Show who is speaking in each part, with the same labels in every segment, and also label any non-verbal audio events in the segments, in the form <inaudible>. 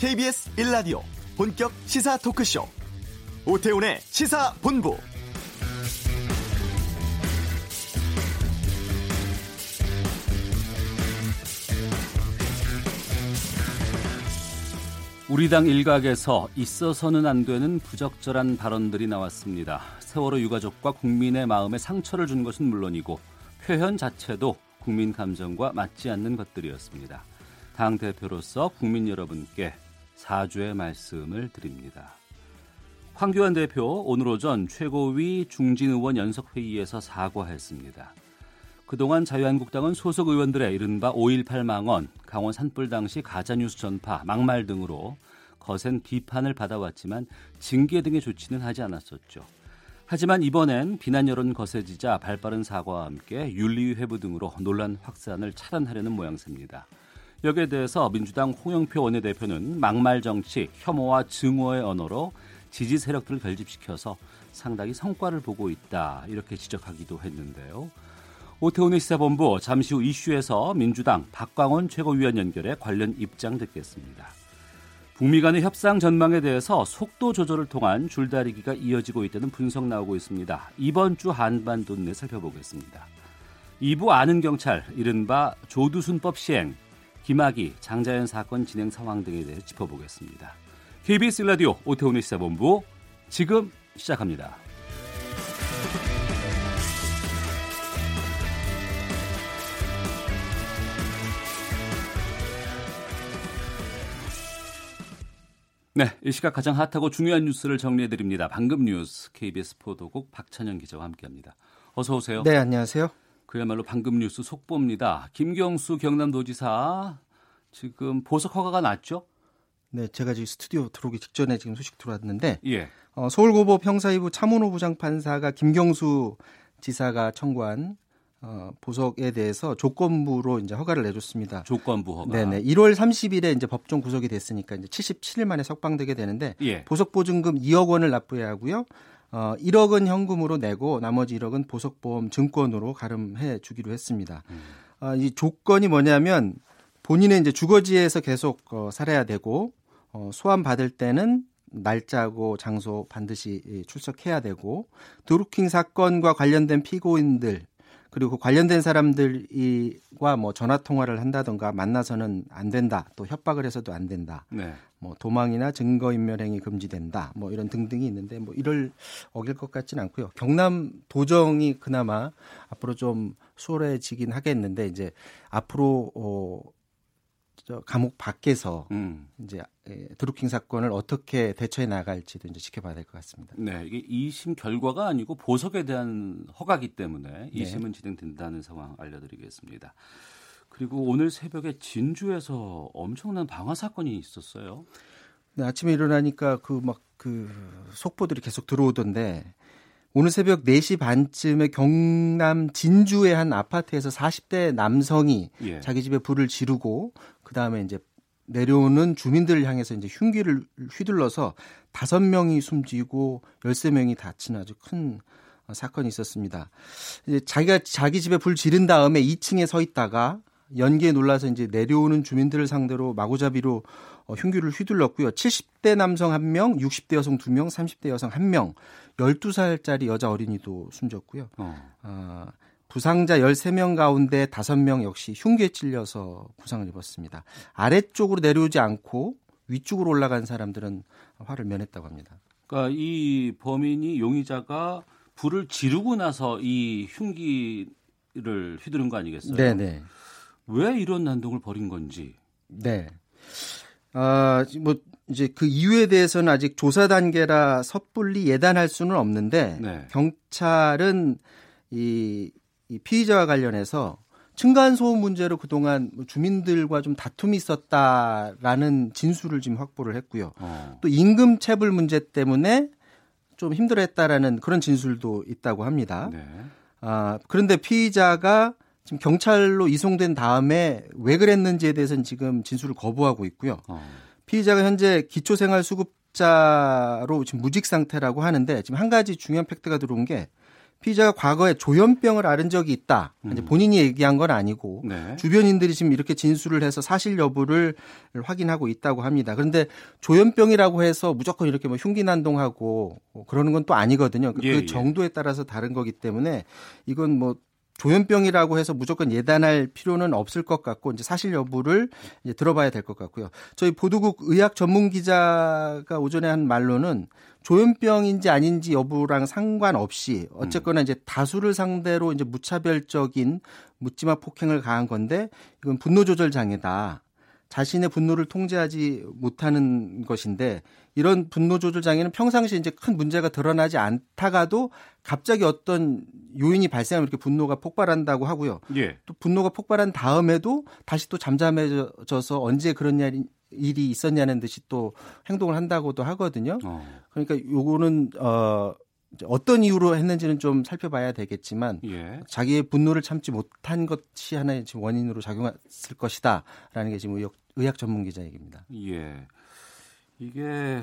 Speaker 1: KBS 1라디오 본격 시사 토크쇼 오태훈의 시사본부
Speaker 2: 우리 당 일각에서 있어서는 안 되는 부적절한 발언들이 나왔습니다. 세월호 유가족과 국민의 마음에 상처를 준 것은 물론이고 표현 자체도 국민 감정과 맞지 않는 것들이었습니다. 당 대표로서 국민 여러분께 사주의 말씀을 드립니다. 황교안 대표 오늘 오전 최고위 중진 의원 연석 회의에서 사과했습니다. 그동안 자유한국당은 소속 의원들의 이른바 5.18 망언, 강원 산불 당시 가짜뉴스 전파, 막말 등으로 거센 비판을 받아왔지만 징계 등의 조치는 하지 않았었죠. 하지만 이번엔 비난 여론 거세지자 발빠른 사과와 함께 윤리 회부 등으로 논란 확산을 차단하려는 모양새입니다. 여기에 대해서 민주당 홍영표 원내대표는 막말 정치, 혐오와 증오의 언어로 지지 세력들을 결집시켜서 상당히 성과를 보고 있다 이렇게 지적하기도 했는데요. 오태훈의 시사본부 잠시 후 이슈에서 민주당 박광원 최고위원 연결해 관련 입장 듣겠습니다. 북미 간의 협상 전망에 대해서 속도 조절을 통한 줄다리기가 이어지고 있다는 분석 나오고 있습니다. 이번 주 한반도 내 살펴보겠습니다. 2부 아는 경찰, 이른바 조두순법 시행, 김학의, 장자연 사건 진행 상황 등에 대해 짚어보겠습니다. KBS 라디오 오태훈의 시사본부 지금 시작합니다. 네, 이 시각 가장 핫하고 중요한 뉴스를 정리해 드립니다. 방금 뉴스 KBS 포도국 박찬영 기자와 함께합니다. 어서 오세요.
Speaker 3: 네, 안녕하세요.
Speaker 2: 그야말로 방금 뉴스 속보입니다. 김경수 경남도지사 지금 보석 허가가 났죠?
Speaker 3: 네, 제가 지금 스튜디오 들어오기 직전에 지금 소식 들어왔는데
Speaker 2: 예.
Speaker 3: 어, 서울고법 형사이부 차문호 부장판사가 김경수 지사가 청구한 어, 보석에 대해서 조건부로 이제 허가를 내줬습니다.
Speaker 2: 조건부 허가.
Speaker 3: 네네. 1월 30일에 이제 법정 구속이 됐으니까 이제 77일 만에 석방되게 되는데
Speaker 2: 예.
Speaker 3: 보석 보증금 2억 원을 납부해야 하고요. 어, 1억은 현금으로 내고 나머지 1억은 보석보험 증권으로 가름해 주기로 했습니다.
Speaker 2: 음.
Speaker 3: 어, 이 조건이 뭐냐면 본인의 이제 주거지에서 계속 어, 살아야 되고 어, 소환 받을 때는 날짜고 장소 반드시 출석해야 되고 드루킹 사건과 관련된 피고인들 그리고 관련된 사람들과 뭐 전화 통화를 한다던가 만나서는 안 된다. 또 협박을 해서도 안 된다.
Speaker 2: 네.
Speaker 3: 뭐 도망이나 증거 인멸 행위 금지된다. 뭐 이런 등등이 있는데 뭐 이를 어길 것 같지는 않고요. 경남 도정이 그나마 앞으로 좀 수월해지긴 하겠는데 이제 앞으로 어, 저 감옥 밖에서
Speaker 2: 음.
Speaker 3: 이제 예, 드루킹 사건을 어떻게 대처해 나갈지도 이제 지켜봐야 될 것 같습니다.
Speaker 2: 네, 이게 2심 결과가 아니고 보석에 대한 허가기 때문에
Speaker 3: 네.
Speaker 2: 2심은 진행된다는 상황 알려드리겠습니다. 그리고 오늘 새벽에 진주에서 엄청난 방화 사건이 있었어요.
Speaker 3: 네, 아침에 일어나니까 그 막그 속보들이 계속 들어오던데 오늘 새벽 4시 반쯤에 경남 진주의 한 아파트에서 40대 남성이
Speaker 2: 예.
Speaker 3: 자기 집에 불을 지르고 그 다음에 이제 내려오는 주민들을 향해서 이제 흉기를 휘둘러서 다섯 명이 숨지고 13명이 다친 아주 큰 어, 사건이 있었습니다. 이제 자기가 자기 집에 불 지른 다음에 2층에 서 있다가 연기에 놀라서 이제 내려오는 주민들을 상대로 마구잡이로 어, 흉기를 휘둘렀고요. 70대 남성 1명, 60대 여성 2명, 30대 여성 1명, 12살짜리 여자 어린이도 숨졌고요.
Speaker 2: 어.
Speaker 3: 어, 부상자 13명 가운데 5명 역시 흉기에 찔려서 부상을 입었습니다. 아래쪽으로 내려오지 않고 위쪽으로 올라간 사람들은 화를 면했다고 합니다.
Speaker 2: 그러니까 이 범인이 용의자가 불을 지르고 나서 이 흉기를 휘두른 거 아니겠어요?
Speaker 3: 네네.
Speaker 2: 왜 이런 난동을 벌인 건지.
Speaker 3: 네. 아, 뭐 이제 그 이유에 대해서는 아직 조사 단계라 섣불리 예단할 수는 없는데
Speaker 2: 네.
Speaker 3: 경찰은 이, 이 피의자와 관련해서 층간 소음 문제로 그동안 뭐 주민들과 좀 다툼이 있었다라는 진술을 지금 확보를 했고요.
Speaker 2: 어.
Speaker 3: 또 임금 체불 문제 때문에 좀 힘들어했다라는 그런 진술도 있다고 합니다.
Speaker 2: 네.
Speaker 3: 아, 그런데 피의자가 지금 경찰로 이송된 다음에 왜 그랬는지에 대해서는 지금 진술을 거부하고 있고요.
Speaker 2: 어.
Speaker 3: 피의자가 현재 기초생활수급자로 지금 무직 상태라고 하는데 지금 한 가지 중요한 팩트가 들어온 게 피의자가 과거에 조현병을 앓은 적이 있다.
Speaker 2: 음.
Speaker 3: 이제 본인이 얘기한 건 아니고
Speaker 2: 네.
Speaker 3: 주변인들이 지금 이렇게 진술을 해서 사실 여부를 확인하고 있다고 합니다. 그런데 조현병이라고 해서 무조건 이렇게 뭐 흉기난동하고 그러는 건 또 아니거든요. 그
Speaker 2: 예, 예.
Speaker 3: 정도에 따라서 다른 거기 때문에 이건 뭐 조현병이라고 해서 무조건 예단할 필요는 없을 것 같고 이제 사실 여부를 이제 들어봐야 될 것 같고요. 저희 보도국 의학 전문 기자가 오전에 한 말로는 조현병인지 아닌지 여부랑 상관없이 어쨌거나 이제 다수를 상대로 이제 무차별적인 묻지마 폭행을 가한 건데 이건 분노 조절 장애다. 자신의 분노를 통제하지 못하는 것인데 이런 분노 조절 장애는 평상시에 이제 큰 문제가 드러나지 않다가도 갑자기 어떤 요인이 발생하면 이렇게 분노가 폭발한다고 하고요.
Speaker 2: 예.
Speaker 3: 또 분노가 폭발한 다음에도 다시 또 잠잠해져서 언제 그런 일이 있었냐는 듯이 또 행동을 한다고도 하거든요.
Speaker 2: 어.
Speaker 3: 그러니까 요거는 어 어떤 이유로 했는지는 좀 살펴봐야 되겠지만
Speaker 2: 예.
Speaker 3: 자기의 분노를 참지 못한 것이 하나의 지금 원인으로 작용했을 것이다라는 게 지금 의학, 의학 전문 기자 얘기입니다.
Speaker 2: 예. 이게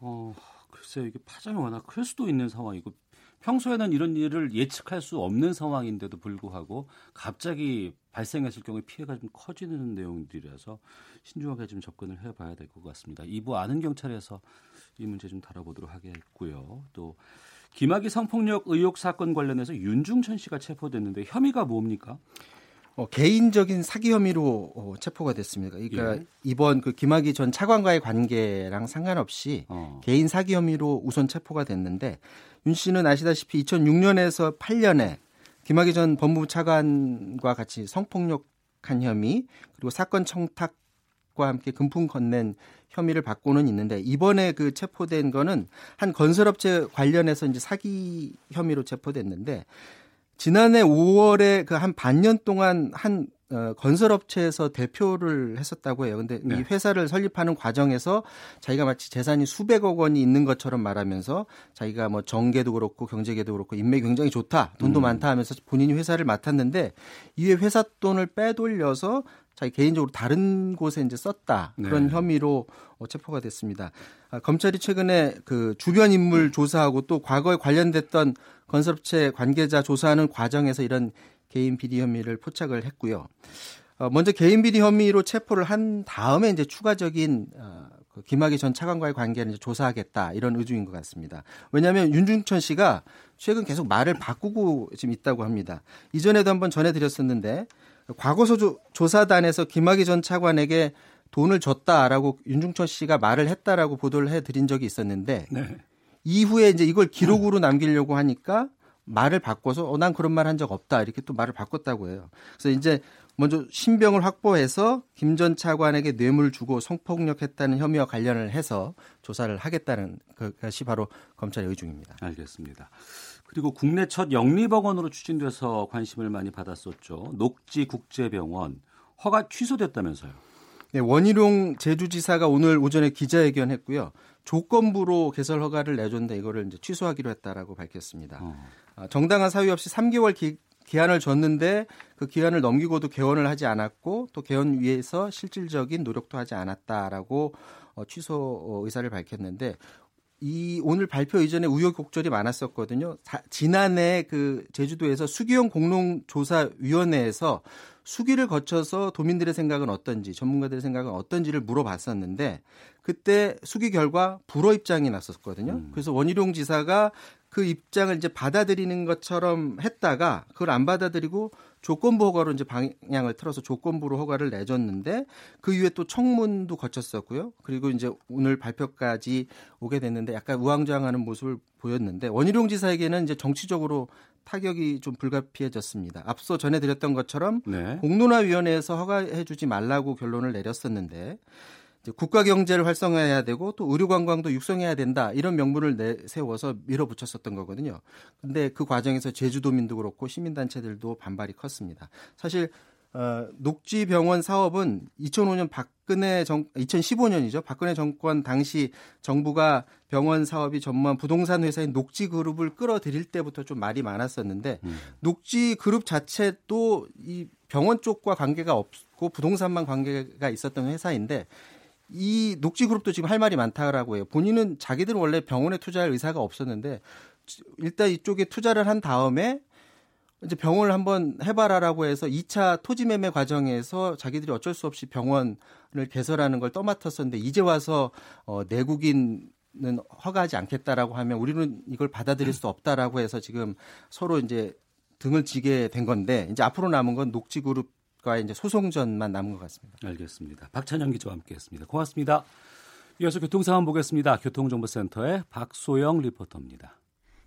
Speaker 2: 어 글쎄 이게 파장이 워낙 클 수도 있는 상황이고 평소에는 이런 일을 예측할 수 없는 상황인데도 불구하고 갑자기 발생했을 경우에 피해가 좀 커지는 내용들이라서 신중하게 좀 접근을 해봐야 될 것 같습니다. 이부 아는 경찰에서 이 문제 좀 다뤄보도록 하겠고요. 또 김학의 성폭력 의혹 사건 관련해서 윤중천 씨가 체포됐는데 혐의가 뭡니까?
Speaker 3: 어, 개인적인 사기 혐의로 어, 체포가 됐습니다. 그러니까
Speaker 2: 예.
Speaker 3: 이번 그 김학의 전 차관과의 관계랑 상관없이
Speaker 2: 어.
Speaker 3: 개인 사기 혐의로 우선 체포가 됐는데 윤 씨는 아시다시피 2006년에서 8년에 김학의 전 법무부 차관과 같이 성폭력한 혐의 그리고 사건 청탁과 함께 금품 건넨 혐의를 받고는 있는데 이번에 그 체포된 거는 한 건설업체 관련해서 이제 사기 혐의로 체포됐는데 지난해 5월에 그 한 반년 동안 한 어, 건설업체에서 대표를 했었다고 해요. 근데
Speaker 2: 네.
Speaker 3: 이 회사를 설립하는 과정에서 자기가 마치 재산이 수백억 원이 있는 것처럼 말하면서 자기가 뭐 정계도 그렇고 경제계도 그렇고 인맥이 굉장히 좋다, 돈도
Speaker 2: 음.
Speaker 3: 많다 하면서 본인이 회사를 맡았는데 이에 회사 돈을 빼돌려서 자기 개인적으로 다른 곳에 이제 썼다 그런
Speaker 2: 네.
Speaker 3: 혐의로 어, 체포가 됐습니다. 아, 검찰이 최근에 그 주변 인물 조사하고 또 과거에 관련됐던 건설업체 관계자 조사하는 과정에서 이런 개인 비리 혐의를 포착을 했고요. 어, 먼저 개인 비리 혐의로 체포를 한 다음에 이제 추가적인 어, 그 김학의 전 차관과의 관계를 이제 조사하겠다 이런 의중인 것 같습니다. 왜냐하면 윤중천 씨가 최근 계속 말을 바꾸고 지금 있다고 합니다. 이전에도 한번 전해드렸었는데 과거소 조, 조사단에서 김학의 전 차관에게 돈을 줬다라고 윤중천 씨가 말을 했다라고 보도를 해드린 적이 있었는데
Speaker 2: 네.
Speaker 3: 이후에 이제 이걸 기록으로 남기려고 하니까 말을 바꿔서 어, 난 그런 말 한 적 없다 이렇게 또 말을 바꿨다고 해요. 그래서 이제 먼저 신병을 확보해서 김 전 차관에게 뇌물 주고 성폭력했다는 혐의와 관련을 해서 조사를 하겠다는 것이 바로 검찰의 의중입니다.
Speaker 2: 알겠습니다. 그리고 국내 첫 영리병원으로 추진돼서 관심을 많이 받았었죠. 녹지국제병원 허가 취소됐다면서요.
Speaker 3: 네, 원희룡 제주지사가 오늘 오전에 기자회견했고요. 조건부로 개설 허가를 내줬는데 이거를 이제 취소하기로 했다라고 밝혔습니다.
Speaker 2: 어.
Speaker 3: 아, 정당한 사유 없이 3개월 기, 기한을 줬는데 그 기한을 넘기고도 개원을 하지 않았고 또 개원 위해서 실질적인 노력도 하지 않았다라고 어, 취소 어, 의사를 밝혔는데 이 오늘 발표 이전에 우여곡절이 많았었거든요. 자, 지난해 그 제주도에서 수기형 공농조사위원회에서 수기를 거쳐서 도민들의 생각은 어떤지, 전문가들의 생각은 어떤지를 물어봤었는데 그때 수기 결과 불허 입장이 났었거든요.
Speaker 2: 음.
Speaker 3: 그래서 원희룡 지사가 그 입장을 이제 받아들이는 것처럼 했다가 그걸 안 받아들이고 조건부 허가로 이제 방향을 틀어서 조건부로 허가를 내줬는데 그 이후에 또 청문도 거쳤었고요. 그리고 이제 오늘 발표까지 오게 됐는데 약간 우왕좌왕하는 모습을 보였는데 원희룡 지사에게는 이제 정치적으로 타격이 좀 불가피해졌습니다. 앞서 전해드렸던 것처럼
Speaker 2: 네.
Speaker 3: 공론화위원회에서 허가해주지 말라고 결론을 내렸었는데 국가 경제를 활성화해야 되고 또 의료 관광도 육성해야 된다 이런 명분을 내세워서 밀어붙였었던 거거든요. 근데 그 과정에서 제주도민도 그렇고 시민단체들도 반발이 컸습니다. 사실 어, 녹지병원 사업은 2005년 박근혜 정 2015년이죠. 박근혜 정권 당시 정부가 병원 사업이 전무한 부동산 회사인 녹지그룹을 끌어들일 때부터 좀 말이 많았었는데
Speaker 2: 음.
Speaker 3: 녹지그룹 자체도 이 병원 쪽과 관계가 없고 부동산만 관계가 있었던 회사인데 이 녹지그룹도 지금 할 말이 많다라고 해요. 본인은 자기들은 원래 병원에 투자할 의사가 없었는데 일단 이쪽에 투자를 한 다음에 이제 병원을 한번 해봐라라고 해서 2차 토지 매매 과정에서 자기들이 어쩔 수 없이 병원을 개설하는 걸 떠맡았었는데 이제 와서 어, 내국인은 허가하지 않겠다라고 하면 우리는 이걸 받아들일 수 없다라고 해서 지금 서로 이제 등을 지게 된 건데 이제 앞으로 남은 건 녹지그룹 과의 이제 소송전만 남은 것 같습니다.
Speaker 2: 알겠습니다. 박찬영 기자와 함께했습니다. 고맙습니다. 이어서 교통 상황 보겠습니다. 교통정보센터의 박소영 리포터입니다.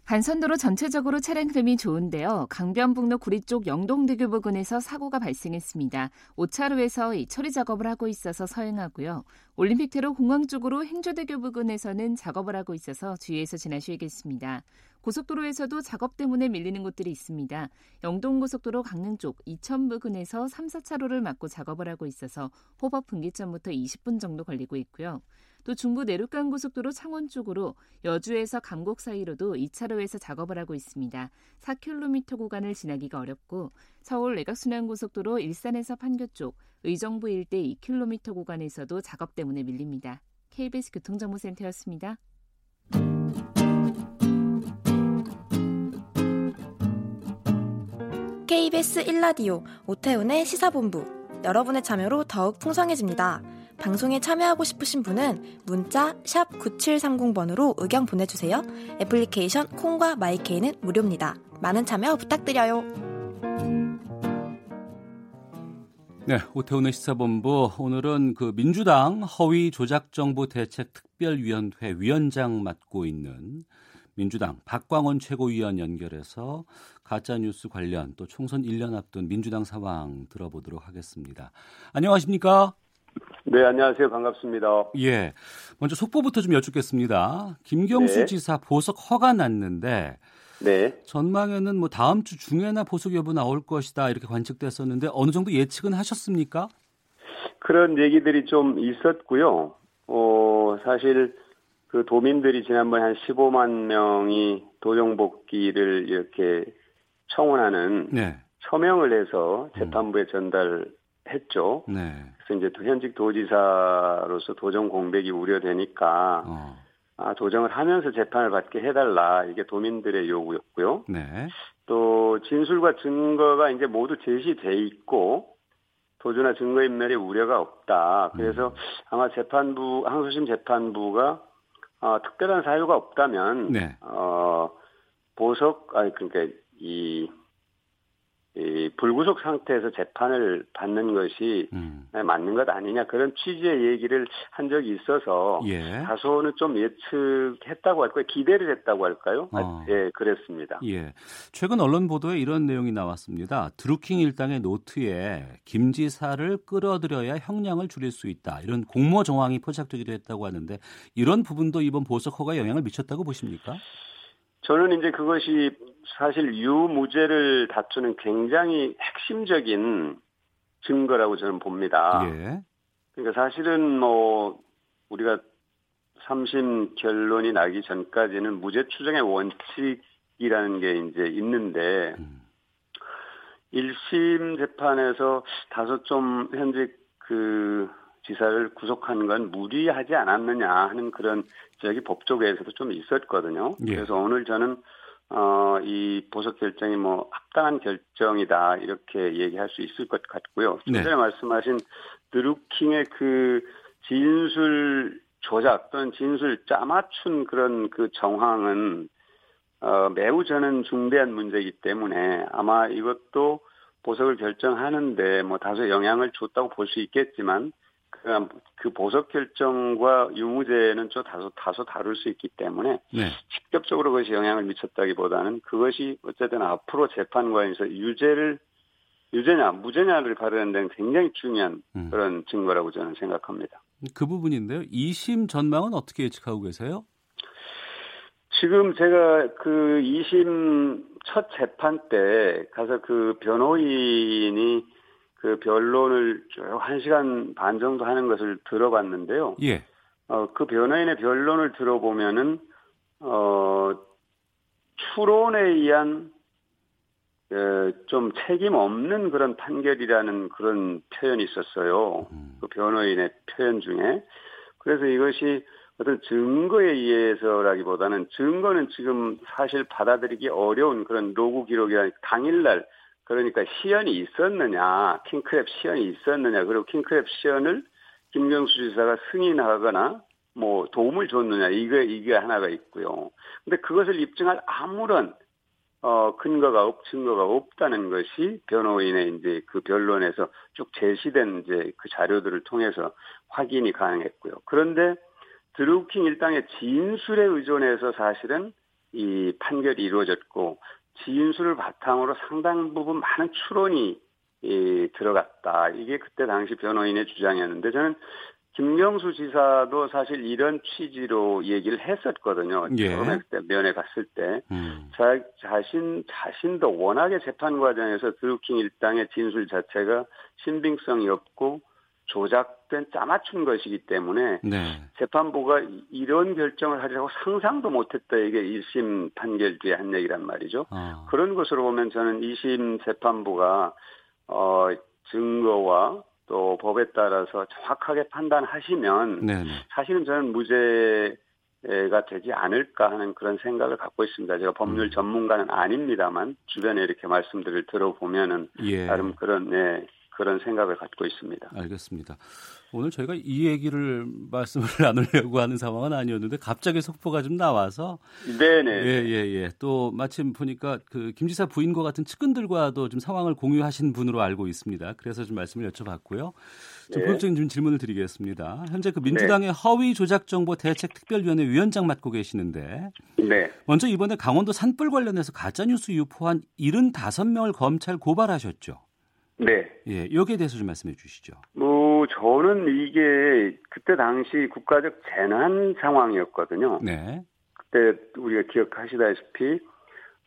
Speaker 4: 간선도로 전체적으로 차량 흐름이 좋은데요. 강변북로 구리 쪽 영동대교 부근에서 사고가 발생했습니다. 5차로에서 처리 작업을 하고 있어서 서행하고요. 올림픽대로 공항 쪽으로 행주대교 부근에서는 작업을 하고 있어서 주의해서 지나셔야겠습니다. 고속도로에서도 작업 때문에 밀리는 곳들이 있습니다. 영동고속도로 강릉 쪽 이천 부근에서 3, 4차로를 막고 작업을 하고 있어서 호법 분기점부터 20분 정도 걸리고 있고요. 또 중부 내륙간 고속도로 창원 쪽으로 여주에서 감곡 사이로도 2차로에서 작업을 하고 있습니다. 4km 구간을 지나기가 어렵고 서울 내각순환고속도로 일산에서 판교 쪽 의정부 일대 2km 구간에서도 작업 때문에 밀립니다. KBS 교통정보센터였습니다.
Speaker 5: KBS 1라디오 오태훈의 시사본부 여러분의 참여로 더욱 풍성해집니다. 방송에 참여하고 싶으신 분은 문자 9730번으로 의견 보내주세요. 애플리케이션 콩과 마이케이는 무료입니다. 많은 참여 부탁드려요.
Speaker 2: 네, 오태훈의 시사본부 오늘은 그 민주당 허위 조작 정보 대책 특별위원회 위원장 맡고 있는 민주당 박광원 최고위원 연결해서 가짜 뉴스 관련 또 총선 1년 앞둔 민주당 상황 들어보도록 하겠습니다. 안녕하십니까?
Speaker 6: 네, 안녕하세요. 반갑습니다.
Speaker 2: 예. 먼저 속보부터 좀 여쭙겠습니다. 김경수
Speaker 6: 네.
Speaker 2: 지사 보석 허가 났는데
Speaker 6: 네.
Speaker 2: 전망에는 뭐 다음 주 중에나 보석 여부 나올 것이다 이렇게 관측됐었는데 어느 정도 예측은 하셨습니까?
Speaker 6: 그런 얘기들이 좀 있었고요. 어, 사실 그 도민들이 지난번에 한 15만 명이 도정복귀를 이렇게 청원하는
Speaker 2: 네.
Speaker 6: 서명을 해서 재판부에 전달했죠.
Speaker 2: 네.
Speaker 6: 그래서 이제 또 현직 도지사로서 도정 공백이 우려되니까
Speaker 2: 어.
Speaker 6: 아, 도정을 하면서 재판을 받게 해달라 이게 도민들의 요구였고요.
Speaker 2: 네.
Speaker 6: 또 진술과 증거가 이제 모두 제시돼 있고 도주나 증거인멸의 우려가 없다. 그래서 아마 재판부 항소심 재판부가 어, 특별한 사유가 없다면
Speaker 2: 네.
Speaker 6: 어, 보석 아니 그러니까 이, 이 불구속 상태에서 재판을 받는 것이
Speaker 2: 음.
Speaker 6: 맞는 것 아니냐 그런 취지의 얘기를 한 적이 있어서
Speaker 2: 예.
Speaker 6: 다소는 좀 예측했다고 할까요? 기대를 했다고 할까요? 아,
Speaker 2: 어.
Speaker 6: 예, 그랬습니다.
Speaker 2: 예. 최근 언론 보도에 이런 내용이 나왔습니다. 드루킹 일당의 노트에 김 지사를 끌어들여야 형량을 줄일 수 있다. 이런 공모 정황이 포착되기도 했다고 하는데 이런 부분도 이번 보석 허가에 영향을 미쳤다고 보십니까?
Speaker 6: 저는 이제 그것이 사실 유무죄를 다투는 굉장히 핵심적인 증거라고 저는 봅니다.
Speaker 2: 예.
Speaker 6: 그러니까 사실은 뭐 우리가 삼심 결론이 나기 전까지는 무죄 추정의 원칙이라는 게 이제 있는데
Speaker 2: 음.
Speaker 6: 1심 재판에서 다소 좀 현재 그 지사를 구속한 건 무리하지 않았느냐 하는 그런 지적이 법조계에서도 좀 있었거든요.
Speaker 2: 예.
Speaker 6: 그래서 오늘 저는 어, 이 보석 결정이 뭐 합당한 결정이다 이렇게 얘기할 수 있을 것 같고요. 좀
Speaker 2: 네.
Speaker 6: 전에 말씀하신 드루킹의 그 진술 조작 또는 진술 짜맞춘 그런 그 정황은 어, 매우 저는 중대한 문제이기 때문에 아마 이것도 보석을 결정하는데 뭐 다소 영향을 줬다고 볼 수 있겠지만 그, 그 보석 결정과 유무죄는 좀 다소 다소 다룰 수 있기 때문에
Speaker 2: 네.
Speaker 6: 직접적으로 그것이 영향을 미쳤다기보다는 그것이 어쨌든 앞으로 재판관에서 유죄를 유죄냐 무죄냐를 가르는 데는 굉장히 중요한
Speaker 2: 음.
Speaker 6: 그런 증거라고 저는 생각합니다.
Speaker 2: 그 부분인데요. 2심 전망은 어떻게 예측하고 계세요?
Speaker 6: 지금 제가 그 2심 첫 재판 때 가서 그 변호인이 그 변론을 쭉 1시간 반 정도 하는 것을 들어봤는데요.
Speaker 2: 예.
Speaker 6: 어, 그 변호인의 변론을 들어보면은, 어, 추론에 의한, 에, 좀 책임 없는 그런 판결이라는 그런 표현이 있었어요.
Speaker 2: 음.
Speaker 6: 그 변호인의 표현 중에. 그래서 이것이 어떤 증거에 의해서라기보다는 증거는 지금 사실 받아들이기 어려운 그런 로그 기록이 아니라 당일날 그러니까 시연이 있었느냐, 킹크랩 시연이 있었느냐, 그리고 킹크랩 시연을 김경수 지사가 승인하거나 뭐 도움을 줬느냐, 이게, 이게 하나가 있고요. 근데 그것을 입증할 아무런 어, 근거가 없, 증거가 없다는 것이 변호인의 이제 그 변론에서 쭉 제시된 이제 그 자료들을 통해서 확인이 가능했고요. 그런데 드루킹 일당의 진술에 의존해서 사실은 이 판결이 이루어졌고 진술을 바탕으로 상당 부분 많은 추론이 이, 들어갔다. 이게 그때 당시 변호인의 주장이었는데 저는 김경수 지사도 사실 이런 취지로 얘기를 했었거든요. 예. 처음에 그때 면회 갔을 때. 음. 자, 자신, 자신도 워낙에 재판 과정에서 드루킹 일당의 진술 자체가 신빙성이 없고 조작 된 짜맞춘 것이기 때문에 네. 재판부가 이런 결정을 하리라고 상상도 못했다 이게 1심 판결 뒤에 한 얘기란 말이죠. 어. 그런 것으로 보면 저는 2심 재판부가 어 증거와 또 법에 따라서 정확하게 판단하시면 네네. 사실은 저는 무죄가 되지 않을까 하는 그런 생각을 갖고 있습니다. 제가 법률 음. 전문가는 아닙니다만 주변에 이렇게 말씀들을 들어보면은 예. 나름 그런 네, 그런 생각을 갖고 있습니다.
Speaker 2: 알겠습니다. 오늘 저희가 이 얘기를 말씀을 <laughs> 나누려고 하는 상황은 아니었는데 갑자기 속보가 좀 나와서
Speaker 6: 네네
Speaker 2: 예예예 예, 예. 또 마침 보니까 그 김지사 부인과 같은 측근들과도 좀 상황을 공유하신 분으로 알고 있습니다. 그래서 좀 말씀을 여쭤봤고요. 좀 네. 본격적인 좀 질문을 드리겠습니다. 현재 그 민주당의 네. 허위 조작 정보 대책 특별위원회 위원장 맡고 계시는데 네. 먼저 이번에 강원도 산불 관련해서 가짜 뉴스 유포한 75명을 검찰 고발하셨죠.
Speaker 6: 네.
Speaker 2: 예, 여기에 대해서 좀 말씀해 주시죠.
Speaker 6: 뭐 저는 이게 그때 당시 국가적 재난 상황이었거든요. 네. 그때 우리가 기억하시다시피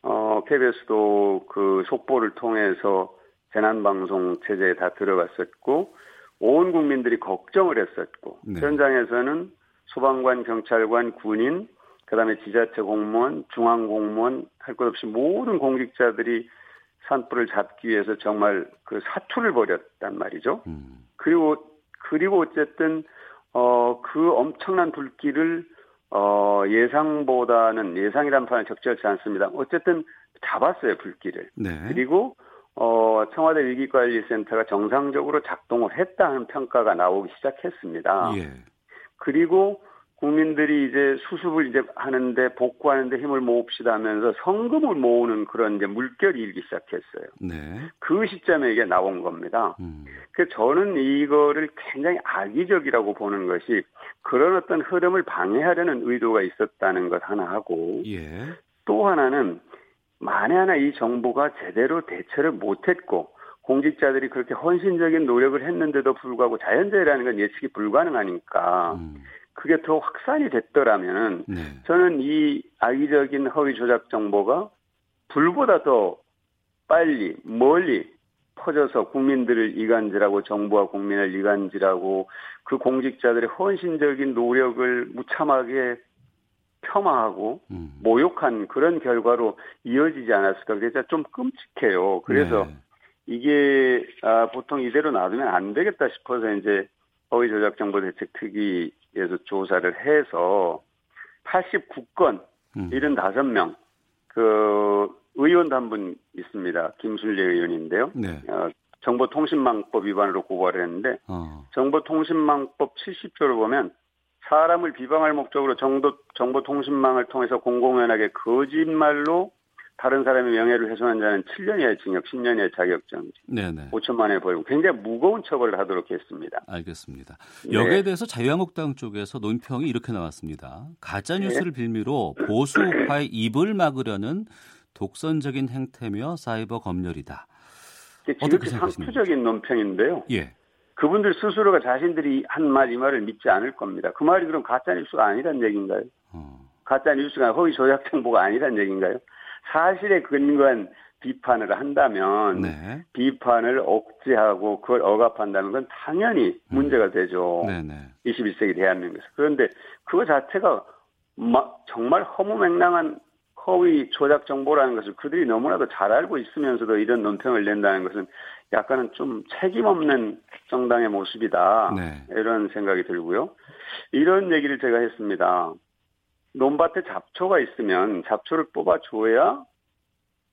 Speaker 6: 어 KBS도 그 속보를 통해서 재난 방송 체제에 다 들어갔었고 온 국민들이 걱정을 했었고 네. 현장에서는 소방관, 경찰관, 군인, 그 다음에 지자체 공무원, 중앙 공무원 할 것 없이 모든 공직자들이 산불을 잡기 위해서 정말 그 사투를 벌였단 말이죠. 음. 그리고 그리고 어쨌든 어 그 엄청난 불길을 어 예상보다는 예상이란 판은 적절치 않습니다. 어쨌든 잡았어요 불길을. 네. 그리고 어 청와대 위기관리센터가 정상적으로 작동을 했다는 평가가 나오기 시작했습니다. 예. 그리고 국민들이 이제 수습을 이제 하는데 복구하는데 힘을 모읍시다 하면서 성금을 모으는 그런 이제 물결이 일기 시작했어요. 네. 그 시점에 이게 나온 겁니다. 음. 그 저는 이거를 굉장히 악의적이라고 보는 것이 그런 어떤 흐름을 방해하려는 의도가 있었다는 것 하나 하고 예. 또 하나는 만에 하나 이 정부가 제대로 대처를 못했고 공직자들이 그렇게 헌신적인 노력을 했는데도 불구하고 자연재해라는 건 예측이 불가능하니까 음. 그게 더 확산이 됐더라면 네. 저는 이 악의적인 허위 조작 정보가 불보다 더 빨리 멀리 퍼져서 국민들을 이간질하고 정부와 국민을 이간질하고 그 공직자들의 헌신적인 노력을 무참하게 폄하하고 음. 모욕한 그런 결과로 이어지지 않았을까 그래서 좀 끔찍해요. 그래서 네. 이게 아, 보통 이대로 놔두면 안 되겠다 싶어서 이제 허위 조작 정보 대책 특위 에서 조사를 해서 89건 음. 75명 그 의원도 한분 있습니다. 김순례 의원인데요. 네. 어, 정보통신망법 위반으로 고발을 했는데 어. 정보통신망법 70조를 보면 사람을 비방할 목적으로 정도, 정보통신망을 통해서 공공연하게 거짓말로 다른 사람의 명예를 훼손한 자는 7년 이하의 징역, 10년 이하의 자격정지, 네네. 5천만 원의 벌금, 굉장히 무거운 처벌을 하도록 했습니다.
Speaker 2: 알겠습니다. 여기에 네. 대해서 자유한국당 쪽에서 논평이 이렇게 나왔습니다. 가짜 뉴스를 네. 빌미로 보수파의 입을 막으려는 독선적인 행태며 사이버 검열이다.
Speaker 6: 이렇게 상투적인 논평인데요. 예. 그분들 스스로가 자신들이 한 말 이 말을 믿지 않을 겁니다. 그 말이 그럼 가짜 뉴스가 아니란 얘기인가요? 어. 가짜 뉴스가 허위 조작 정보가 아니란 얘기인가요? 사실에 근거한 비판을 한다면 네. 비판을 억제하고 그걸 억압한다는 건 당연히 음. 문제가 되죠. 네 네. 21세기 대한민국에서. 그런데 그거 자체가 정말 허무맹랑한 허위 조작 정보라는 것을 그들이 너무나도 잘 알고 있으면서도 이런 논평을 낸다는 것은 약간은 좀 책임 없는 정당의 모습이다. 네. 이런 생각이 들고요. 이런 얘기를 제가 했습니다. 논밭에 잡초가 있으면 잡초를 뽑아줘야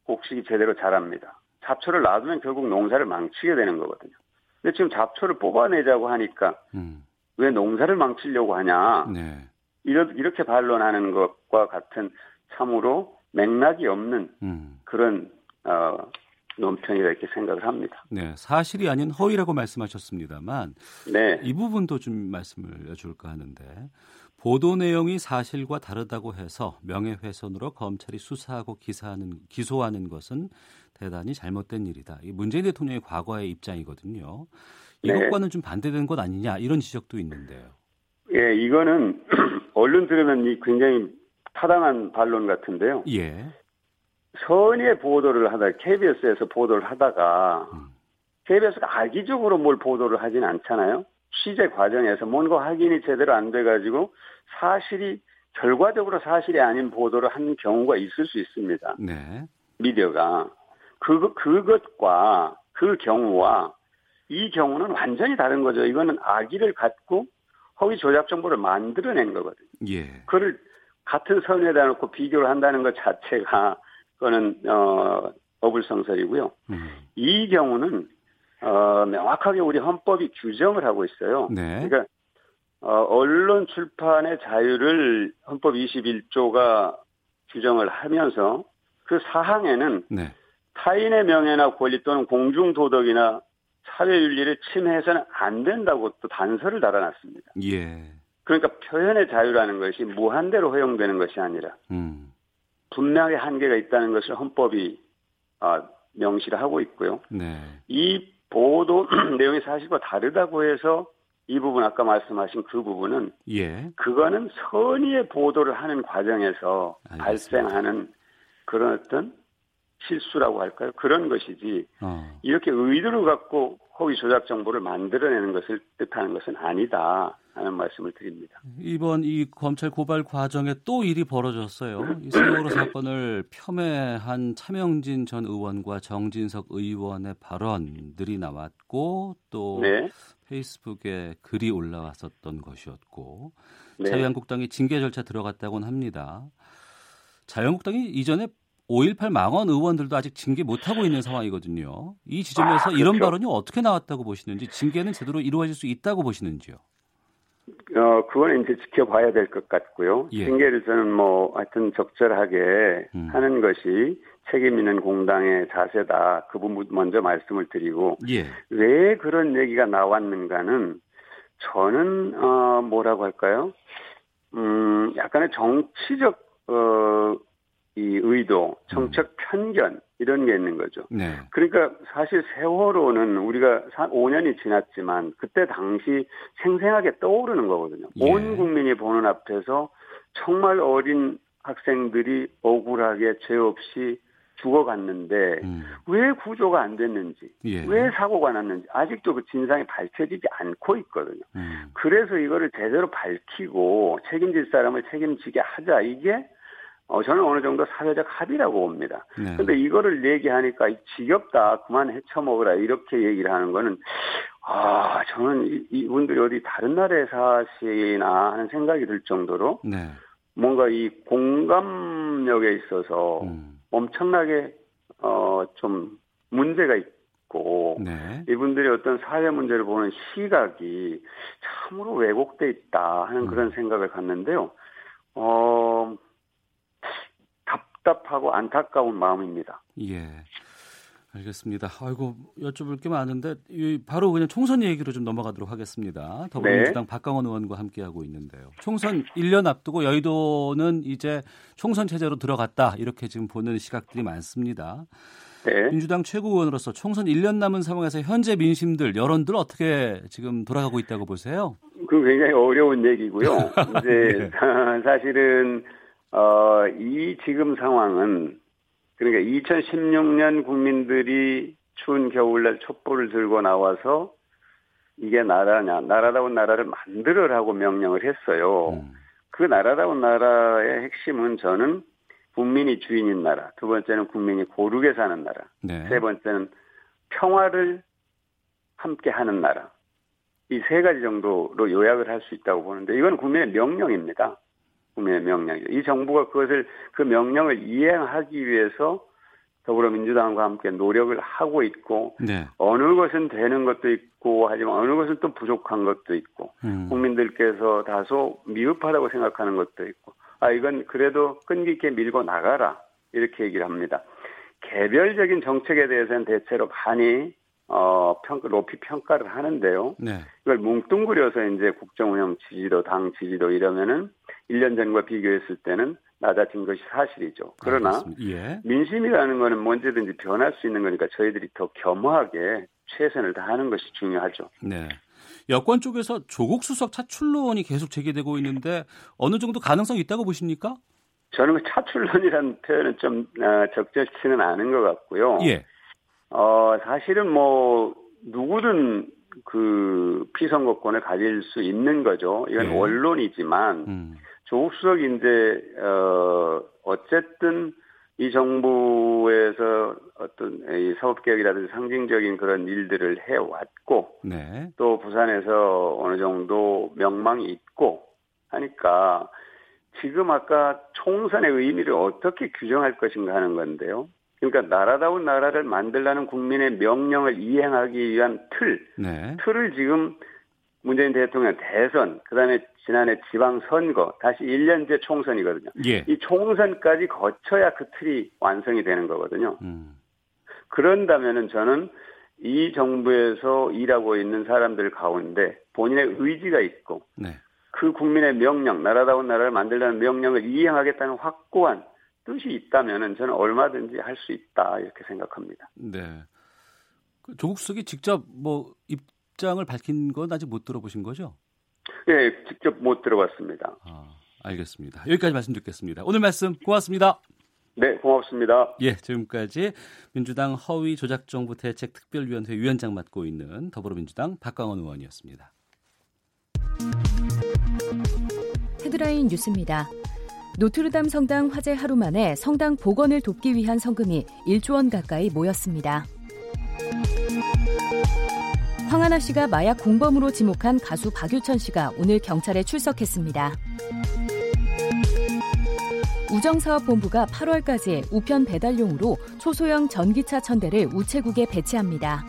Speaker 6: 곡식이 제대로 자랍니다. 잡초를 놔두면 결국 농사를 망치게 되는 거거든요. 근데 지금 잡초를 뽑아내자고 하니까 음. 왜 농사를 망치려고 하냐. 네. 이렇게 반론하는 것과 같은 참으로 맥락이 없는 음. 그런 어, 논평이라 이렇게 생각을 합니다.
Speaker 2: 네, 사실이 아닌 허위라고 말씀하셨습니다만 네. 이 부분도 좀 말씀을 여쭐까 하는데 보도 내용이 사실과 다르다고 해서 명예훼손으로 검찰이 수사하고 기사하는 기소하는 것은 대단히 잘못된 일이다. 이 문재인 대통령의 과거의 입장이거든요. 네. 이것과는 네. 좀 반대되는 것 아니냐 이런 지적도 있는데요.
Speaker 6: 예, 이거는 <clears throat> 언론 들으면 굉장히 타당한 반론 같은데요. 예. 선의의 보도를 하다 KBS에서 보도를 하다가 음. KBS가 악의적으로 뭘 보도를 하진 않잖아요. 취재 과정에서 뭔가 확인이 제대로 안 돼가지고 사실이 결과적으로 사실이 아닌 보도를 한 경우가 있을 수 있습니다. 네. 미디어가 그 그것과 그 경우와 이 경우는 완전히 다른 거죠. 이거는 악의를 갖고 허위 조작 정보를 만들어낸 거거든요. 예. 그걸 같은 선에다 놓고 비교를 한다는 것 자체가 그거는 어 어불성설이고요. 음. 이 경우는 어 명확하게 우리 헌법이 규정을 하고 있어요. 네. 그러니까 어 언론 출판의 자유를 헌법 21조가 규정을 하면서 그 사항에는 네. 타인의 명예나 권리 또는 공중 도덕이나 사회 윤리를 침해해서는 안 된다고 또 단서를 달아놨습니다. 예. 그러니까 표현의 자유라는 것이 무한대로 허용되는 것이 아니라 음. 분명히 한계가 있다는 것을 헌법이 어, 명시를 하고 있고요. 네. 이 보도 <clears throat> 내용이 사실과 다르다고 해서 이 부분 아까 말씀하신 그 부분은 예. 그거는 선의의 보도를 하는 과정에서 알겠습니다. 발생하는 그런 어떤 실수라고 할까요? 그런 것이지 어. 이렇게 의도를 갖고 허위 조작 정보를 만들어내는 것을 뜻하는 것은 아니다 하는 말씀을 드립니다.
Speaker 2: 이번 이 검찰 고발 과정에 또 일이 벌어졌어요. 이 세월호 사건을 폄훼한 차명진 전 의원과 정진석 의원의 발언들이 나왔고 또 네. 페이스북에 글이 올라왔었던 것이었고 네. 자유한국당이 징계 절차 들어갔다고는 합니다. 자유한국당이 이전에 5.18 망원 의원들도 아직 징계 못하고 있는 상황이거든요. 이 지점에서 아, 그렇죠. 이런 발언이 어떻게 나왔다고 보시는지 징계는 제대로 이루어질 수 있다고 보시는지요?
Speaker 6: 어, 그건 이제 지켜봐야 될 것 같고요. 예. 징계를 저는 뭐 하여튼 적절하게 음. 하는 것이 책임 있는 공당의 자세다. 그 부분 먼저 말씀을 드리고 예. 왜 그런 얘기가 나왔는가는 저는 어 뭐라고 할까요? 음, 약간의 정치적 어 이 의도, 정책 음. 편견 이런 게 있는 거죠. 네. 그러니까 사실 세월호는 우리가 5년이 지났지만 그때 당시 생생하게 떠오르는 거거든요. 예. 온 국민이 보는 앞에서 정말 어린 학생들이 억울하게 죄 없이 죽어갔는데 음. 왜 구조가 안 됐는지, 예. 왜 사고가 났는지 아직도 그 진상이 밝혀지지 않고 있거든요. 음. 그래서 이거를 제대로 밝히고 책임질 사람을 책임지게 하자 이게 어, 저는 어느 정도 사회적 합의라고 봅니다. 네. 근데 이거를 얘기하니까 지겹다, 그만 헤쳐먹으라, 이렇게 얘기를 하는 거는, 아, 저는 이, 분들이 어디 다른 나라에 사시나 하는 생각이 들 정도로, 네. 뭔가 이 공감력에 있어서 음. 엄청나게, 어, 좀 문제가 있고, 네. 이분들이 어떤 사회 문제를 보는 시각이 참으로 왜곡돼 있다 하는 음. 그런 생각을 갖는데요. 어, 답답하고 안타까운 마음입니다.
Speaker 2: 예. 알겠습니다. 아이고 여쭤볼 게 많은데 바로 그냥 총선 얘기로 좀 넘어가도록 하겠습니다. 더불어민주당 네. 박강원 의원과 함께하고 있는데요. 총선 1년 앞두고 여의도는 이제 총선 체제로 들어갔다 이렇게 지금 보는 시각들이 많습니다. 네. 민주당 최고위원으로서 총선 1년 남은 상황에서 현재 민심들 여론들 어떻게 지금 돌아가고 있다고 보세요?
Speaker 6: 그 굉장히 어려운 얘기고요. <laughs> 이제 네. <laughs> 사실은 어, 이 지금 상황은 그러니까 2016년 국민들이 추운 겨울날 촛불을 들고 나와서 이게 나라냐, 나라다운 나라를 만들어라고 명령을 했어요. 음. 그 나라다운 나라의 핵심은 저는 국민이 주인인 나라, 두 번째는 국민이 고르게 사는 나라,
Speaker 2: 네.
Speaker 6: 세 번째는 평화를 함께 하는 나라. 이 세 가지 정도로 요약을 할 수 있다고 보는데 이건 국민의 명령입니다. 국민의 명령이죠. 이 정부가 그것을 그 명령을 이행하기 위해서 더불어민주당과 함께 노력을 하고 있고
Speaker 2: 네.
Speaker 6: 어느 것은 되는 것도 있고 하지만 어느 것은 또 부족한 것도 있고
Speaker 2: 음.
Speaker 6: 국민들께서 다소 미흡하다고 생각하는 것도 있고 아 이건 그래도 끈기 있게 밀고 나가라 이렇게 얘기를 합니다. 개별적인 정책에 대해서는 대체로 많이 어 평가 높이 평가를 하는데요.
Speaker 2: 네.
Speaker 6: 이걸 뭉뚱그려서 이제 국정 운영 지지도 당 지지도 이러면은 1년 전과 비교했을 때는 낮아진 것이 사실이죠. 그러나.
Speaker 2: 예.
Speaker 6: 민심이라는 거는 뭐 언제든지 변할 수 있는 거니까 저희들이 더 겸허하게 최선을 다하는 것이 중요하죠.
Speaker 2: 네. 여권 쪽에서 조국 수석 차출론이 계속 제기되고 있는데 어느 정도 가능성이 있다고 보십니까?
Speaker 6: 저는 그 차출론이라는 표현은 좀 어, 적절치는 않은 것 같고요.
Speaker 2: 예.
Speaker 6: 어, 사실은 뭐 누구든 그 피선거권을 가질 수 있는 거죠. 이건
Speaker 2: 예.
Speaker 6: 원론이지만
Speaker 2: 음.
Speaker 6: 조국 이제 어 어쨌든 이 정부에서 어떤 이 사업개혁이라든지 상징적인 그런 일들을 해왔고
Speaker 2: 네.
Speaker 6: 또 부산에서 어느 정도 명망이 있고 하니까 지금 아까 총선의 의미를 어떻게 규정할 것인가 하는 건데요. 그러니까 나라다운 나라를 만들라는 국민의 명령을 이행하기 위한 틀,
Speaker 2: 네.
Speaker 6: 틀을 지금 문재인 대통령 대선, 그 다음에 지난해 지방선거, 다시 1년째 총선이거든요.
Speaker 2: 예.
Speaker 6: 이 총선까지 거쳐야 그 틀이 완성이 되는 거거든요.
Speaker 2: 음.
Speaker 6: 그런다면은 저는 이 정부에서 일하고 있는 사람들 가운데 본인의 의지가 있고
Speaker 2: 네.
Speaker 6: 그 국민의 명령, 나라다운 나라를 만들려는 명령을 이행하겠다는 확고한 뜻이 있다면은 저는 얼마든지 할 수 있다 이렇게 생각합니다.
Speaker 2: 네. 그 조국 수석이 직접 뭐 입장을 밝힌 건 아직 못 들어보신 거죠?
Speaker 6: 예, 직접 못 들어봤습니다.
Speaker 2: 아, 알겠습니다. 여기까지 말씀 듣겠습니다. 오늘 말씀 고맙습니다.
Speaker 6: 네, 고맙습니다.
Speaker 2: 예, 지금까지 민주당 허위 조작 정부 대책 특별위원회 위원장 맡고 있는 더불어민주당 박광원 의원이었습니다.
Speaker 7: 헤드라인 뉴스입니다. 노트르담 성당 화재 하루 만에 성당 복원을 돕기 위한 성금이 1조 원 가까이 모였습니다. 황하나 씨가 마약 공범으로 지목한 가수 박유천 씨가 오늘 경찰에 출석했습니다. 우정사업본부가 8월까지 우편 배달용으로 초소형 전기차 천대를 우체국에 배치합니다.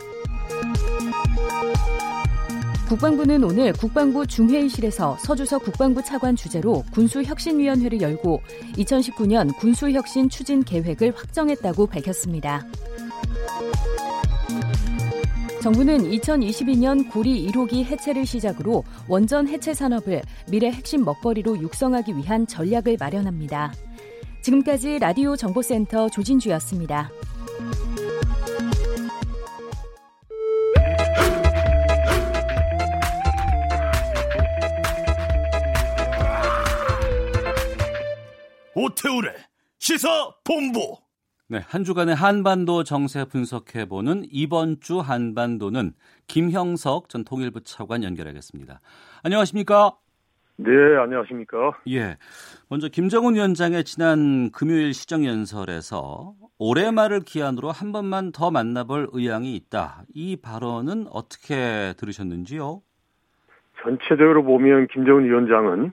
Speaker 7: 국방부는 오늘 국방부 중회의실에서 서주석 국방부 차관 주재로 군수혁신위원회를 열고 2019년 군수혁신 추진 계획을 확정했다고 밝혔습니다. 정부는 2022년 고리 1호기 해체를 시작으로 원전 해체 산업을 미래 핵심 먹거리로 육성하기 위한 전략을 마련합니다. 지금까지 라디오 정보센터 조진주였습니다.
Speaker 8: 오태우래 시사 본부.
Speaker 2: 네, 한 주간의 한반도 정세 분석해보는 이번 주 한반도는 김형석 전 통일부 차관 연결하겠습니다. 안녕하십니까?
Speaker 9: 네, 안녕하십니까?
Speaker 2: 예. 먼저 김정은 위원장의 지난 금요일 시정연설에서 올해 말을 기한으로 한 번만 더 만나볼 의향이 있다. 이 발언은 어떻게 들으셨는지요?
Speaker 9: 전체적으로 보면 김정은 위원장은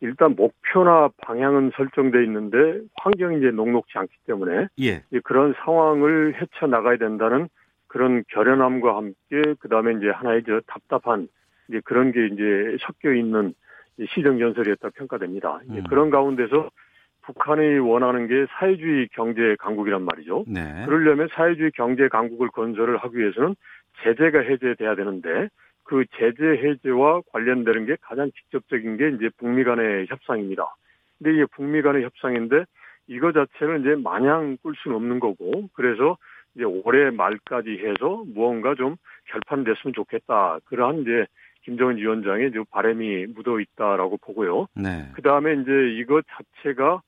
Speaker 9: 일단 목표나 방향은 설정돼 있는데 환경이 이제 녹록지 않기 때문에
Speaker 2: 예.
Speaker 9: 그런 상황을 헤쳐 나가야 된다는 그런 결연함과 함께 그다음에 이제 하나의 저 답답한 이제 그런 게 이제 섞여 있는 시정 연설이었다 평가됩니다.
Speaker 2: 음.
Speaker 9: 그런 가운데서 북한이 원하는 게 사회주의 경제 강국이란 말이죠.
Speaker 2: 네.
Speaker 9: 그러려면 사회주의 경제 강국을 건설을 하기 위해서는 제재가 해제돼야 되는데 그 제재 해제와 관련되는 게 가장 직접적인 게 이제 북미 간의 협상입니다. 근데 이게 북미 간의 협상인데 이거 자체는 이제 마냥 꿀 수는 없는 거고 그래서 이제 올해 말까지 해서 무언가 좀 결판됐으면 좋겠다. 그러한 이제 김정은 위원장의 좀 바람이 묻어 있다라고 보고요.
Speaker 2: 네.
Speaker 9: 그 다음에 이제 이거 자체가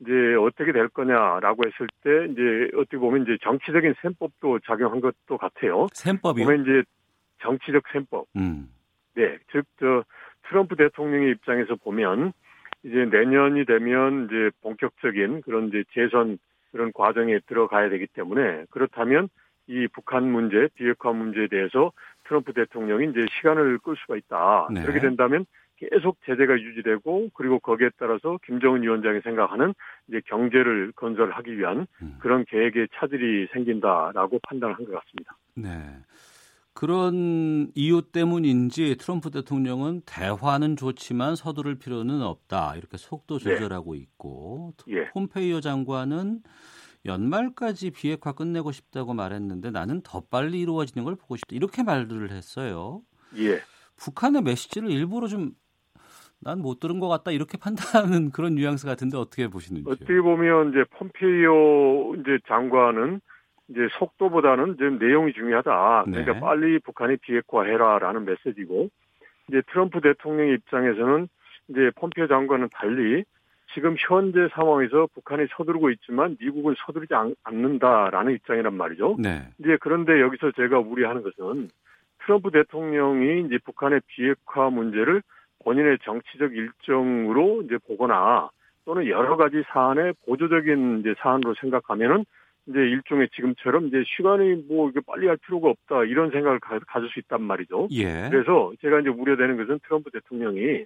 Speaker 9: 이제 어떻게 될 거냐라고 했을 때 이제 어떻게 보면 이제 정치적인 셈법도 작용한 것도 같아요.
Speaker 2: 셈법이요?
Speaker 9: 보면 이제 정치적 셈법.
Speaker 2: 음.
Speaker 9: 네. 즉, 저, 트럼프 대통령의 입장에서 보면 이제 내년이 되면 이제 본격적인 그런 이제 재선 그런 과정에 들어가야 되기 때문에 그렇다면 이 북한 문제, 비핵화 문제에 대해서 트럼프 대통령이 이제 시간을 끌 수가 있다.
Speaker 2: 네.
Speaker 9: 그렇게 된다면 계속 제재가 유지되고 그리고 거기에 따라서 김정은 위원장이 생각하는 이제 경제를 건설하기 위한
Speaker 2: 음.
Speaker 9: 그런 계획에 차질이 생긴다라고 판단을 한것 같습니다.
Speaker 2: 네. 그런 이유 때문인지 트럼프 대통령은 대화는 좋지만 서두를 필요는 없다. 이렇게 속도
Speaker 9: 네.
Speaker 2: 조절하고 있고
Speaker 9: 예.
Speaker 2: 폼페이오 장관은 연말까지 비핵화 끝내고 싶다고 말했는데 나는 더 빨리 이루어지는 걸 보고 싶다. 이렇게 말들을 했어요.
Speaker 9: 예.
Speaker 2: 북한의 메시지를 일부러 좀 난 못 들은 것 같다 이렇게 <laughs> 판단하는 그런 뉘앙스 같은데 어떻게 보시는지요?
Speaker 9: 어떻게 보면 이제 폼페이오 이제 장관은 이제 속도보다는 좀 내용이 중요하다. 그러니까
Speaker 2: 네.
Speaker 9: 빨리 북한이 비핵화해라라는 메시지고 이제 트럼프 대통령의 입장에서는 이제 폼페이오 장관은 달리 지금 현재 상황에서 북한이 서두르고 있지만 미국은 서두르지 않, 않는다라는 입장이란 말이죠.
Speaker 2: 네.
Speaker 9: 이제 그런데 여기서 제가 우려하는 것은 트럼프 대통령이 이제 북한의 비핵화 문제를 본인의 정치적 일정으로 이제 보거나 또는 여러 가지 사안의 보조적인 이제 사안으로 생각하면은 이제 일종의 지금처럼 이제 시간이 뭐 이게 빨리 할 필요가 없다 이런 생각을 가, 가질 수 있단 말이죠.
Speaker 2: 예.
Speaker 9: 그래서 제가 이제 우려되는 것은 트럼프 대통령이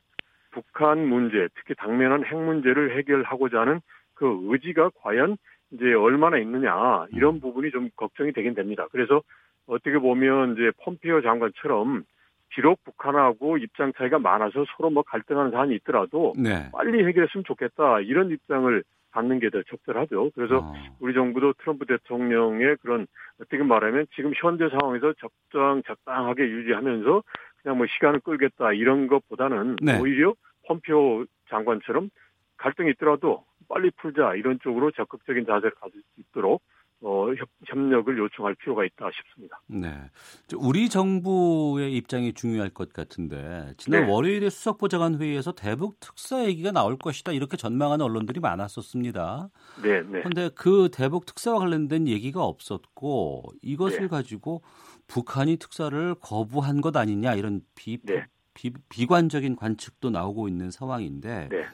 Speaker 9: 북한 문제, 특히 당면한 핵 문제를 해결하고자 하는 그 의지가 과연 이제 얼마나 있느냐 이런 부분이 좀 걱정이 되긴 됩니다. 그래서 어떻게 보면 이제 폼페이오 장관처럼 비록 북한하고 입장 차이가 많아서 서로 뭐 갈등하는 사안이 있더라도
Speaker 2: 네.
Speaker 9: 빨리 해결했으면 좋겠다 이런 입장을 갖는 게 더 적절하죠. 그래서
Speaker 2: 어.
Speaker 9: 우리 정부도 트럼프 대통령의 그런 어떻게 말하면 지금 현재 상황에서 적정 적당하게 유지하면서 그냥 뭐 시간을 끌겠다 이런 것보다는
Speaker 2: 네.
Speaker 9: 오히려 폼페오 장관처럼 갈등이 있더라도 빨리 풀자 이런 쪽으로 적극적인 자세를 가질 수 있도록 어, 협, 협력을 요청할 필요가 있다 싶습니다.
Speaker 2: 네. 저 우리 정부의 입장이 중요할 것 같은데 지난
Speaker 9: 네.
Speaker 2: 월요일에 수석보좌관 회의에서 대북 특사 얘기가 나올 것이다 이렇게 전망하는 언론들이 많았었습니다.
Speaker 9: 네, 네.
Speaker 2: 그런데 그 대북 특사와 관련된 얘기가 없었고 이것을
Speaker 9: 네.
Speaker 2: 가지고 북한이 특사를 거부한 것 아니냐 이런 비,
Speaker 9: 네.
Speaker 2: 비, 비관적인 관측도 나오고 있는 상황인데
Speaker 9: 네.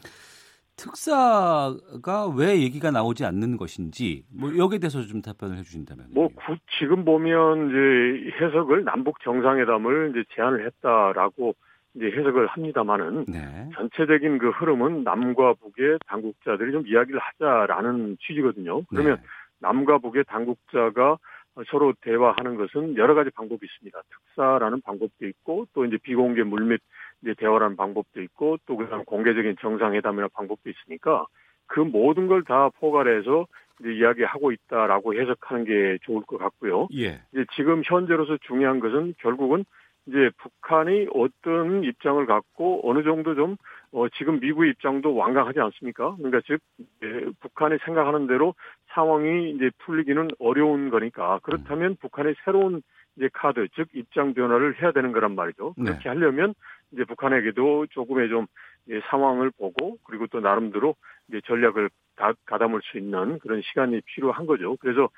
Speaker 2: 특사가 왜 얘기가 나오지 않는 것인지 뭐 여기에 대해서 좀 답변을 해주신다면.
Speaker 9: 뭐 구- 지금 보면 이제 해석을 남북 정상회담을 이제 제안을 했다라고 이제 해석을 합니다만은
Speaker 2: 네.
Speaker 9: 전체적인 그 흐름은 남과 북의 당국자들이 좀 이야기를 하자라는 취지거든요. 그러면
Speaker 2: 네.
Speaker 9: 남과 북의 당국자가 서로 대화하는 것은 여러 가지 방법이 있습니다. 특사라는 방법도 있고 또 이제 비공개 물밑 이제 대화라는 방법도 있고 또 그다음 공개적인 정상회담이라는 방법도 있으니까 그 모든 걸 다 포괄해서 이제 이야기하고 있다라고 해석하는 게 좋을 것 같고요.
Speaker 2: 예.
Speaker 9: 이제 지금 현재로서 중요한 것은 결국은 이제 북한이 어떤 입장을 갖고 어느 정도 좀 어, 지금 미국의 입장도 완강하지 않습니까? 그러니까 즉 예, 북한이 생각하는 대로 상황이 이제 풀리기는 어려운 거니까 그렇다면 북한의 새로운 이제 카드 즉 입장 변화를 해야 되는 거란 말이죠.
Speaker 2: 네.
Speaker 9: 그렇게 하려면 이제 북한에게도 조금의 좀 예, 상황을 보고 그리고 또 나름대로 이제 전략을 다 가담을 수 있는 그런 시간이 필요한 거죠. 그래서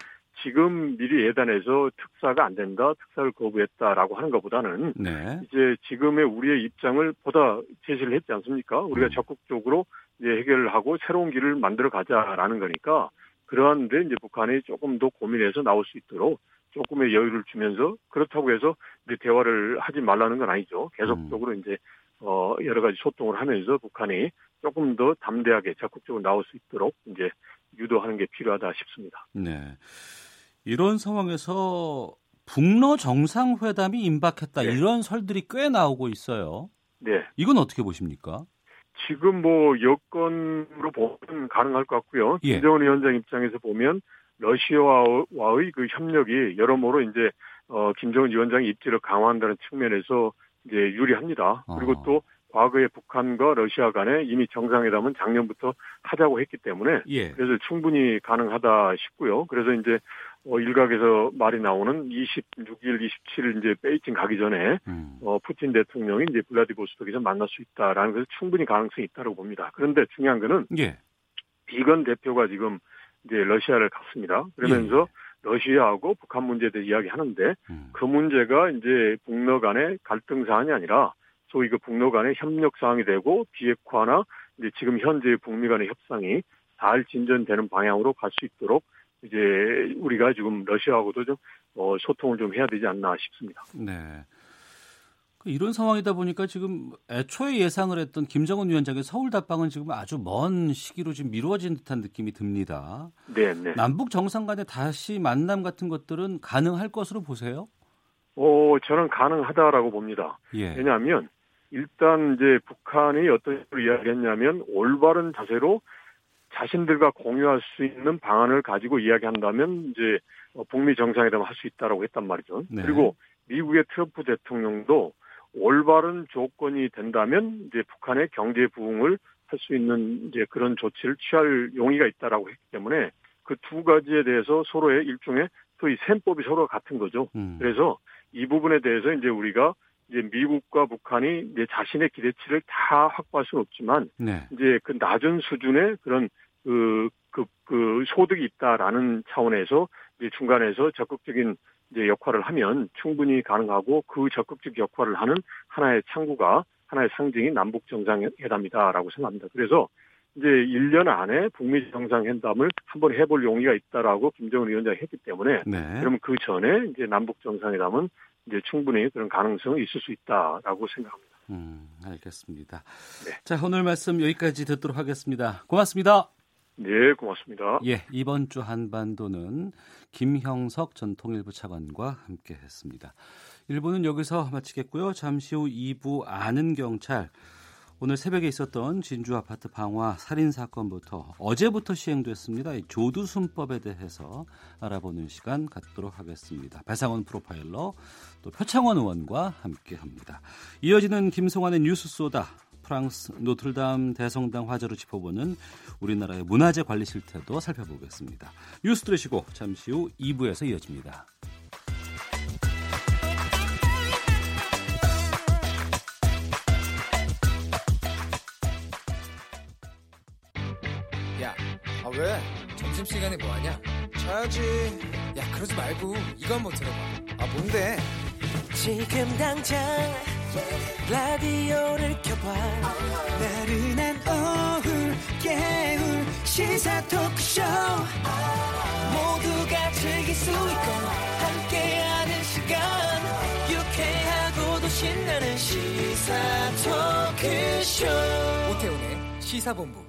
Speaker 9: 지금 미리 예단해서 특사가 안 된다, 특사를 거부했다라고 하는 것보다는
Speaker 2: 네.
Speaker 9: 이제 지금의 우리의 입장을 보다 제시를 했지 않습니까? 우리가
Speaker 2: 음.
Speaker 9: 적극적으로 이제 해결을 하고 새로운 길을 만들어 가자라는 거니까 그러한데 이제 북한이 조금 더 고민해서 나올 수 있도록 조금의 여유를 주면서 그렇다고 해서 이제 대화를 하지 말라는 건 아니죠. 계속적으로 이제 어 여러 가지 소통을 하면서 북한이 조금 더 담대하게 적극적으로 나올 수 있도록 이제 유도하는 게 필요하다 싶습니다.
Speaker 2: 네. 이런 상황에서 북러 정상회담이 임박했다
Speaker 9: 네.
Speaker 2: 이런 설들이 꽤 나오고 있어요.
Speaker 9: 네.
Speaker 2: 이건 어떻게 보십니까?
Speaker 9: 지금 뭐 여건으로 보면 가능할 것 같고요.
Speaker 2: 예.
Speaker 9: 김정은 위원장 입장에서 보면 러시아와의 그 협력이 여러모로 이제 어 김정은 위원장의 입지를 강화한다는 측면에서 이제 유리합니다. 그리고
Speaker 2: 어.
Speaker 9: 또 과거에 북한과 러시아 간에 이미 정상회담은 작년부터 하자고 했기 때문에
Speaker 2: 예.
Speaker 9: 그래서 충분히 가능하다 싶고요. 그래서 이제 어 일각에서 말이 나오는 26일, 27일 이제 베이징 가기 전에
Speaker 2: 음.
Speaker 9: 어, 푸틴 대통령이 이제 블라디보스톡에서 만날 수 있다라는 것은 충분히 가능성이 있다고 봅니다. 그런데 중요한 거는
Speaker 2: 예.
Speaker 9: 비건 대표가 지금 이제 러시아를 갔습니다. 그러면서 러시아하고 북한 문제에 대해 이야기하는데
Speaker 2: 음.
Speaker 9: 그 문제가 이제 북러 간의 갈등 사안이 아니라 소위 그 북러 간의 협력 사항이 되고 비핵화나 이제 지금 현재 북미 간의 협상이 잘 진전되는 방향으로 갈 수 있도록 이제 우리가 지금 러시아하고도 좀 어, 소통을 좀 해야 되지 않나 싶습니다.
Speaker 2: 네. 그 이런 상황이다 보니까 지금 애초에 예상을 했던 김정은 위원장의 서울 답방은 지금 아주 먼 시기로 지금 미루어진 듯한 느낌이 듭니다.
Speaker 9: 네, 네.
Speaker 2: 남북 정상 간의 다시 만남 같은 것들은 가능할 것으로 보세요?
Speaker 9: 어, 저는 가능하다라고 봅니다.
Speaker 2: 예.
Speaker 9: 왜냐하면 일단 이제 북한이 어떤 식으로 이야기했냐면 올바른 자세로 자신들과 공유할 수 있는 방안을 가지고 이야기한다면 이제 어, 북미 정상회담을 할 수 있다라고 했단 말이죠.
Speaker 2: 네.
Speaker 9: 그리고 미국의 트럼프 대통령도 올바른 조건이 된다면 이제 북한의 경제 부흥을 할 수 있는 이제 그런 조치를 취할 용의가 있다라고 했기 때문에 그 두 가지에 대해서 서로의 일종의 소위 셈법이 서로 같은 거죠.
Speaker 2: 음.
Speaker 9: 그래서 이 부분에 대해서 이제 우리가 이제 미국과 북한이 이제 자신의 기대치를 다 확보할 수는 없지만
Speaker 2: 네.
Speaker 9: 이제 그 낮은 수준의 그런 그, 그, 그 소득이 있다라는 차원에서 이제 중간에서 적극적인 이제 역할을 하면 충분히 가능하고 그 적극적 역할을 하는 하나의 창구가 하나의 상징이 남북 정상회담이다라고 생각합니다. 그래서 이제 1년 안에 북미 정상회담을 한번 해볼 용의가 있다라고 김정은 위원장이 했기 때문에
Speaker 2: 네.
Speaker 9: 그러면 그 전에 이제 남북 정상회담은 이제 충분히 그런 가능성이 있을 수 있다라고 생각합니다.
Speaker 2: 음, 알겠습니다.
Speaker 9: 네.
Speaker 2: 자, 오늘 말씀 여기까지 듣도록 하겠습니다. 고맙습니다.
Speaker 9: 네, 고맙습니다.
Speaker 2: 예, 이번 주 한반도는 김형석 전 통일부 차관과 함께 했습니다. 1부는 여기서 마치겠고요. 잠시 후 2부 아는 경찰 오늘 새벽에 있었던 진주 아파트 방화 살인 사건부터 어제부터 시행됐습니다. 이 조두순법에 대해서 알아보는 시간 갖도록 하겠습니다. 배상원 프로파일러 또 표창원 의원과 함께합니다. 이어지는 김송환의 뉴스 소다 프랑스 노틀담 대성당 화재로 짚어보는 우리나라의 문화재 관리 실태도 살펴보겠습니다. 뉴스 들으시고 잠시 후 2부에서 이어집니다.
Speaker 10: 야, 아 왜? 점심시간에 뭐하냐? 자야지. 야, 그러지 말고 이거 한번 들어봐. 아, 뭔데?
Speaker 11: 지금 당장 라디오를 켜봐 나른한 오후 깨울 시사 토크쇼 모두가 즐길 수 있고 함께하는 시간 유쾌하고도 신나는 시사 토크쇼
Speaker 10: 오태훈의 시사본부.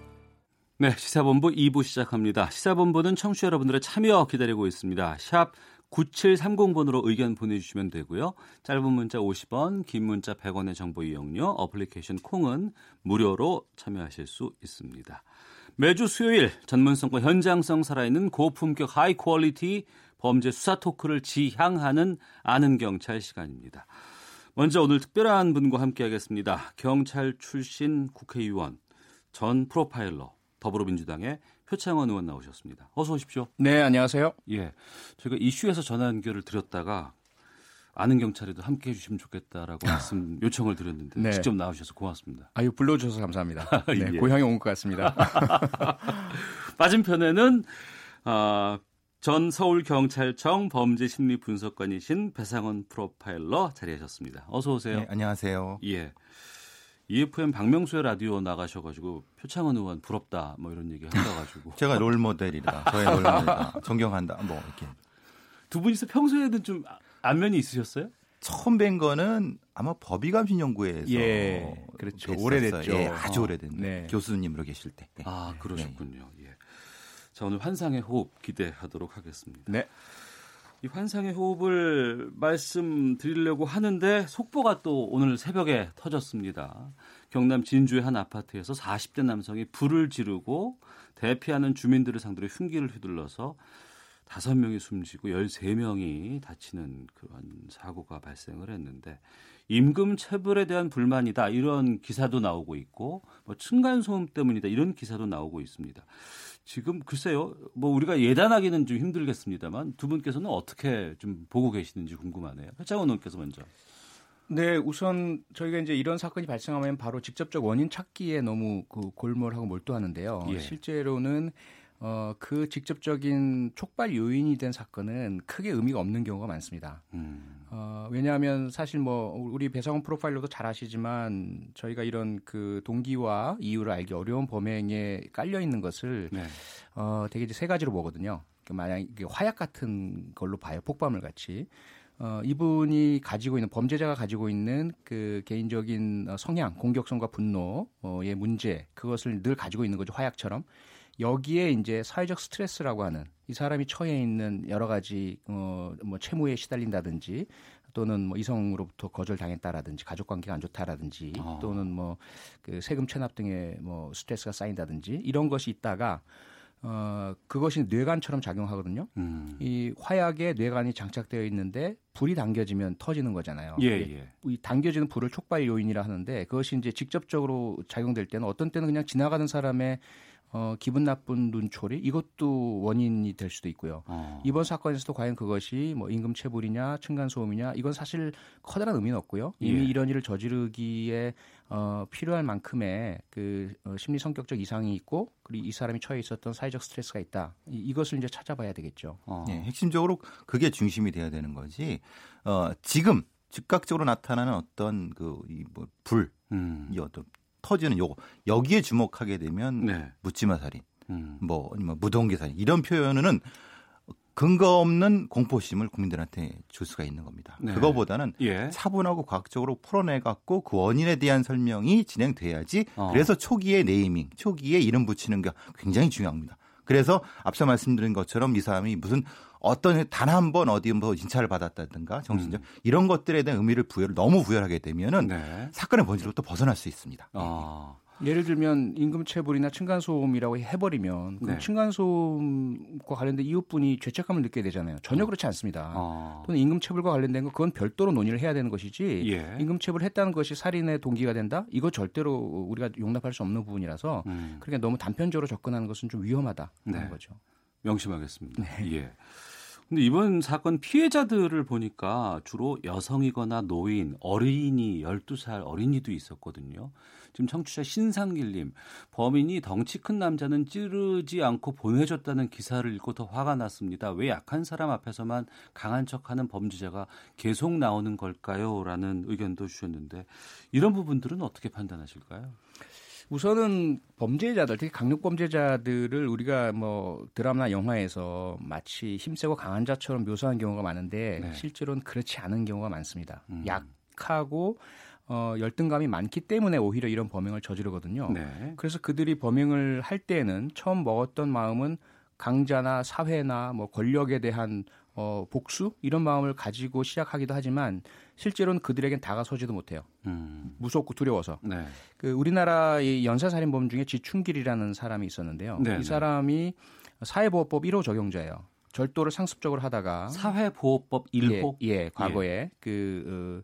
Speaker 2: 네, 시사본부 2부 시작합니다. 시사본부는 청취자 여러분들의 참여 기다리고 있습니다. 샵 9730번으로 의견 보내주시면 되고요. 짧은 문자 50원, 긴 문자 100원의 정보 이용료, 어플리케이션 콩은 무료로 참여하실 수 있습니다. 매주 수요일 전문성과 현장성 살아있는 고품격 high quality 범죄 수사 토크를 지향하는 아는 경찰 시간입니다. 먼저 오늘 특별한 분과 함께하겠습니다. 경찰 출신 국회의원 전 프로파일러 더불어민주당의 표창원 의원 나오셨습니다. 어서 오십시오.
Speaker 12: 네, 안녕하세요.
Speaker 2: 예, 저희가 이슈에서 전화 연결을 드렸다가 아는 경찰에도 함께 해주시면 좋겠다라고 말씀 요청을 드렸는데
Speaker 12: 네.
Speaker 2: 직접 나오셔서 고맙습니다.
Speaker 12: 아유 불러주셔서 감사합니다. <laughs> 네,
Speaker 2: 예.
Speaker 12: 고향에 온 것 같습니다. <laughs>
Speaker 2: 맞은편에는 아, 전 서울경찰청 범죄심리분석관이신 배상원 프로파일러 자리하셨습니다. 어서 오세요.
Speaker 13: 네, 안녕하세요.
Speaker 2: 예. EFM 박명수의 라디오 나가셔가지고 표창원 의원 부럽다 뭐 이런 얘기 하셔가지고 <laughs>
Speaker 13: 제가 롤 모델이다. 저의 롤 모델이다. 존경한다. 뭐 이렇게.
Speaker 2: 두 분이서 평소에는 좀 안면이 있으셨어요?
Speaker 13: 처음 뵌 거는 아마 법의감신연구회에서
Speaker 12: 예, 그렇죠. 오래됐죠.
Speaker 13: 예, 아주
Speaker 12: 어,
Speaker 13: 오래된
Speaker 12: 네.
Speaker 13: 교수님으로 계실 때. 예.
Speaker 2: 아 그러셨군요. 예. 자 오늘 환상의 호흡 기대하도록 하겠습니다.
Speaker 12: 네.
Speaker 2: 이 환상의 호흡을 말씀드리려고 하는데 속보가 또 오늘 새벽에 터졌습니다. 경남 진주의 한 아파트에서 40대 남성이 불을 지르고 대피하는 주민들을 상대로 흉기를 휘둘러서 5명이 숨지고 13명이 다치는 그런 사고가 발생을 했는데 임금 체불에 대한 불만이다 이런 기사도 나오고 있고 뭐 층간 소음 때문이다 이런 기사도 나오고 있습니다. 지금 글쎄요, 뭐 우리가 예단하기는 좀 힘들겠습니다만 두 분께서는 어떻게 좀 보고 계시는지 궁금하네요. 회장원 의원께서 먼저.
Speaker 12: 네, 우선 저희가 이제 이런 사건이 발생하면 바로 직접적 원인 찾기에 너무 그 골몰하고 몰두하는데요.
Speaker 2: 예.
Speaker 12: 실제로는 어, 그 직접적인 촉발 요인이 된 사건은 크게 의미가 없는 경우가 많습니다.
Speaker 2: 음.
Speaker 12: 어, 왜냐하면 사실 뭐 우리 배상원 프로파일러도 잘 아시지만 저희가 이런 그 동기와 이유를 알기 어려운 범행에 깔려 있는 것을
Speaker 2: 네.
Speaker 12: 어, 되게 이제 세 가지로 보거든요. 그 만약 이게 화약 같은 걸로 봐요. 폭발물 같이. 어, 이분이 가지고 있는 범죄자가 가지고 있는 그 개인적인 어, 성향, 공격성과 분노의 문제 그것을 늘 가지고 있는 거죠. 화약처럼. 여기에 이제 사회적 스트레스라고 하는 이 사람이 처해 있는 여러 가지 어뭐 채무에 시달린다든지 또는 뭐 이성으로부터 거절당했다라든지 가족 관계가 안 좋다라든지
Speaker 2: 어.
Speaker 12: 또는 뭐 그 세금 체납 등의 뭐 스트레스가 쌓인다든지 이런 것이 있다가 어 그것이 뇌관처럼 작용하거든요.
Speaker 2: 음.
Speaker 12: 이 화약에 뇌관이 장착되어 있는데 불이 당겨지면 터지는 거잖아요.
Speaker 2: 예, 예.
Speaker 12: 이 당겨지는 불을 촉발 요인이라 하는데 그것이 이제 직접적으로 작용될 때는 어떤 때는 그냥 지나가는 사람의 어, 기분 나쁜 눈초리 이것도 원인이 될 수도 있고요.
Speaker 2: 어.
Speaker 12: 이번 사건에서도 과연 그것이 뭐 임금 체불이냐 층간 소음이냐 이건 사실 커다란 의미는 없고요. 이미
Speaker 2: 예.
Speaker 12: 이런 일을 저지르기에 어, 필요할 만큼의 그 어, 심리 성격적 이상이 있고 그리고 이 사람이 처해 있었던 사회적 스트레스가 있다. 이, 이것을 이제 찾아봐야 되겠죠.
Speaker 2: 어.
Speaker 13: 예, 핵심적으로 그게 중심이 돼야 되는 거지. 어, 지금 즉각적으로 나타나는 어떤 그이뭐 불,
Speaker 2: 음.
Speaker 13: 이 어떤 터지는 요거 여기에 주목하게 되면
Speaker 2: 네.
Speaker 13: 묻지마 살인,
Speaker 2: 음.
Speaker 13: 뭐 아니면 무동기 살인 이런 표현은 근거 없는 공포심을 국민들한테 줄 수가 있는 겁니다.
Speaker 2: 네.
Speaker 13: 그거보다는
Speaker 2: 예.
Speaker 13: 차분하고 과학적으로 풀어내 갖고 그 원인에 대한 설명이 진행돼야지.
Speaker 2: 어.
Speaker 13: 그래서 초기에 네이밍, 초기에 이름 붙이는 게 굉장히 중요합니다. 그래서 앞서 말씀드린 것처럼 이 사람이 무슨 어떤 단 한 번 어디 뭐 진찰을 받았다든가 정신적 이런 것들에 대한 의미를 부여를 너무 부여하게 되면은
Speaker 2: 음. 네.
Speaker 13: 사건의 본질로부터 벗어날 수 있습니다.
Speaker 2: 아.
Speaker 12: 예를 들면 임금체불이나 층간소음이라고 해버리면 그
Speaker 2: 네.
Speaker 12: 층간소음과 관련된 이웃분이 죄책감을 느끼게 되잖아요. 전혀 그렇지 않습니다.
Speaker 2: 어.
Speaker 12: 또는 임금체불과 관련된 건 그건 별도로 논의를 해야 되는 것이지
Speaker 2: 예.
Speaker 12: 임금체불을 했다는 것이 살인의 동기가 된다? 이거 절대로 우리가 용납할 수 없는 부분이라서
Speaker 2: 음.
Speaker 12: 그러니까 너무 단편적으로 접근하는 것은 좀 위험하다
Speaker 2: 네.
Speaker 12: 는 거죠.
Speaker 2: 명심하겠습니다. 예. 근데 이번 사건 피해자들을 보니까 주로 여성이거나 노인, 어린이, 12살 어린이도 있었거든요. 지금 청취자 신상길님, 범인이 덩치 큰 남자는 찌르지 않고 보내줬다는 기사를 읽고 더 화가 났습니다. 왜 약한 사람 앞에서만 강한 척하는 범죄자가 계속 나오는 걸까요? 라는 의견도 주셨는데 이런 부분들은 어떻게 판단하실까요?
Speaker 12: 우선은 범죄자들, 특히 강력 범죄자들을 우리가 뭐 드라마나 영화에서 마치 힘세고 강한 자처럼 묘사한 경우가 많은데
Speaker 2: 네.
Speaker 12: 실제로는 그렇지 않은 경우가 많습니다.
Speaker 2: 음.
Speaker 12: 약하고 어, 열등감이 많기 때문에 오히려 이런 범행을 저지르거든요.
Speaker 2: 네.
Speaker 12: 그래서 그들이 범행을 할 때는 처음 먹었던 마음은 강자나 사회나 뭐 권력에 대한 어, 복수 이런 마음을 가지고 시작하기도 하지만 실제로는 그들에겐 다가서지도 못해요.
Speaker 2: 음.
Speaker 12: 무섭고 두려워서.
Speaker 2: 네.
Speaker 12: 그 우리나라의 연쇄살인범 중에 지춘길이라는 사람이 있었는데요.
Speaker 2: 네,
Speaker 12: 이
Speaker 2: 네.
Speaker 12: 사람이 사회보호법 1호 적용자예요. 절도를 상습적으로 하다가
Speaker 2: 사회보호법 1호?
Speaker 12: 예, 예, 과거에 그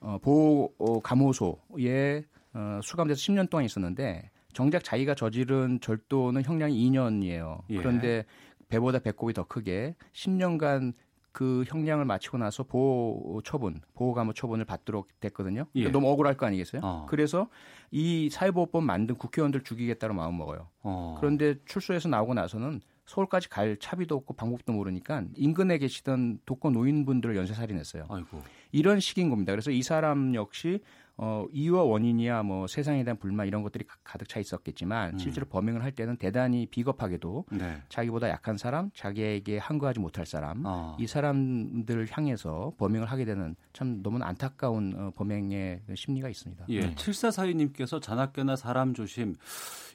Speaker 12: 어, 보호 어, 감호소에 어, 수감돼서 10년 동안 있었는데 정작 자기가 저지른 절도는 형량이 2년이에요.
Speaker 2: 예.
Speaker 12: 그런데 배보다 배꼽이 더 크게 10년간 그 형량을 마치고 나서 보호 처분, 보호 감호 처분을 받도록 됐거든요.
Speaker 2: 예.
Speaker 12: 너무 억울할 거 아니겠어요?
Speaker 2: 어.
Speaker 12: 그래서 이 사회보호법 만든 국회의원들 죽이겠다고 마음 먹어요.
Speaker 2: 어.
Speaker 12: 그런데 출소해서 나오고 나서는 서울까지 갈 차비도 없고 방법도 모르니까 인근에 계시던 독거 노인분들을 연쇄살인했어요.
Speaker 2: 아이고.
Speaker 12: 이런 식인 겁니다. 그래서 이 사람 역시 어, 이유와 원인이야 뭐 세상에 대한 불만 이런 것들이 가- 가득 차 있었겠지만
Speaker 2: 음.
Speaker 12: 실제로 범행을 할 때는 대단히 비겁하게도
Speaker 2: 네.
Speaker 12: 자기보다 약한 사람, 자기에게 항거하지 못할 사람,
Speaker 2: 어.
Speaker 12: 이 사람들을 향해서 범행을 하게 되는 참 너무 안타까운 어, 범행의 심리가 있습니다.
Speaker 2: 예, 7442님께서 자나깨나 사람 조심,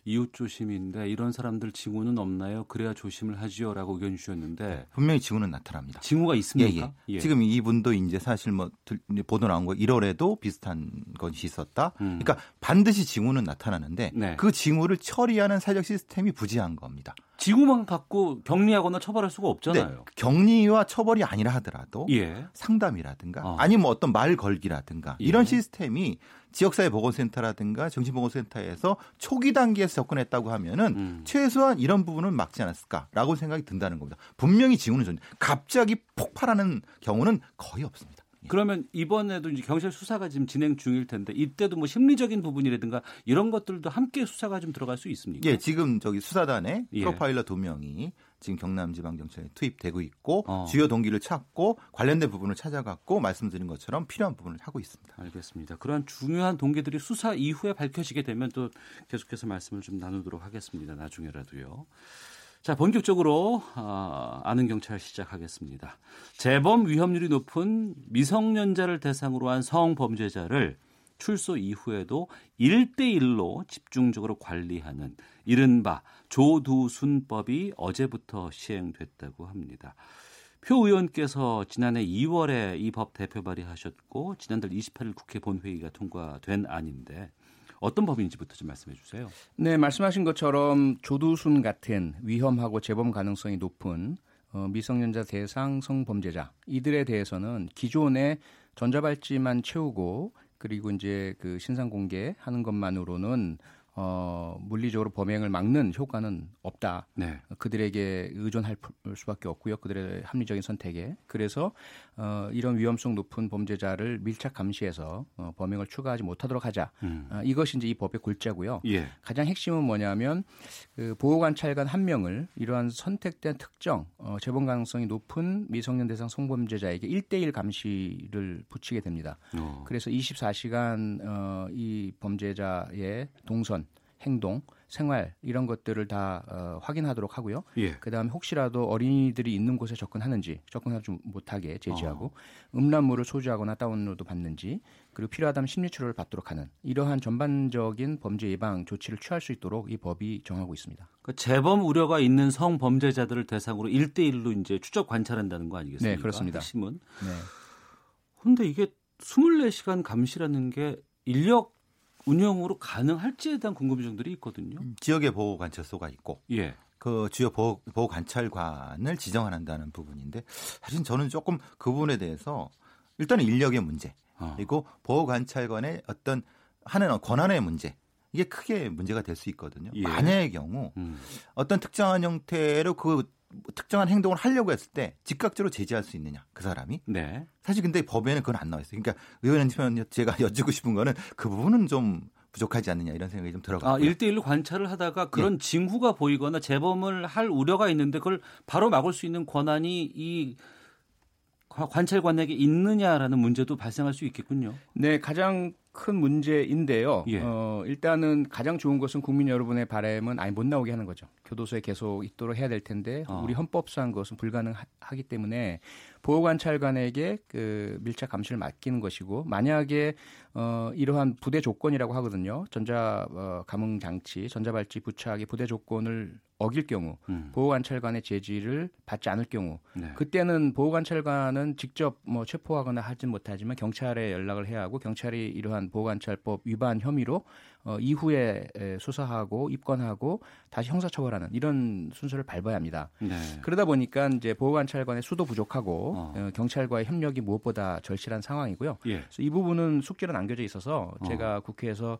Speaker 2: 이웃 조심인데 이런 사람들 징후는 없나요? 그래야 조심을 하지요라고 의견 주셨는데
Speaker 13: 분명히 징후는 나타납니다.
Speaker 2: 징후가 있습니까?
Speaker 13: 예, 예.
Speaker 2: 예.
Speaker 13: 지금 이분도 이제 사실 뭐 들- 보도 나온 거 1월에도 비슷한 것이 있었다.
Speaker 2: 음.
Speaker 13: 그러니까 반드시 징후는 나타나는데
Speaker 2: 네.
Speaker 13: 그 징후를 처리하는 사회적 시스템이 부재한 겁니다.
Speaker 2: 징후만 갖고 격리하거나 처벌할 수가
Speaker 13: 네,
Speaker 2: 없잖아요.
Speaker 13: 격리와 처벌이 아니라 하더라도
Speaker 2: 예.
Speaker 13: 상담이라든가
Speaker 2: 어.
Speaker 13: 아니면 뭐 어떤 말 걸기라든가
Speaker 2: 예.
Speaker 13: 이런 시스템이 지역사회 보건센터라든가 정신보건센터에서 초기 단계에서 접근했다고 하면은
Speaker 2: 음.
Speaker 13: 최소한 이런 부분은 막지 않았을까라고 생각이 든다는 겁니다. 분명히 징후는 존재. 갑자기 폭발하는 경우는 거의 없습니다.
Speaker 2: 그러면 이번에도 이제 경찰 수사가 지금 진행 중일 텐데 이때도 뭐 심리적인 부분이라든가 이런 것들도 함께 수사가 좀 들어갈 수 있습니까?
Speaker 13: 예, 지금 저기 수사단에
Speaker 2: 예.
Speaker 13: 프로파일러 두 명이 지금 경남지방경찰에 투입되고 있고
Speaker 2: 어.
Speaker 13: 주요 동기를 찾고 관련된 부분을 찾아갖고 말씀드린 것처럼 필요한 부분을 하고 있습니다.
Speaker 2: 알겠습니다. 그러한 중요한 동기들이 수사 이후에 밝혀지게 되면 또 계속해서 말씀을 좀 나누도록 하겠습니다. 나중에라도요. 자, 본격적으로 아, 아는 경찰 시작하겠습니다. 재범 위험률이 높은 미성년자를 대상으로 한 성범죄자를 출소 이후에도 1대1로 집중적으로 관리하는 이른바 조두순법이 어제부터 시행됐다고 합니다. 표 의원께서 지난해 2월에 이 법 대표 발의하셨고 지난달 28일 국회 본회의가 통과된 안인데 어떤 법인지부터 좀 말씀해 주세요.
Speaker 12: 네, 말씀하신 것처럼 조두순 같은 위험하고 재범 가능성이 높은 어, 미성년자 대상 성범죄자 이들에 대해서는 기존에 전자발찌만 채우고 그리고 이제 그 신상 공개하는 것만으로는 어, 물리적으로 범행을 막는 효과는 없다.
Speaker 2: 네.
Speaker 12: 그들에게 의존할 수밖에 없고요. 그들의 합리적인 선택에. 그래서 어, 이런 위험성 높은 범죄자를 밀착 감시해서 어, 범행을 추가하지 못하도록 하자.
Speaker 2: 음.
Speaker 12: 아, 이것이 이제 이 법의 골자고요.
Speaker 2: 예.
Speaker 12: 가장 핵심은 뭐냐면 그 보호관찰관 한 명을 이러한 선택된 특정 어, 재범 가능성이 높은 미성년 대상 성범죄자에게 1대1 감시를 붙이게 됩니다.
Speaker 2: 어.
Speaker 12: 그래서 24시간 어, 이 범죄자의 동선, 행동, 생활 이런 것들을 다 어, 확인하도록 하고요.
Speaker 2: 예.
Speaker 12: 그다음에 혹시라도 어린이들이 있는 곳에 접근하는지 접근하지 못하게 제지하고
Speaker 2: 어.
Speaker 12: 음란물을 소지하거나 다운로드 받는지 그리고 필요하다면 심리 치료를 받도록 하는 이러한 전반적인 범죄 예방 조치를 취할 수 있도록 이 법이 정하고 있습니다.
Speaker 2: 그러니까 재범 우려가 있는 성범죄자들을 대상으로 1대1로 이제 추적 관찰한다는 거 아니겠습니까?
Speaker 12: 네, 그렇습니다.
Speaker 2: 핵심은.
Speaker 12: 네.
Speaker 2: 근데 이게 24시간 감시라는 게 인력 운영으로 가능할지에 대한 궁금증들이 있거든요.
Speaker 13: 지역의 보호 관찰소가 있고
Speaker 2: 예.
Speaker 13: 그 주요 보호, 보호 관찰관을 지정한다는 부분인데 사실 저는 조금 그 부분에 대해서 일단은 인력의 문제
Speaker 2: 어.
Speaker 13: 그리고 보호 관찰관의 어떤 하는 권한의 문제 이게 크게 문제가 될 수 있거든요.
Speaker 2: 예.
Speaker 13: 만약의 경우
Speaker 2: 음.
Speaker 13: 어떤 특정한 형태로 그 특정한 행동을 하려고 했을 때 즉각적으로 제지할 수 있느냐 그 사람이
Speaker 2: 네.
Speaker 13: 사실 근데 법에는 그건 안 나와 있어요. 그러니까 의원님 제가 <laughs> 여쭙고 싶은 거는 그 부분은 좀 부족하지 않느냐 이런 생각이 좀
Speaker 2: 아,
Speaker 13: 들어가고요.
Speaker 2: 1대1로 관찰을 하다가 그런 징후가 보이거나 재범을 할 우려가 있는데 그걸 바로 막을 수 있는 권한이 이 관- 관찰관에게 있느냐라는 문제도 발생할 수 있겠군요.
Speaker 12: 네, 가장 큰 문제인데요.
Speaker 2: 예.
Speaker 12: 어, 일단은 가장 좋은 것은 국민 여러분의 바람은 아예 못 나오게 하는 거죠. 교도소에 계속 있도록 해야 될 텐데
Speaker 2: 어.
Speaker 12: 우리 헌법상 그것은 불가능하기 때문에 보호관찰관에게 그 밀착 감시를 맡기는 것이고 만약에 어, 이러한 부대 조건이라고 하거든요. 전자 어, 감응 장치, 전자발찌 부착의 부대 조건을 어길 경우
Speaker 2: 음.
Speaker 12: 보호관찰관의 제지를 받지 않을 경우
Speaker 2: 네.
Speaker 12: 그때는 보호관찰관은 직접 뭐 체포하거나 하진 못하지만 경찰에 연락을 해야 하고 경찰이 이러한 보호관찰법 위반 혐의로 어, 이후에 에, 수사하고 입건하고 다시 형사처벌하는 이런 순서를 밟아야 합니다.
Speaker 2: 네.
Speaker 12: 그러다 보니까 이제 보호관찰관의 수도 부족하고
Speaker 2: 어.
Speaker 12: 어, 경찰과의 협력이 무엇보다 절실한 상황이고요.
Speaker 2: 예.
Speaker 12: 그래서 이 부분은 숙제로 남겨져 있어서 제가 국회에서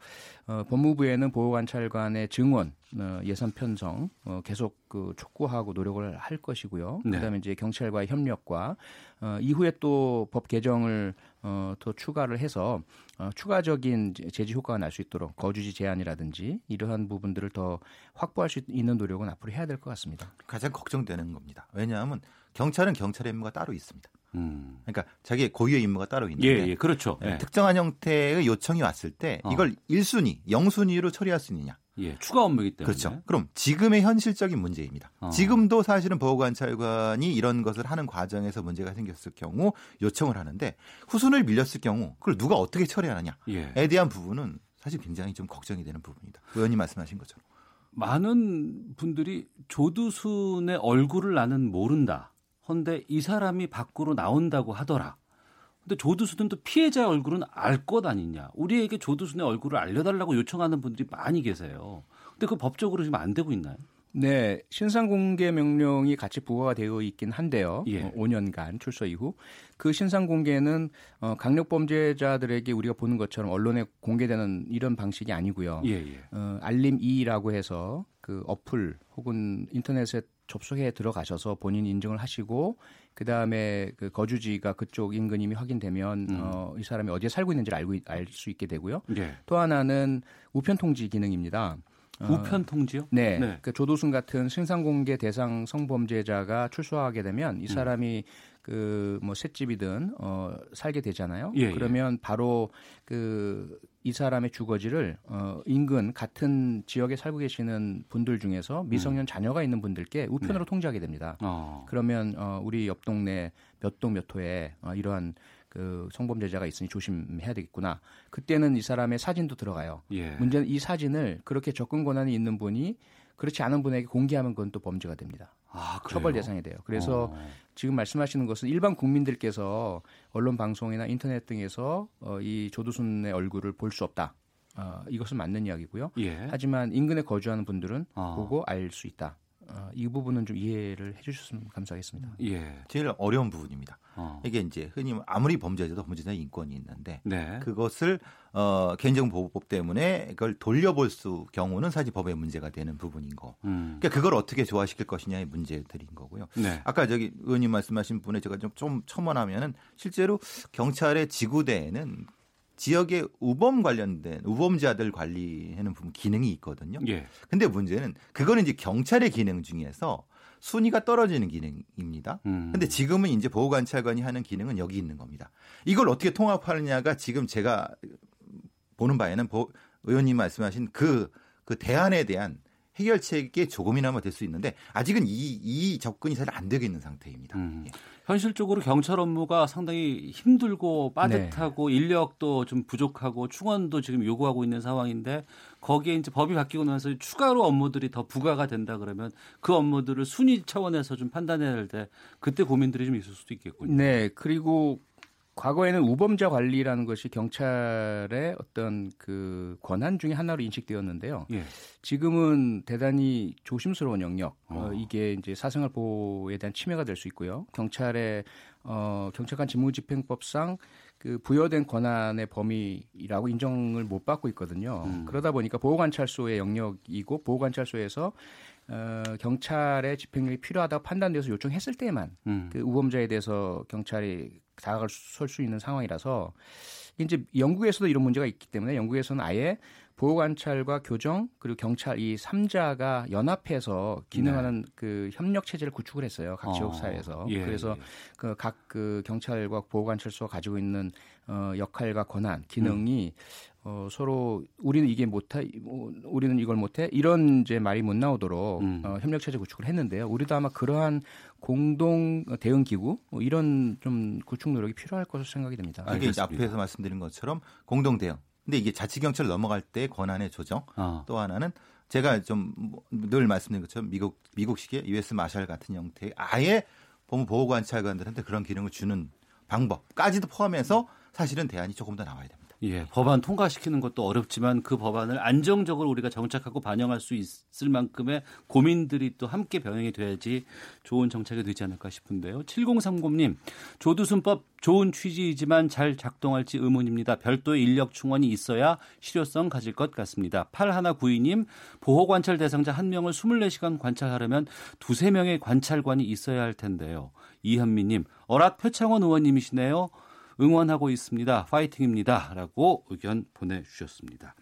Speaker 12: 어, 법무부에는 보호관찰관의 증원, 어, 예산 편성 어, 계속 그 촉구하고 노력을 할 것이고요.
Speaker 2: 네.
Speaker 12: 그다음에 이제 경찰과의 협력과 어, 이후에 또 법 개정을 어, 더 추가를 해서 어, 추가적인 제지 효과가 날 수 있도록 거주지 제한이라든지 이러한 부분들을 더 확보할 수 있는 노력은 앞으로 해야 될 것 같습니다.
Speaker 13: 가장 걱정되는 겁니다. 왜냐하면 경찰은 경찰의 임무가 따로 있습니다.
Speaker 2: 음.
Speaker 13: 그러니까 자기의 고유의 임무가 따로 있는데
Speaker 2: 예, 예, 그렇죠.
Speaker 13: 예,
Speaker 2: 예.
Speaker 13: 특정한 형태의 요청이 왔을 때
Speaker 2: 어.
Speaker 13: 이걸 1순위, 0순위로 처리할 수 있느냐.
Speaker 2: 예, 추가 업무이기 때문에.
Speaker 13: 그렇죠. 그럼 지금의 현실적인 문제입니다.
Speaker 2: 어.
Speaker 13: 지금도 사실은 보호관찰관이 이런 것을 하는 과정에서 문제가 생겼을 경우 요청을 하는데 후순을 밀렸을 경우 그걸 누가 어떻게 처리하느냐에
Speaker 2: 예.
Speaker 13: 대한 부분은 사실 굉장히 좀 걱정이 되는 부분입니다. 의원님 말씀하신 것처럼.
Speaker 2: 많은 분들이 조두순의 얼굴을 나는 모른다. 헌데 이 사람이 밖으로 나온다고 하더라. 근데 조두순은 또 피해자의 얼굴은 알 것 아니냐. 우리에게 조두순의 얼굴을 알려달라고 요청하는 분들이 많이 계세요. 근데 그 법적으로 지금 안 되고 있나요?
Speaker 12: 네, 신상 공개 명령이 같이 부과가 되어 있긴 한데요.
Speaker 2: 예.
Speaker 12: 어, 5년간 출소 이후 그 신상 공개는 어, 강력 범죄자들에게 우리가 보는 것처럼 언론에 공개되는 이런 방식이 아니고요.
Speaker 2: 예, 예.
Speaker 12: 어, 알림 2라고 해서 그 어플 혹은 인터넷에 접속해 들어가셔서 본인 인증을 하시고 그 다음에 그 거주지가 그쪽 인근임이 확인되면
Speaker 2: 음.
Speaker 12: 어, 이 사람이 어디에 살고 있는지를 알고 알 수 있게 되고요.
Speaker 2: 예.
Speaker 12: 또 하나는 우편 통지 기능입니다. 어,
Speaker 2: 우편 통지요?
Speaker 12: 네.
Speaker 2: 네.
Speaker 12: 그 조도순 같은 신상공개 대상 성범죄자가 출소하게 되면
Speaker 2: 음.
Speaker 12: 이 사람이 그뭐 셋집이든 어 살게 되잖아요.
Speaker 2: 예, 예.
Speaker 12: 그러면 바로 그 이 사람의 주거지를 어 인근 같은 지역에 살고 계시는 분들 중에서 미성년 자녀가 있는 분들께 우편으로 통지하게 됩니다.
Speaker 2: 음. 네. 어.
Speaker 12: 그러면 어 우리 옆 동네 몇 동 몇 호에 어 이러한 그 성범죄자가 있으니 조심해야 되겠구나. 그때는 이 사람의 사진도 들어가요.
Speaker 2: 예.
Speaker 12: 문제는 이 사진을 그렇게 접근 권한이 있는 분이 그렇지 않은 분에게 공개하면 그건 또 범죄가 됩니다.
Speaker 2: 아?
Speaker 12: 처벌 대상이 돼요. 그래서
Speaker 2: 어.
Speaker 12: 지금 말씀하시는 것은 일반 국민들께서 언론 방송이나 인터넷 등에서 어, 이 조두순의 얼굴을 볼 수 없다. 어, 이것은 맞는 이야기고요.
Speaker 2: 예.
Speaker 12: 하지만 인근에 거주하는 분들은
Speaker 2: 어.
Speaker 12: 보고 알 수 있다. 어, 이 부분은 좀 이해를 해주셨으면 감사하겠습니다.
Speaker 2: 예.
Speaker 13: 제일 어려운 부분입니다.
Speaker 2: 어.
Speaker 13: 이게 이제 흔히 아무리 범죄자도 범죄자의 인권이 있는데
Speaker 2: 네.
Speaker 13: 그것을 어, 개인정보보호법 때문에 그걸 돌려볼 수 경우는 사실 법의 문제가 되는 부분인 거.
Speaker 2: 음.
Speaker 13: 그러니까 그걸 어떻게 조화시킬 것이냐의 문제들인 거고요.
Speaker 2: 네.
Speaker 13: 아까 저기 의원님 말씀하신 분에 제가 좀, 좀 첨언하면은 실제로 경찰의 지구대에는 지역의 우범 관련된 우범자들 관리하는 부분 기능이 있거든요.
Speaker 2: 예.
Speaker 13: 근데 문제는 그거는 이제 경찰의 기능 중에서 순위가 떨어지는 기능입니다.
Speaker 2: 음.
Speaker 13: 근데 지금은 이제 보호관찰관이 하는 기능은 여기 있는 겁니다. 이걸 어떻게 통합하느냐가 지금 제가 보는 바에는 보, 의원님 말씀하신 그, 그 대안에 대한 해결책이 조금이나마 될 수 있는데 아직은 이, 이 접근이 잘 안 되고 있는 상태입니다.
Speaker 2: 음.
Speaker 13: 예.
Speaker 2: 현실적으로 경찰 업무가 상당히 힘들고 빠듯하고
Speaker 12: 네.
Speaker 2: 인력도 좀 부족하고 충원도 지금 요구하고 있는 상황인데 거기에 이제 법이 바뀌고 나서 추가로 업무들이 더 부과가 된다 그러면 그 업무들을 순위 차원에서 좀 판단해야 할 때 그때 고민들이 좀 있을 수도 있겠군요.
Speaker 12: 네, 그리고 과거에는 우범자 관리라는 것이 경찰의 어떤 그 권한 중에 하나로 인식되었는데요.
Speaker 2: 예.
Speaker 12: 지금은 대단히 조심스러운 영역. 어,
Speaker 2: 어.
Speaker 12: 이게 이제 사생활 보호에 대한 침해가 될 수 있고요. 경찰의 어, 경찰관 직무집행법상 그 부여된 권한의 범위라고 인정을 못 받고 있거든요.
Speaker 2: 음.
Speaker 12: 그러다 보니까 보호관찰소의 영역이고 보호관찰소에서 어, 경찰의 집행력이 필요하다고 판단돼서 요청했을 때만
Speaker 2: 음.
Speaker 12: 그 우범자에 대해서 경찰이 다가갈 설 수 있는 상황이라서 이제 영국에서도 이런 문제가 있기 때문에 영국에서는 아예 보호관찰과 교정 그리고 경찰 이 3자가 연합해서 기능하는 그 협력 체제를 구축을 했어요. 각 지역
Speaker 2: 네. 어,
Speaker 12: 사회에서.
Speaker 2: 예,
Speaker 12: 그래서
Speaker 2: 예.
Speaker 12: 그각 그 경찰과 보호관찰소가 가지고 있는 어 역할과 권한, 기능이 어 서로 우리는 이게 못해, 뭐, 우리는 이걸 못해 이런 이제 말이 못 나오도록
Speaker 2: 음.
Speaker 12: 어, 협력 체제 구축을 했는데요. 우리도 아마 그러한 공동 대응 기구 뭐 이런 좀 구축 노력이 필요할 것으로 생각이 됩니다.
Speaker 13: 이게 이제
Speaker 2: 알겠습니다.
Speaker 13: 앞에서 말씀드린 것처럼 공동 대응. 근데 이게 자치경찰 넘어갈 때 권한의 조정.
Speaker 2: 어.
Speaker 13: 또 하나는 제가 좀 늘 말씀드린 것처럼 미국 미국식의 US 마샬 같은 형태의 아예 법무 보호관찰관들한테 그런 기능을 주는 방법까지도 포함해서 사실은 대안이 조금 더 나와야 됩니다.
Speaker 2: 예, 법안 통과시키는 것도 어렵지만 그 법안을 안정적으로 우리가 정착하고 반영할 수 있을 만큼의 고민들이 또 함께 병행이 돼야지 좋은 정책이 되지 않을까 싶은데요. 7030님, 조두순법 좋은 취지이지만 잘 작동할지 의문입니다. 별도의 인력 충원이 있어야 실효성 가질 것 같습니다. 8192님, 보호 관찰 대상자 한 명을 24시간 관찰하려면 두세 명의 관찰관이 있어야 할 텐데요. 이현미님, 어랏 표창원 의원님이시네요. 응원하고 있습니다. 파이팅입니다. 라고 의견 보내주셨습니다.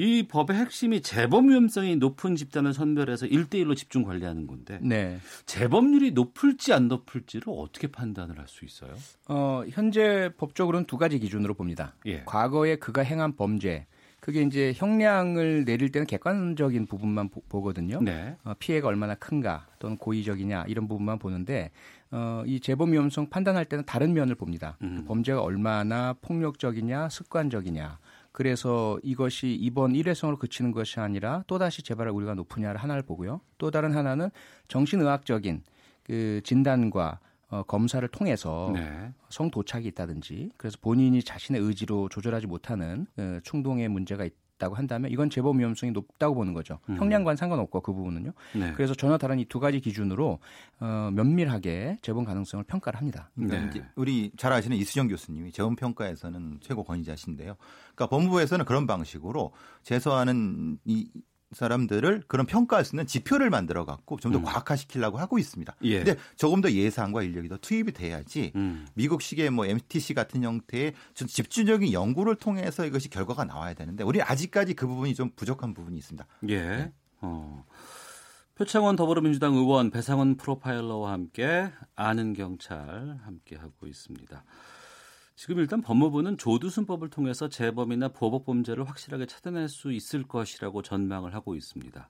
Speaker 2: 이 법의 핵심이 재범 위험성이 높은 집단을 선별해서 1대1로 집중 관리하는 건데
Speaker 12: 네.
Speaker 2: 재범률이 높을지 안 높을지를 어떻게 판단을 할 수 있어요?
Speaker 12: 어, 현재 법적으로는 두 가지 기준으로 봅니다.
Speaker 2: 예.
Speaker 12: 과거에 그가 행한 범죄, 그게 이제 형량을 내릴 때는 객관적인 부분만 보, 거든요
Speaker 2: 네.
Speaker 12: 어, 피해가 얼마나 큰가 또는 고의적이냐 이런 부분만 보는데 어, 이 재범 위험성 판단할 때는 다른 면을 봅니다.
Speaker 2: 음.
Speaker 12: 그 범죄가 얼마나 폭력적이냐, 습관적이냐. 그래서 이것이 이번 일회성으로 그치는 것이 아니라 또다시 재발할 우리가 높으냐를 하나를 보고요. 또 다른 하나는 정신의학적인 그 진단과 어, 검사를 통해서
Speaker 2: 네.
Speaker 12: 성도착이 있다든지 그래서 본인이 자신의 의지로 조절하지 못하는 어, 충동의 문제가 있다 고 한다면 이건 재범 위험성이 높다고 보는 거죠.
Speaker 2: 음.
Speaker 12: 형량과는 상관없고 그 부분은요.
Speaker 2: 네.
Speaker 12: 그래서 전혀 다른 이 두 가지 기준으로 어, 면밀하게 재범 가능성을 평가를 합니다.
Speaker 13: 그러니까
Speaker 2: 네.
Speaker 13: 이제 우리 잘 아시는 이수정 교수님이 재원 평가에서는 최고 권위자신데요. 그러니까 법무부에서는 그런 방식으로 제소하는 이 사람들을 그런 평가할 수 있는 지표를 만들어 갖고 좀더
Speaker 2: 음.
Speaker 13: 과학화시키려고 하고 있습니다.
Speaker 2: 예.
Speaker 13: 근데 조금 더 예산과 인력이 더 투입이 돼야지
Speaker 2: 음.
Speaker 13: 미국식의 뭐 MTC 같은 형태의 좀 집중적인 연구를 통해서 이것이 결과가 나와야 되는데 우리 아직까지 그 부분이 좀 부족한 부분이 있습니다.
Speaker 2: 예. 어. 표창원 더불어민주당 의원 배상원 프로파일러와 함께 아는 경찰 함께 하고 있습니다. 지금 일단 법무부는 조두순법을 통해서 재범이나 보복 범죄를 확실하게 찾아낼 수 있을 것이라고 전망을 하고 있습니다.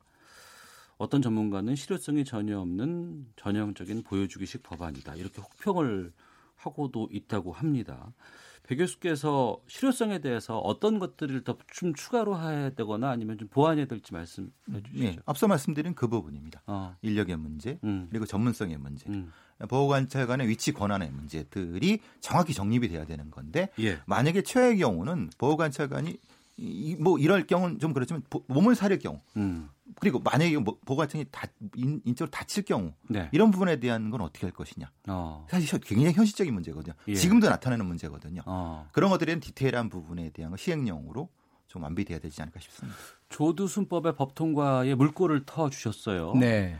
Speaker 2: 어떤 전문가는 실효성이 전혀 없는 전형적인 보여주기식 법안이다. 이렇게 혹평을 하고도 있다고 합니다. 배 교수께서 실효성에 대해서 어떤 것들을 더 좀 추가로 해야 되거나 아니면 좀 보완해야 될지 말씀해 주시죠.
Speaker 13: 예, 앞서 말씀드린 그 부분입니다.
Speaker 2: 어.
Speaker 13: 인력의 문제
Speaker 2: 음.
Speaker 13: 그리고 전문성의 문제,
Speaker 2: 음.
Speaker 13: 보호관찰관의 위치 권한의 문제들이 정확히 정립이 돼야 되는 건데
Speaker 2: 예.
Speaker 13: 만약에 최의 경우는 보호관찰관이 이, 뭐 이럴 경우는 좀 그렇지만 보- 몸을 사릴 경우
Speaker 2: 음.
Speaker 13: 그리고 만약에 뭐 보호관찰이 다 인, 인적으로 다칠 경우
Speaker 2: 네.
Speaker 13: 이런 부분에 대한 건 어떻게 할 것이냐
Speaker 2: 어.
Speaker 13: 사실 현- 굉장히 현실적인 문제거든요.
Speaker 2: 예.
Speaker 13: 지금도 나타나는 문제거든요.
Speaker 2: 어.
Speaker 13: 그런 것들에 대한 디테일한 부분에 대한 거 시행령으로 좀 완비돼야 되지 않을까 싶습니다.
Speaker 2: 조두순법의 법 통과에 물꼬를 터 주셨어요.
Speaker 12: 네.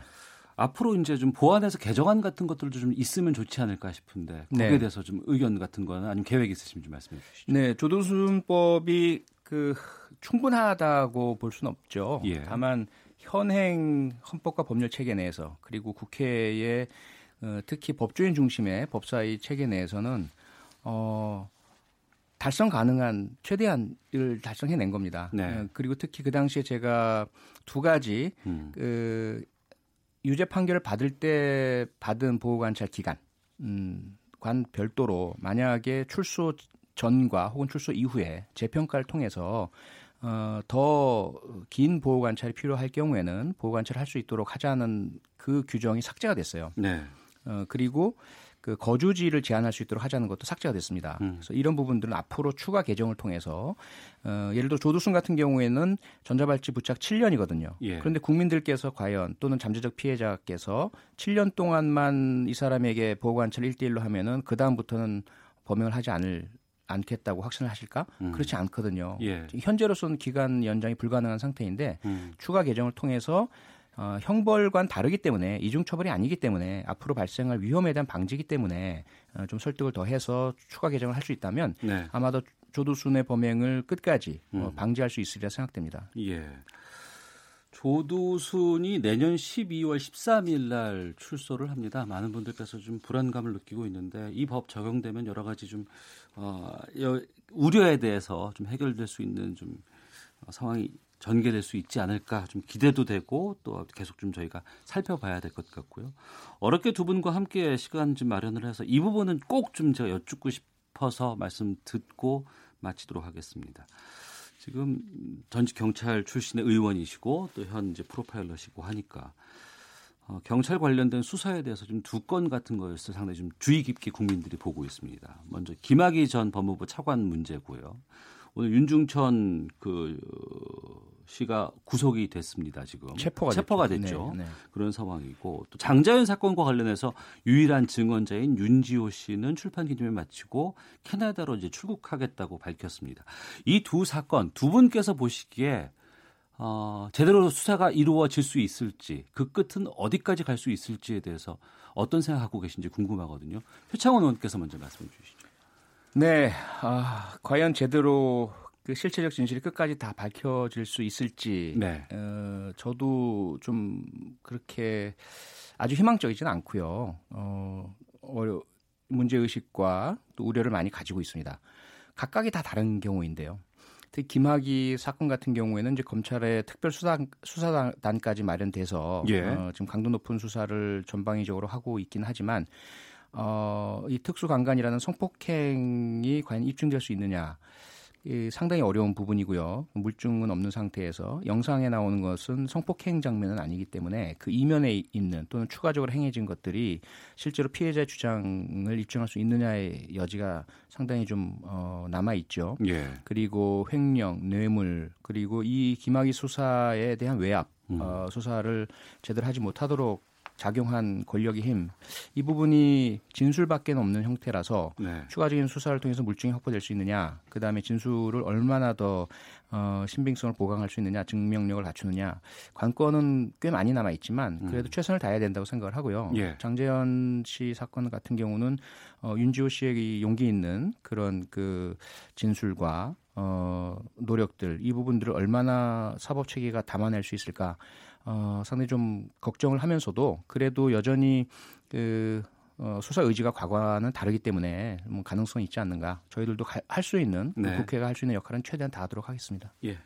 Speaker 2: 앞으로 이제 좀 보완해서 개정안 같은 것들도 좀 있으면 좋지 않을까 싶은데 거기에
Speaker 12: 네.
Speaker 2: 대해서 좀 의견 같은 거나 아니면 계획 있으시면 좀 말씀해 주시죠.
Speaker 12: 네, 조도순법이 그 충분하다고 볼 수는 없죠.
Speaker 2: 예.
Speaker 12: 다만 현행 헌법과 법률 체계 내에서 그리고 국회의 어, 특히 법조인 중심의 법사위 체계 내에서는 어 달성 가능한 최대한을 달성해낸 겁니다.
Speaker 2: 네.
Speaker 12: 어, 그리고 특히 그 당시에 제가 두 가지
Speaker 2: 음.
Speaker 12: 그 유죄 판결을 받을 때 받은 보호관찰 기간, 음, 관 별도로 만약에 출소 전과 혹은 출소 이후에 재평가를 통해서 어, 더 긴 보호 관찰이 필요할 경우에는 보호 관찰을 할 수 있도록 하자는 그 규정이 삭제가 됐어요.
Speaker 2: 네.
Speaker 12: 어, 그리고 그 거주지를 제한할 수 있도록 하자는 것도 삭제가 됐습니다.
Speaker 2: 음.
Speaker 12: 그래서 이런 부분들은 앞으로 추가 개정을 통해서 어, 예를 들어 조두순 같은 경우에는 전자발찌 부착 7년이거든요.
Speaker 2: 예.
Speaker 12: 그런데 국민들께서 과연 또는 잠재적 피해자께서 7년 동안만 이 사람에게 보호 관찰 1대1로 하면은 그 다음부터는 범행을 하지 않을 않겠다고 확신을 하실까?
Speaker 2: 음.
Speaker 12: 그렇지 않거든요.
Speaker 2: 예.
Speaker 12: 현재로서는 기간 연장이 불가능한 상태인데
Speaker 2: 음.
Speaker 12: 추가 개정을 통해서 어, 형벌과는 다르기 때문에 이중 처벌이 아니기 때문에 앞으로 발생할 위험에 대한 방지기 때문에 어, 좀 설득을 더 해서 추가 개정을 할 수 있다면
Speaker 2: 네.
Speaker 12: 아마도 조두순의 범행을 끝까지 어,
Speaker 2: 음.
Speaker 12: 방지할 수 있으리라 생각됩니다.
Speaker 2: 예. 조두순이 내년 12월 13일 날 출소를 합니다. 많은 분들께서 좀 불안감을 느끼고 있는데 이 법 적용되면 여러 가지 좀 어, 여- 우려에 대해서 좀 해결될 수 있는 좀 어, 상황이 전개될 수 있지 않을까 좀 기대도 되고 또 계속 좀 저희가 살펴봐야 될 것 같고요. 어렵게 두 분과 함께 시간 좀 마련을 해서 이 부분은 꼭 좀 제가 여쭙고 싶어서 말씀 듣고 마치도록 하겠습니다. 지금 전직 경찰 출신의 의원이시고 또 현재 프로파일러시고 하니까 어, 경찰 관련된 수사에 대해서 좀 두 건 같은 것을 상당히 좀 주의 깊게 국민들이 보고 있습니다. 먼저 김학의 전 법무부 차관 문제고요. 오늘 윤중천 그 어, 씨가 구속이 됐습니다. 지금
Speaker 12: 체포가 됐죠.
Speaker 2: 됐죠.
Speaker 12: 네, 네.
Speaker 2: 그런 상황이고 또 장자연 사건과 관련해서 유일한 증언자인 윤지호 씨는 출판 기념회 마치고 캐나다로 이제 출국하겠다고 밝혔습니다. 이 두 사건 두 분께서 보시기에 어, 제대로 수사가 이루어질 수 있을지 그 끝은 어디까지 갈 수 있을지에 대해서 어떤 생각하고 계신지 궁금하거든요. 표창원 의원께서 먼저 말씀해 주시죠.
Speaker 12: 네, 아, 과연 제대로 그 실체적 진실이 끝까지 다 밝혀질 수 있을지,
Speaker 2: 네.
Speaker 12: 어, 저도 좀 그렇게 아주 희망적이지는 않고요. 어, 어려, 문제 의식과 또 우려를 많이 가지고 있습니다. 각각이 다 다른 경우인데요. 특히 김학의 사건 같은 경우에는 이제 검찰의 특별 수사 수사단까지 마련돼서
Speaker 2: 예.
Speaker 12: 어, 지금 강도 높은 수사를 전방위적으로 하고 있긴 하지만 어, 이 특수강간이라는 성폭행이 과연 입증될 수 있느냐. 이 상당히 어려운 부분이고요. 물증은 없는 상태에서 영상에 나오는 것은 성폭행 장면은 아니기 때문에 그 이면에 있는 또는 추가적으로 행해진 것들이 실제로 피해자의 주장을 입증할 수 있느냐의 여지가 상당히 좀 어, 남아 있죠.
Speaker 2: 예.
Speaker 12: 그리고 횡령, 뇌물, 그리고 이 김학의 수사에 대한 외압,
Speaker 2: 음.
Speaker 12: 어, 수사를 제대로 하지 못하도록 작용한 권력의 힘 이 부분이 진술밖에 없는 형태라서
Speaker 2: 네.
Speaker 12: 추가적인 수사를 통해서 물증이 확보될 수 있느냐, 그 다음에 진술을 얼마나 더 어, 신빙성을 보강할 수 있느냐, 증명력을 갖추느냐, 관건은 꽤 많이 남아 있지만 그래도
Speaker 2: 음.
Speaker 12: 최선을 다해야 된다고 생각을 하고요.
Speaker 2: 예.
Speaker 12: 장재현 씨 사건 같은 경우는 어, 윤지호 씨의 이 용기 있는 그런 그 진술과 어, 노력들 이 부분들을 얼마나 사법 체계가 담아낼 수 있을까 어, 상당히 좀 걱정을 하면서도 그래도 여전히 그 어, 수사 의지가 과거와는 다르기 때문에 뭐 가능성이 있지 않는가 저희들도 할 수 있는
Speaker 2: 네.
Speaker 12: 국회가 할 수 있는 역할은 최대한 다하도록 하겠습니다.
Speaker 2: 예.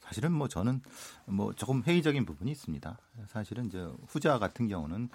Speaker 13: 사실은 뭐 저는 뭐 조금 회의적인 부분이 있습니다. 사실은 이제 후자 같은 경우는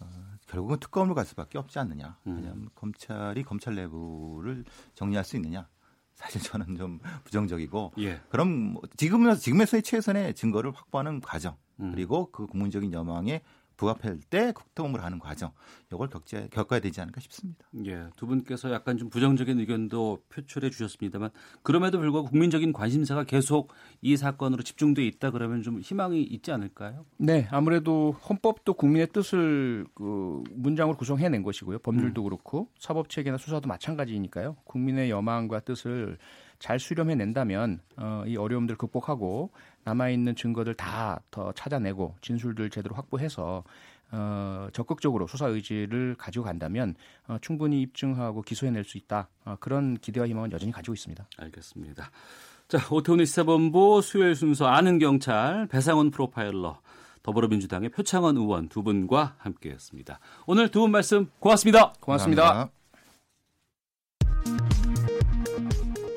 Speaker 13: 어, 결국은 특검으로 갈 수밖에 없지 않느냐.
Speaker 2: 음.
Speaker 13: 왜냐하면 검찰이 검찰 내부를 정리할 수 있느냐. 사실 저는 좀 부정적이고
Speaker 2: 예.
Speaker 13: 그럼 뭐 지금에서 지금에서의 최선의 증거를 확보하는 과정
Speaker 2: 음.
Speaker 13: 그리고 그 국민적인 여망에 부합할 때 국통을 하는 과정 이걸 겪지, 겪어야 되지 않을까 싶습니다.
Speaker 2: 예, 두 분께서 약간 좀 부정적인 의견도 표출해 주셨습니다만 그럼에도 불구하고 국민적인 관심사가 계속 이 사건으로 집중돼 있다 그러면 좀 희망이 있지 않을까요?
Speaker 12: 네, 아무래도 헌법도 국민의 뜻을 그 문장으로 구성해낸 것이고요. 법률도 그렇고 사법 체계나 수사도 마찬가지니까요. 국민의 여망과 뜻을 잘 수렴해낸다면 어, 이 어려움들 극복하고 남아 있는 증거들 다 더 찾아내고 진술들 제대로 확보해서 어, 적극적으로 수사 의지를 가지고 간다면 어, 충분히 입증하고 기소해낼 수 있다. 어, 그런 기대와 희망은 여전히 가지고 있습니다.
Speaker 2: 알겠습니다. 자, 오태훈의 시사본부 수요일 순서 아는 경찰 배상원 프로파일러 더불어민주당의 표창원 의원 두 분과 함께했습니다. 오늘 두 분 말씀 고맙습니다.
Speaker 12: 고맙습니다.
Speaker 13: 감사합니다.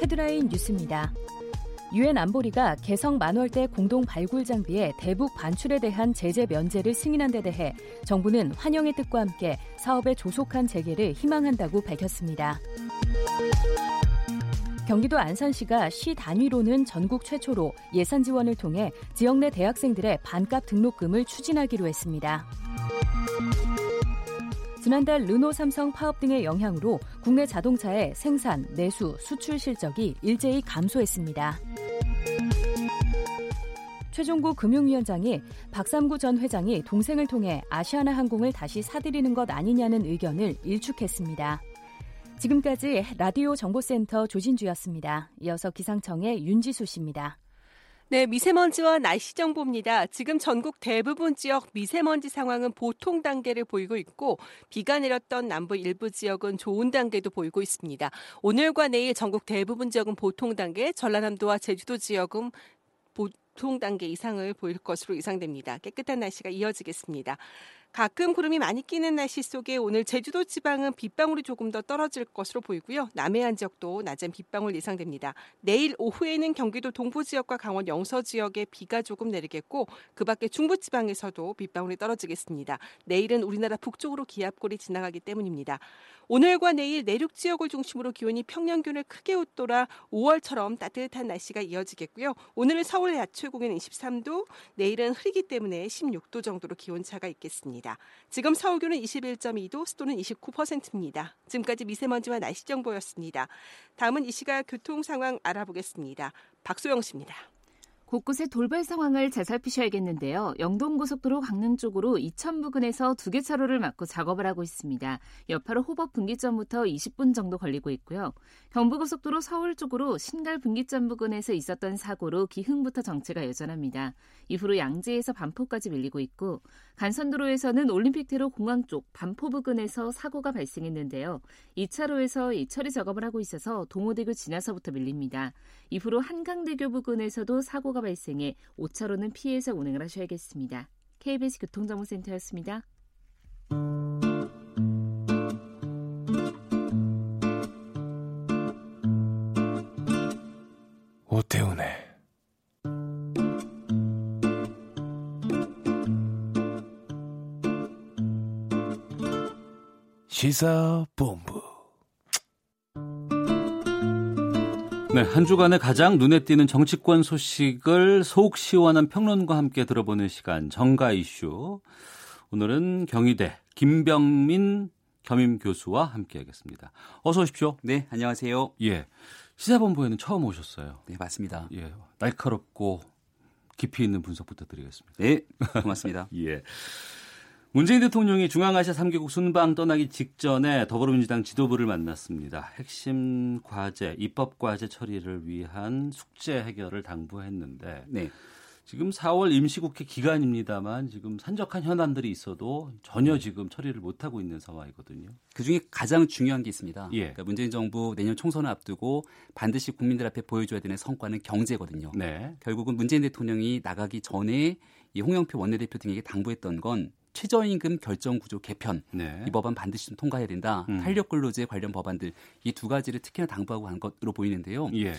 Speaker 7: 헤드라인 뉴스입니다. 유엔 안보리가 개성 만월대 공동 발굴 장비의 대북 반출에 대한 제재 면제를 승인한 데 대해 정부는 환영의 뜻과 함께 사업의 조속한 재개를 희망한다고 밝혔습니다. 경기도 안산시가 시 단위로는 전국 최초로 예산 지원을 통해 지역 내 대학생들의 반값 등록금을 추진하기로 했습니다. 지난달 르노 삼성 파업 등의 영향으로 국내 자동차의 생산, 내수, 수출 실적이 일제히 감소했습니다. 최종구 금융위원장이 박삼구 전 회장이 동생을 통해 아시아나 항공을 다시 사들이는 것 아니냐는 의견을 일축했습니다. 지금까지 라디오 정보센터 조진주였습니다. 이어서 기상청의 윤지수 씨입니다.
Speaker 14: 네, 미세먼지와 날씨 정보입니다. 지금 전국 대부분 지역 미세먼지 상황은 보통 단계를 보이고 있고 비가 내렸던 남부 일부 지역은 좋은 단계도 보이고 있습니다. 오늘과 내일 전국 대부분 지역은 보통 단계, 전라남도와 제주도 지역은 보통 단계 이상을 보일 것으로 예상됩니다. 깨끗한 날씨가 이어지겠습니다. 가끔 구름이 많이 끼는 날씨 속에 오늘 제주도 지방은 빗방울이 조금 더 떨어질 것으로 보이고요. 남해안 지역도 낮은 빗방울 예상됩니다. 내일 오후에는 경기도 동부 지역과 강원 영서 지역에 비가 조금 내리겠고 그 밖에 중부 지방에서도 빗방울이 떨어지겠습니다. 내일은 우리나라 북쪽으로 기압골이 지나가기 때문입니다. 오늘과 내일 내륙 지역을 중심으로 기온이 평년 기온을 크게 웃돌아 5월처럼 따뜻한 날씨가 이어지겠고요. 오늘은 서울 낮 최고기는 23도, 내일은 흐리기 때문에 16도 정도로 기온 차가 있겠습니다. 지금 서울 기온은 21.2도, 습도는 29%입니다. 지금까지 미세먼지와 날씨 정보였습니다. 다음은 이 시각 교통 상황 알아보겠습니다. 박소영 씨입니다.
Speaker 4: 곳곳에 돌발 상황을 잘 살피셔야겠는데요. 영동고속도로 강릉 쪽으로 이천 부근에서 두 개 차로를 막고 작업을 하고 있습니다. 여파로 호법 분기점부터 20분 정도 걸리고 있고요. 경부고속도로 서울 쪽으로 신갈 분기점 부근에서 있었던 사고로 기흥부터 정체가 여전합니다. 이후로 양재에서 반포까지 밀리고 있고 간선도로에서는 올림픽대로 공항 쪽 반포 부근에서 사고가 발생했는데요. 2차로에서 이 처리 작업을 하고 있어서 동호대교 지나서부터 밀립니다. 이후로 한강대교 부근에서도 사고가 발생해 5차로는 피해서 운행을 하셔야겠습니다. KBS 교통정보센터였습니다.
Speaker 8: 오태훈의 시사본부
Speaker 2: 네, 한 주간에 가장 눈에 띄는 정치권 소식을 속 시원한 평론과 함께 들어보는 시간 정가 이슈. 오늘은 경희대 김병민 겸임 교수와 함께하겠습니다. 어서 오십시오.
Speaker 15: 네, 안녕하세요.
Speaker 2: 예, 시사본부에는 처음 오셨어요.
Speaker 15: 네, 맞습니다.
Speaker 2: 예, 날카롭고 깊이 있는 분석 부탁드리겠습니다.
Speaker 15: 네, 고맙습니다. <laughs>
Speaker 2: 예. 문재인 대통령이 중앙아시아 3개국 순방 떠나기 직전에 더불어민주당 지도부를 만났습니다. 핵심 과제, 입법 과제 처리를 위한 숙제 해결을 당부했는데
Speaker 15: 네.
Speaker 2: 지금 4월 임시국회 기간입니다만 지금 산적한 현안들이 있어도 전혀 지금 처리를 못하고 있는 상황이거든요.
Speaker 15: 그 중에 가장 중요한 게 있습니다.
Speaker 2: 예.
Speaker 15: 그러니까 문재인 정부 내년 총선을 앞두고 반드시 국민들 앞에 보여줘야 되는 성과는 경제거든요.
Speaker 2: 네.
Speaker 15: 결국은 문재인 대통령이 나가기 전에 이 홍영표 원내대표 등에게 당부했던 건 최저임금 결정 구조 개편
Speaker 2: 네.
Speaker 15: 이 법안 반드시 좀 통과해야 된다.
Speaker 2: 음.
Speaker 15: 탄력 근로제 관련 법안들 이 두 가지를 특히나 당부하고 간 것으로 보이는데요.
Speaker 2: 예.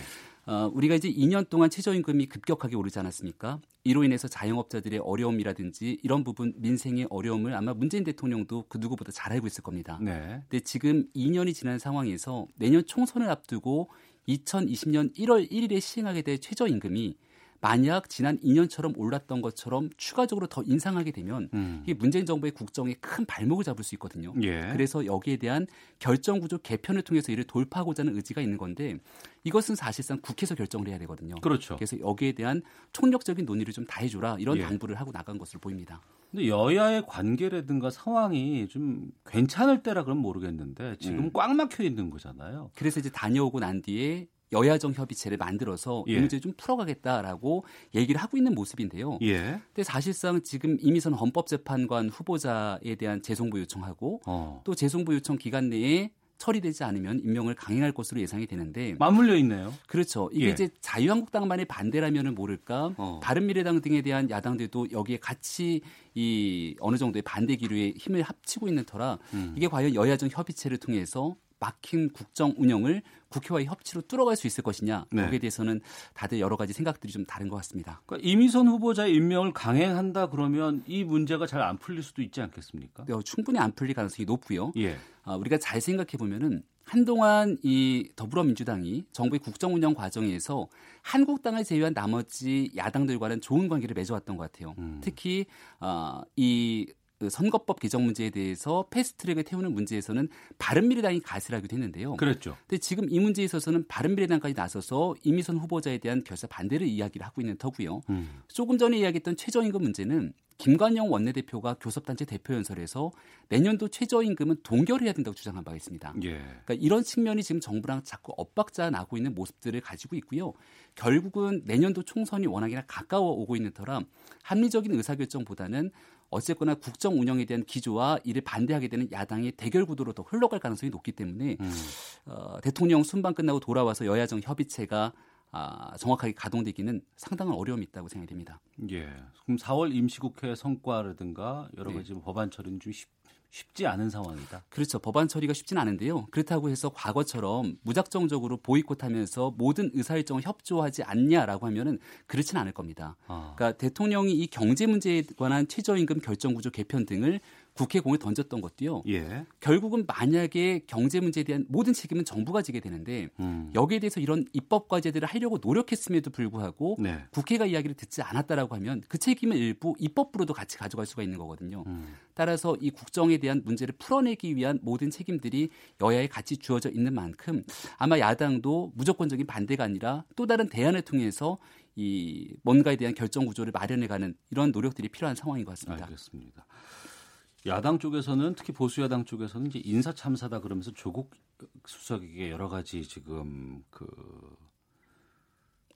Speaker 15: 어, 우리가 이제 2년 동안 최저임금이 급격하게 오르지 않았습니까? 이로 인해서 자영업자들의 어려움이라든지 이런 부분 민생의 어려움을 아마 문재인 대통령도 그 누구보다 잘 알고 있을 겁니다.
Speaker 2: 네.
Speaker 15: 근데 지금 2년이 지난 상황에서 내년 총선을 앞두고 2020년 1월 1일에 시행하게 될 최저임금이 만약 지난 2년처럼 올랐던 것처럼 추가적으로 더 인상하게 되면
Speaker 2: 음.
Speaker 15: 이게 문재인 정부의 국정에 큰 발목을 잡을 수 있거든요.
Speaker 2: 예.
Speaker 15: 그래서 여기에 대한 결정 구조 개편을 통해서 이를 돌파하고자 하는 의지가 있는 건데 이것은 사실상 국회에서 결정을 해야 되거든요.
Speaker 2: 그렇죠.
Speaker 15: 그래서 여기에 대한 총력적인 논의를 좀 다 해줘라 이런
Speaker 2: 예.
Speaker 15: 당부를 하고 나간 것으로 보입니다.
Speaker 2: 근데 여야의 관계라든가 상황이 좀 괜찮을 때라 그러면 모르겠는데 지금
Speaker 15: 음.
Speaker 2: 꽉 막혀 있는 거잖아요.
Speaker 15: 그래서 이제 다녀오고 난 뒤에 여야정 협의체를 만들어서 이
Speaker 2: 예.
Speaker 15: 문제 좀 풀어가겠다라고 얘기를 하고 있는 모습인데요.
Speaker 2: 예.
Speaker 15: 근데 사실상 지금 이미선 헌법재판관 후보자에 대한 재송부 요청하고
Speaker 2: 어.
Speaker 15: 또 재송부 요청 기간 내에 처리되지 않으면 임명을 강행할 것으로 예상이 되는데
Speaker 2: 맞물려 있네요.
Speaker 15: 그렇죠. 이게
Speaker 2: 예.
Speaker 15: 이제 자유한국당만의 반대라면은 모를까
Speaker 2: 어.
Speaker 15: 바른미래당 등에 대한 야당들도 여기에 같이 이 어느 정도의 반대 기류에 힘을 합치고 있는 터라
Speaker 2: 음.
Speaker 15: 이게 과연 여야정 협의체를 통해서 막힌 국정 운영을 국회와의 협치로 뚫어갈 수 있을 것이냐
Speaker 2: 네.
Speaker 15: 여기에 대해서는 다들 여러 가지 생각들이 좀 다른 것 같습니다.
Speaker 2: 그러니까 이미선 후보자의 임명을 강행한다 그러면 이 문제가 잘 안 풀릴 수도 있지 않겠습니까?
Speaker 15: 어, 충분히 안 풀릴 가능성이 높고요.
Speaker 2: 예.
Speaker 15: 아, 우리가 잘 생각해 보면은 한동안 이 더불어민주당이 정부의 국정 운영 과정에서 한국당을 제외한 나머지 야당들과는 좋은 관계를 맺어왔던 것 같아요.
Speaker 2: 음.
Speaker 15: 특히 아, 이그 선거법 개정 문제에 대해서 패스트트랙을 태우는 문제에서는 바른미래당이 가세라기도 했는데요.
Speaker 2: 그랬죠.
Speaker 15: 근데 지금 이 문제에 있어서는 바른미래당까지 나서서 이미선 후보자에 대한 결사 반대를 이야기를 하고 있는 터고요.
Speaker 2: 음.
Speaker 15: 조금 전에 이야기했던 최저임금 문제는 김관영 원내대표가 교섭단체 대표 연설에서 내년도 최저임금은 동결해야 된다고 주장한 바가 있습니다.
Speaker 2: 예.
Speaker 15: 그러니까 이런 측면이 지금 정부랑 자꾸 엇박자 나고 있는 모습들을 가지고 있고요. 결국은 내년도 총선이 워낙이나 가까워 오고 있는 터라 합리적인 의사결정보다는 어쨌거나 국정 운영에 대한 기조와 이를 반대하게 되는 야당의 대결 구도로 더 흘러갈 가능성이 높기 때문에
Speaker 2: 음.
Speaker 15: 어, 대통령 순방 끝나고 돌아와서 여야정 협의체가 아, 정확하게 가동되기는 상당한 어려움이 있다고 생각이 됩니다.
Speaker 2: 예. 그럼 4월 임시국회 성과라든가 여러
Speaker 15: 네.
Speaker 2: 가지 법안 처리는 좀 쉽, 쉽지 않은 상황이다.
Speaker 15: 그렇죠. 법안 처리가 쉽진 않은데요. 그렇다고 해서 과거처럼 무작정적으로 보이콧하면서 모든 의사일정을 협조하지 않냐라고 하면은 그렇지는 않을 겁니다.
Speaker 2: 아.
Speaker 15: 그러니까 대통령이 이 경제 문제에 관한 최저임금 결정구조 개편 등을 국회 공에 던졌던 것도요.
Speaker 2: 예.
Speaker 15: 결국은 만약에 경제 문제에 대한 모든 책임은 정부가 지게 되는데
Speaker 2: 음.
Speaker 15: 여기에 대해서 이런 입법 과제들을 하려고 노력했음에도 불구하고
Speaker 2: 네.
Speaker 15: 국회가 이야기를 듣지 않았다라고 하면 그 책임을 일부 입법부로도 같이 가져갈 수가 있는 거거든요.
Speaker 2: 음.
Speaker 15: 따라서 이 국정에 대한 문제를 풀어내기 위한 모든 책임들이 여야에 같이 주어져 있는 만큼 아마 야당도 무조건적인 반대가 아니라 또 다른 대안을 통해서 이 뭔가에 대한 결정 구조를 마련해가는 이런 노력들이 필요한 상황인 것 같습니다.
Speaker 2: 알겠습니다. 야당 쪽에서는 특히 보수 야당 쪽에서는 이제 인사 참사다 그러면서 조국 수석에게 여러 가지 지금 그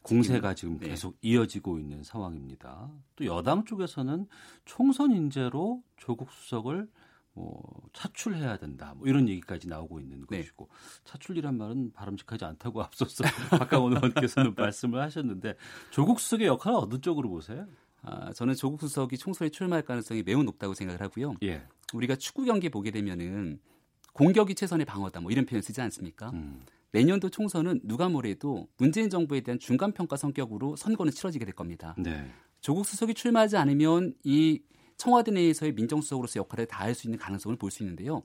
Speaker 2: 공세가 지금
Speaker 15: 네.
Speaker 2: 계속 이어지고 있는 상황입니다. 또 여당 쪽에서는 총선 인재로 조국 수석을 뭐 차출해야 된다. 뭐 이런 얘기까지 나오고 있는
Speaker 15: 네.
Speaker 2: 것이고 차출이란 말은 바람직하지 않다고 앞서서 <laughs> 박강원 의원께서는 말씀을 하셨는데 조국 수석의 역할은 어느 쪽으로 보세요?
Speaker 15: 아, 저는 조국 수석이 총선에 출마할 가능성이 매우 높다고 생각을 하고요.
Speaker 2: 예.
Speaker 15: 우리가 축구 경기 보게 되면은 공격이 최선의 방어다 뭐 이런 표현 쓰지 않습니까?
Speaker 2: 음.
Speaker 15: 내년도 총선은 누가 뭐래도 문재인 정부에 대한 중간 평가 성격으로 선거는 치러지게 될 겁니다.
Speaker 2: 네.
Speaker 15: 조국 수석이 출마하지 않으면 이 청와대 내에서의 민정수석으로서 역할을 다할 수 있는 가능성을 볼 수 있는데요.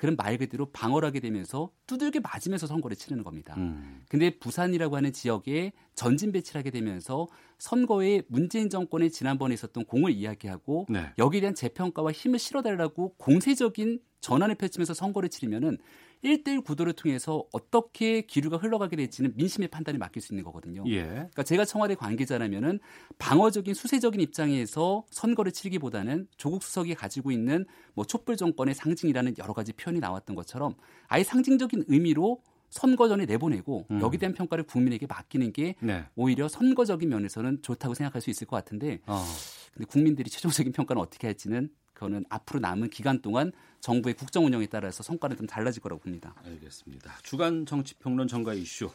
Speaker 15: 그런 말 그대로 방어를 하게 되면서 두들겨 맞으면서 선거를 치르는 겁니다.
Speaker 2: 음.
Speaker 15: 근데 부산이라고 하는 지역에 전진 배치를 하게 되면서 선거에 문재인 정권의 지난번에 있었던 공을 이야기하고
Speaker 2: 네.
Speaker 15: 여기에 대한 재평가와 힘을 실어달라고 공세적인 전환을 펼치면서 선거를 치르면은 1대1 구도를 통해서 어떻게 기류가 흘러가게 될지는 민심의 판단에 맡길 수 있는 거거든요.
Speaker 2: 예.
Speaker 15: 그러니까 제가 청와대 관계자라면은 방어적인 수세적인 입장에서 선거를 치르기보다는 조국 수석이 가지고 있는 뭐 촛불 정권의 상징이라는 여러 가지 표현이 나왔던 것처럼 아예 상징적인 의미로 선거 전에 내보내고
Speaker 2: 음.
Speaker 15: 여기에 대한 평가를 국민에게 맡기는 게
Speaker 2: 네.
Speaker 15: 오히려 선거적인 면에서는 좋다고 생각할 수 있을 것 같은데
Speaker 2: 어.
Speaker 15: 근데 국민들이 최종적인 평가는 어떻게 할지는 그거는 앞으로 남은 기간 동안 정부의 국정 운영에 따라서 성과는 좀 달라질 거라고 봅니다.
Speaker 2: 알겠습니다. 주간 정치평론 정가 이슈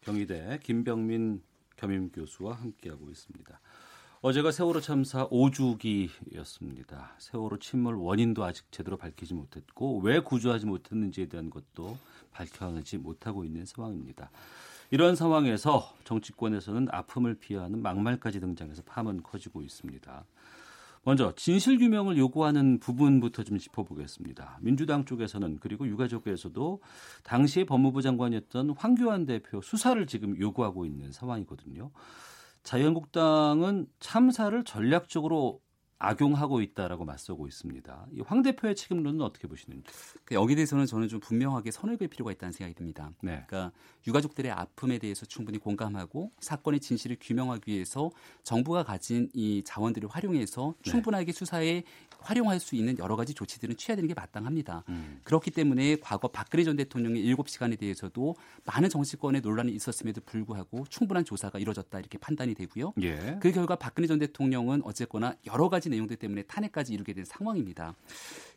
Speaker 2: 경희대 김병민 겸임 교수와 함께하고 있습니다. 어제가 세월호 참사 5주기였습니다. 세월호 침몰 원인도 아직 제대로 밝히지 못했고 왜 구조하지 못했는지에 대한 것도 밝혀내지 못하고 있는 상황입니다. 이런 상황에서 정치권에서는 아픔을 피하는 막말까지 등장해서 파문 커지고 있습니다. 먼저 진실 규명을 요구하는 부분부터 좀 짚어보겠습니다. 민주당 쪽에서는 그리고 유가족에서도 당시에 법무부 장관이었던 황교안 대표 수사를 지금 요구하고 있는 상황이거든요. 자유한국당은 참사를 전략적으로 악용하고 있다라고 맞서고 있습니다. 이황 대표의 책임론은 어떻게 보시는지?
Speaker 15: 그 여기에 대해서는 저는 좀 분명하게 선을 그을 필요가 있다는 생각이 듭니다.
Speaker 2: 네.
Speaker 15: 그러니까 유가족들의 아픔에 대해서 충분히 공감하고 사건의 진실을 규명하기 위해서 정부가 가진 이 자원들을 활용해서
Speaker 2: 네.
Speaker 15: 충분하게 수사에 활용할 수 있는 여러 가지 조치들은 취해야 되는 게 마땅합니다.
Speaker 2: 음.
Speaker 15: 그렇기 때문에 과거 박근혜 전 대통령의 7시간에 대해서도 많은 정치권의 논란이 있었음에도 불구하고 충분한 조사가 이루어졌다 이렇게 판단이 되고요.
Speaker 2: 예.
Speaker 15: 그 결과 박근혜 전 대통령은 어쨌거나 여러 가지 내용들 때문에 탄핵까지 이르게 된 상황입니다.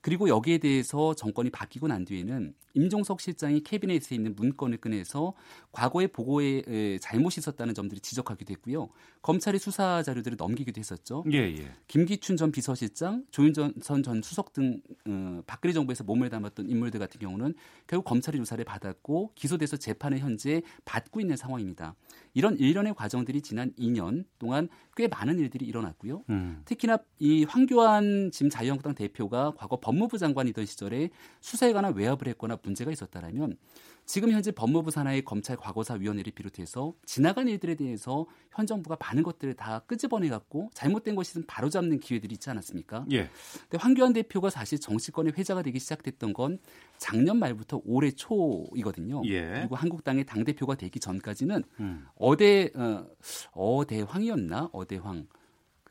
Speaker 15: 그리고 여기에 대해서 정권이 바뀌고 난 뒤에는 임종석 실장이 캐비넷에 있는 문건을 꺼내서 과거의 보고에 에, 잘못이 있었다는 점들이 지적하기도 했고요. 검찰의 수사 자료들을 넘기기도 했었죠.
Speaker 2: 예, 예.
Speaker 15: 김기춘 전 비서실장, 조윤선 전 수석 등 어, 박근혜 정부에서 몸을 담았던 인물들 같은 경우는 결국 검찰의 조사를 받았고 기소돼서 재판을 현재 받고 있는 상황입니다. 이런 일련의 과정들이 지난 2년 동안 꽤 많은 일들이 일어났고요.
Speaker 2: 음.
Speaker 15: 특히나 이 황교안 지금 자유한국당 대표가 과거 법 무부 장관이던 시절에 수사에 관한 외압을 했거나 문제가 있었다라면 지금 현재 법무부 산하의 검찰 과거사 위원회를 비롯해서 지나간 일들에 대해서 현 정부가 많은 것들을 다 끄집어내 갖고 잘못된 것이든 바로잡는 기회들이 있지 않았습니까?
Speaker 2: 예.
Speaker 15: 근데 황교안 대표가 사실 정치권의 회자가 되기 시작됐던 건 작년 말부터 올해 초이거든요.
Speaker 2: 예.
Speaker 15: 그리고 한국당의 당 대표가 되기 전까지는
Speaker 2: 음.
Speaker 15: 어대 어, 어대황이었나 어대황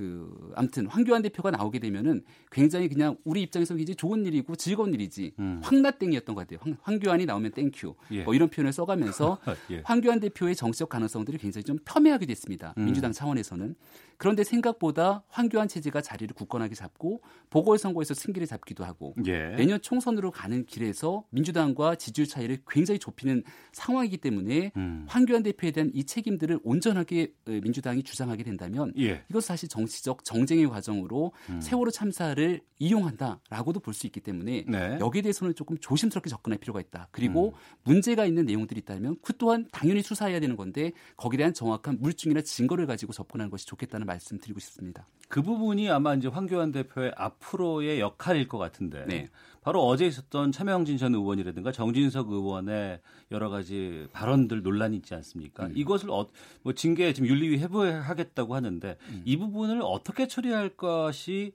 Speaker 15: 그 아무튼 황교안 대표가 나오게 되면은 굉장히 그냥 우리 입장에서 이제 좋은 일이고 즐거운 일이지
Speaker 2: 음.
Speaker 15: 황나땡이었던 것 같아요. 황, 황교안이 나오면 thank you
Speaker 2: 예.
Speaker 15: 뭐 이런 표현을 써가면서 <laughs>
Speaker 2: 예.
Speaker 15: 황교안 대표의 정치적 가능성들이 굉장히 좀 폄훼하게 됐습니다.
Speaker 2: 음.
Speaker 15: 민주당 차원에서는 그런데 생각보다 황교안 체제가 자리를 굳건하게 잡고 보궐선거에서 승기를 잡기도 하고
Speaker 2: 예.
Speaker 15: 내년 총선으로 가는 길에서 민주당과 지지율 차이를 굉장히 좁히는 상황이기 때문에
Speaker 2: 음.
Speaker 15: 황교안 대표에 대한 이 책임들을 온전하게 어, 민주당이 주장하게 된다면
Speaker 2: 예.
Speaker 15: 이것 사실 정 치적 정쟁의 과정으로
Speaker 2: 음.
Speaker 15: 세월호 참사를 이용한다라고도 볼 수 있기 때문에
Speaker 2: 네.
Speaker 15: 여기에 대해서는 조금 조심스럽게 접근할 필요가 있다. 그리고
Speaker 2: 음.
Speaker 15: 문제가 있는 내용들이 있다면 그 또한 당연히 수사해야 되는 건데 거기에 대한 정확한 물증이나 증거를 가지고 접근하는 것이 좋겠다는 말씀 드리고 싶습니다.
Speaker 2: 그 부분이 아마 이제 황교안 대표의 앞으로의 역할일 것 같은데
Speaker 15: 네.
Speaker 2: 바로 어제 있었던 차명진 전 의원이라든가 정진석 의원의 여러 가지 발언들 논란이 있지 않습니까?
Speaker 15: 음.
Speaker 2: 이것을 어, 뭐 징계 지금 윤리위 해부하겠다고 하는데
Speaker 15: 음.
Speaker 2: 이 부분을 어떻게 처리할 것이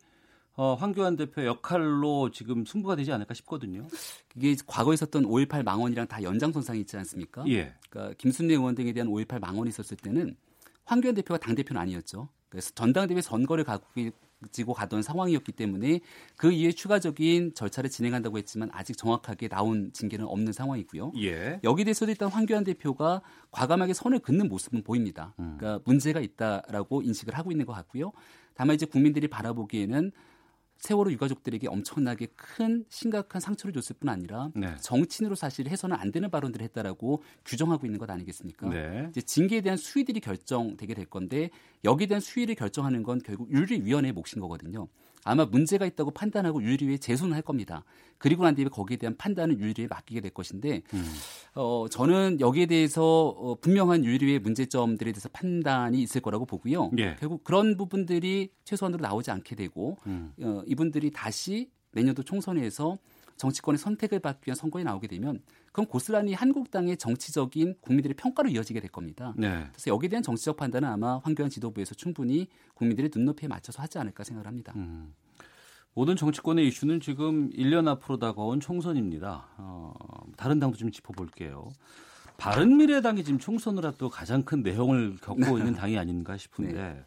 Speaker 2: 어, 황교안 대표의 역할로 지금 승부가 되지 않을까 싶거든요.
Speaker 15: 이게 과거에 있었던 5.18 망언이랑 다 연장선상이 있지 않습니까?
Speaker 2: 예.
Speaker 15: 그러니까 김순례 의원 등에 대한 5.18 망언이 있었을 때는 황교안 대표가 당대표는 아니었죠. 그래서 전당대회 선거를 가 지고 가던 상황이었기 때문에 그 이후에 추가적인 절차를 진행한다고 했지만 아직 정확하게 나온 징계는 없는 상황이고요.
Speaker 2: 예.
Speaker 15: 여기에 대해서도 일단 황교안 대표가 과감하게 선을 긋는 모습은 보입니다.
Speaker 2: 음.
Speaker 15: 그러니까 문제가 있다라고 인식을 하고 있는 것 같고요. 다만 이제 국민들이 바라보기에는 세월호 유가족들에게 엄청나게 큰 심각한 상처를 줬을 뿐 아니라
Speaker 2: 네.
Speaker 15: 정치인으로 사실 해서는 안 되는 발언들을 했다라고 규정하고 있는 것 아니겠습니까?
Speaker 2: 네.
Speaker 15: 이제 징계에 대한 수위들이 결정되게 될 건데 여기에 대한 수위를 결정하는 건 결국 윤리위원회의 몫인 거거든요. 아마 문제가 있다고 판단하고 윤리위에 제소는 할 겁니다. 그리고 난 뒤에 거기에 대한 판단은 윤리위에 맡기게 될 것인데
Speaker 2: 음.
Speaker 15: 어, 저는 여기에 대해서 어, 분명한 윤리위의 문제점들에 대해서 판단이 있을 거라고 보고요.
Speaker 2: 예.
Speaker 15: 결국 그런 부분들이 최소한으로 나오지 않게 되고
Speaker 2: 음.
Speaker 15: 어, 이분들이 다시 내년도 총선에서 정치권의 선택을 받기 위한 선거에 나오게 되면 그럼 고스란히 한국당의 정치적인 국민들의 평가로 이어지게 될 겁니다.
Speaker 2: 네.
Speaker 15: 그래서 여기에 대한 정치적 판단은 아마 황교안 지도부에서 충분히 국민들의 눈높이에 맞춰서 하지 않을까 생각을 합니다.
Speaker 2: 음. 모든 정치권의 이슈는 지금 1년 앞으로 다가온 총선입니다. 어, 다른 당도 좀 짚어볼게요. 바른미래당이 지금 총선을 앞두고 가장 큰 내용을 겪고 <laughs> 있는 당이 아닌가 싶은데 네.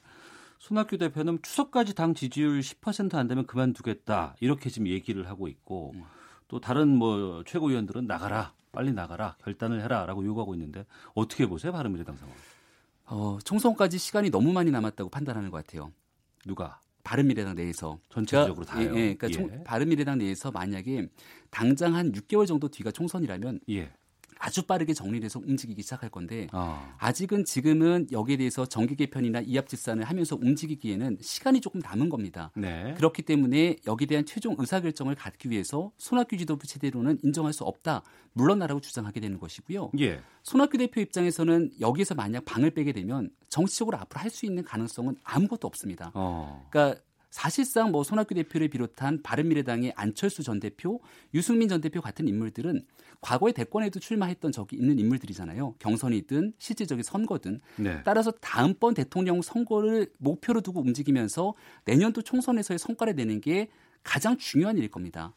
Speaker 2: 손학규 대표는 추석까지 당 지지율 10%안 되면 그만두겠다 이렇게 지금 얘기를 하고 있고 음. 또 다른 뭐 최고위원들은 나가라 빨리 나가라 결단을 해라라고 요구하고 있는데 어떻게 보세요 바른미래당 상황?
Speaker 15: 어, 총선까지 시간이 너무 많이 남았다고 판단하는 것 같아요.
Speaker 2: 누가?
Speaker 15: 바른미래당 내에서
Speaker 2: 전체적으로
Speaker 15: 그러니까,
Speaker 2: 다요.
Speaker 15: 예, 그러니까 예. 총, 바른미래당 내에서 만약에 당장 한 6개월 정도 뒤가 총선이라면 예. 아주 빠르게 정리돼서 움직이기 시작할 건데 어. 아직은 지금은 여기에 대해서 정기 개편이나 이합 집산을 하면서 움직이기에는 시간이 조금 남은 겁니다. 네. 그렇기 때문에 여기에 대한 최종 의사결정을 갖기 위해서 손학규 지도부 체대로는 인정할 수 없다. 물러나라고 주장하게 되는 것이고요. 예. 손학규 대표 입장에서는 여기에서 만약 방을 빼게 되면 정치적으로 앞으로 할 수 있는 가능성은 아무것도 없습니다. 어. 그러니까 사실상 뭐 손학규 대표를 비롯한 바른미래당의 안철수 전 대표, 유승민 전 대표 같은 인물들은 과거에 대권에도 출마했던 적이 있는 인물들이잖아요. 경선이든 실질적인 선거든. 네. 따라서 다음번 대통령 선거를 목표로 두고 움직이면서 내년도 총선에서의 성과를 내는 게 가장 중요한 일일 겁니다.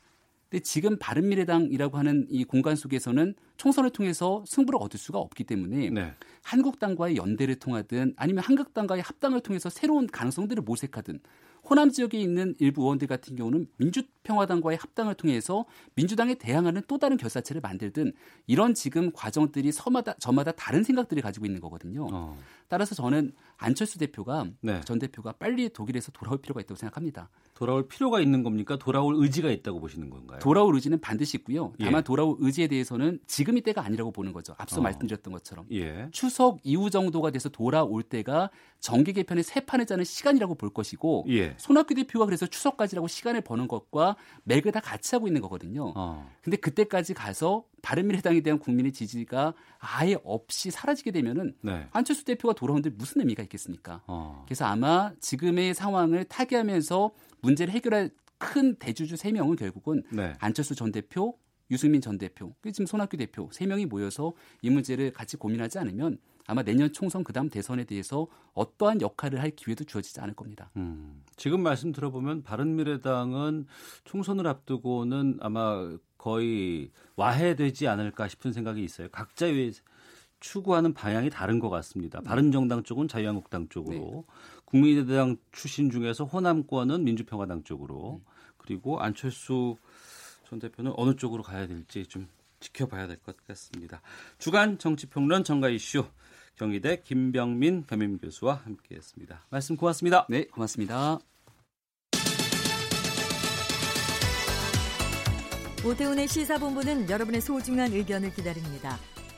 Speaker 15: 근데 지금 바른미래당이라고 하는 이 공간 속에서는 총선을 통해서 승부를 얻을 수가 없기 때문에 네. 한국당과의 연대를 통하든 아니면 한국당과의 합당을 통해서 새로운 가능성들을 모색하든 호남 지역에 있는 일부 의원들 같은 경우는 민주평화당과의 합당을 통해서 민주당에 대항하는 또 다른 결사체를 만들든 이런 지금 과정들이 서마다 저마다 다른 생각들을 가지고 있는 거거든요. 어. 따라서 저는 안철수 대표가 네. 전 대표가 빨리 독일에서 돌아올 필요가 있다고 생각합니다.
Speaker 2: 돌아올 필요가 있는 겁니까? 돌아올 의지가 있다고 보시는 건가요?
Speaker 15: 돌아올 의지는 반드시 있고요. 다만 예. 돌아올 의지에 대해서는 지금이 때가 아니라고 보는 거죠. 앞서 어. 말씀드렸던 것처럼 예. 추석 이후 정도가 돼서 돌아올 때가 정기 개편의 새 판을 짜는 시간이라고 볼 것이고 예. 손학규 대표가 그래서 추석까지라고 시간을 버는 것과 맥을 다 같이 하고 있는 거거든요. 어. 근데 그때까지 가서 바른미래당에 대한 국민의 지지가 아예 없이 사라지게 되면은 네. 안철수 대표가 돌아오는데 무슨 의미가 있겠습니까? 어. 그래서 아마 지금의 상황을 타개하면서 문제를 해결할 큰 대주주 세 명은 결국은 네. 안철수 전 대표, 유승민 전 대표, 지금 손학규 대표 세 명이 모여서 이 문제를 같이 고민하지 않으면 아마 내년 총선 그다음 대선에 대해서 어떠한 역할을 할 기회도 주어지지 않을 겁니다. 음,
Speaker 2: 지금 말씀 들어보면 바른미래당은 총선을 앞두고는 아마 거의 와해되지 않을까 싶은 생각이 있어요. 각자 의 추구하는 방향이 다른 것 같습니다. 네. 바른정당 쪽은 자유한국당 쪽으로, 네. 국민의당 출신 중에서 호남권은 민주평화당 쪽으로, 네. 그리고 안철수 전 대표는 어느 쪽으로 가야 될지 좀 지켜봐야 될 것 같습니다. 주간 정치평론 정가 이슈 경희대 김병민 겸임 교수와 함께했습니다. 말씀 고맙습니다.
Speaker 15: 네, 고맙습니다.
Speaker 16: 오태훈의 시사본부는 여러분의 소중한 의견을 기다립니다.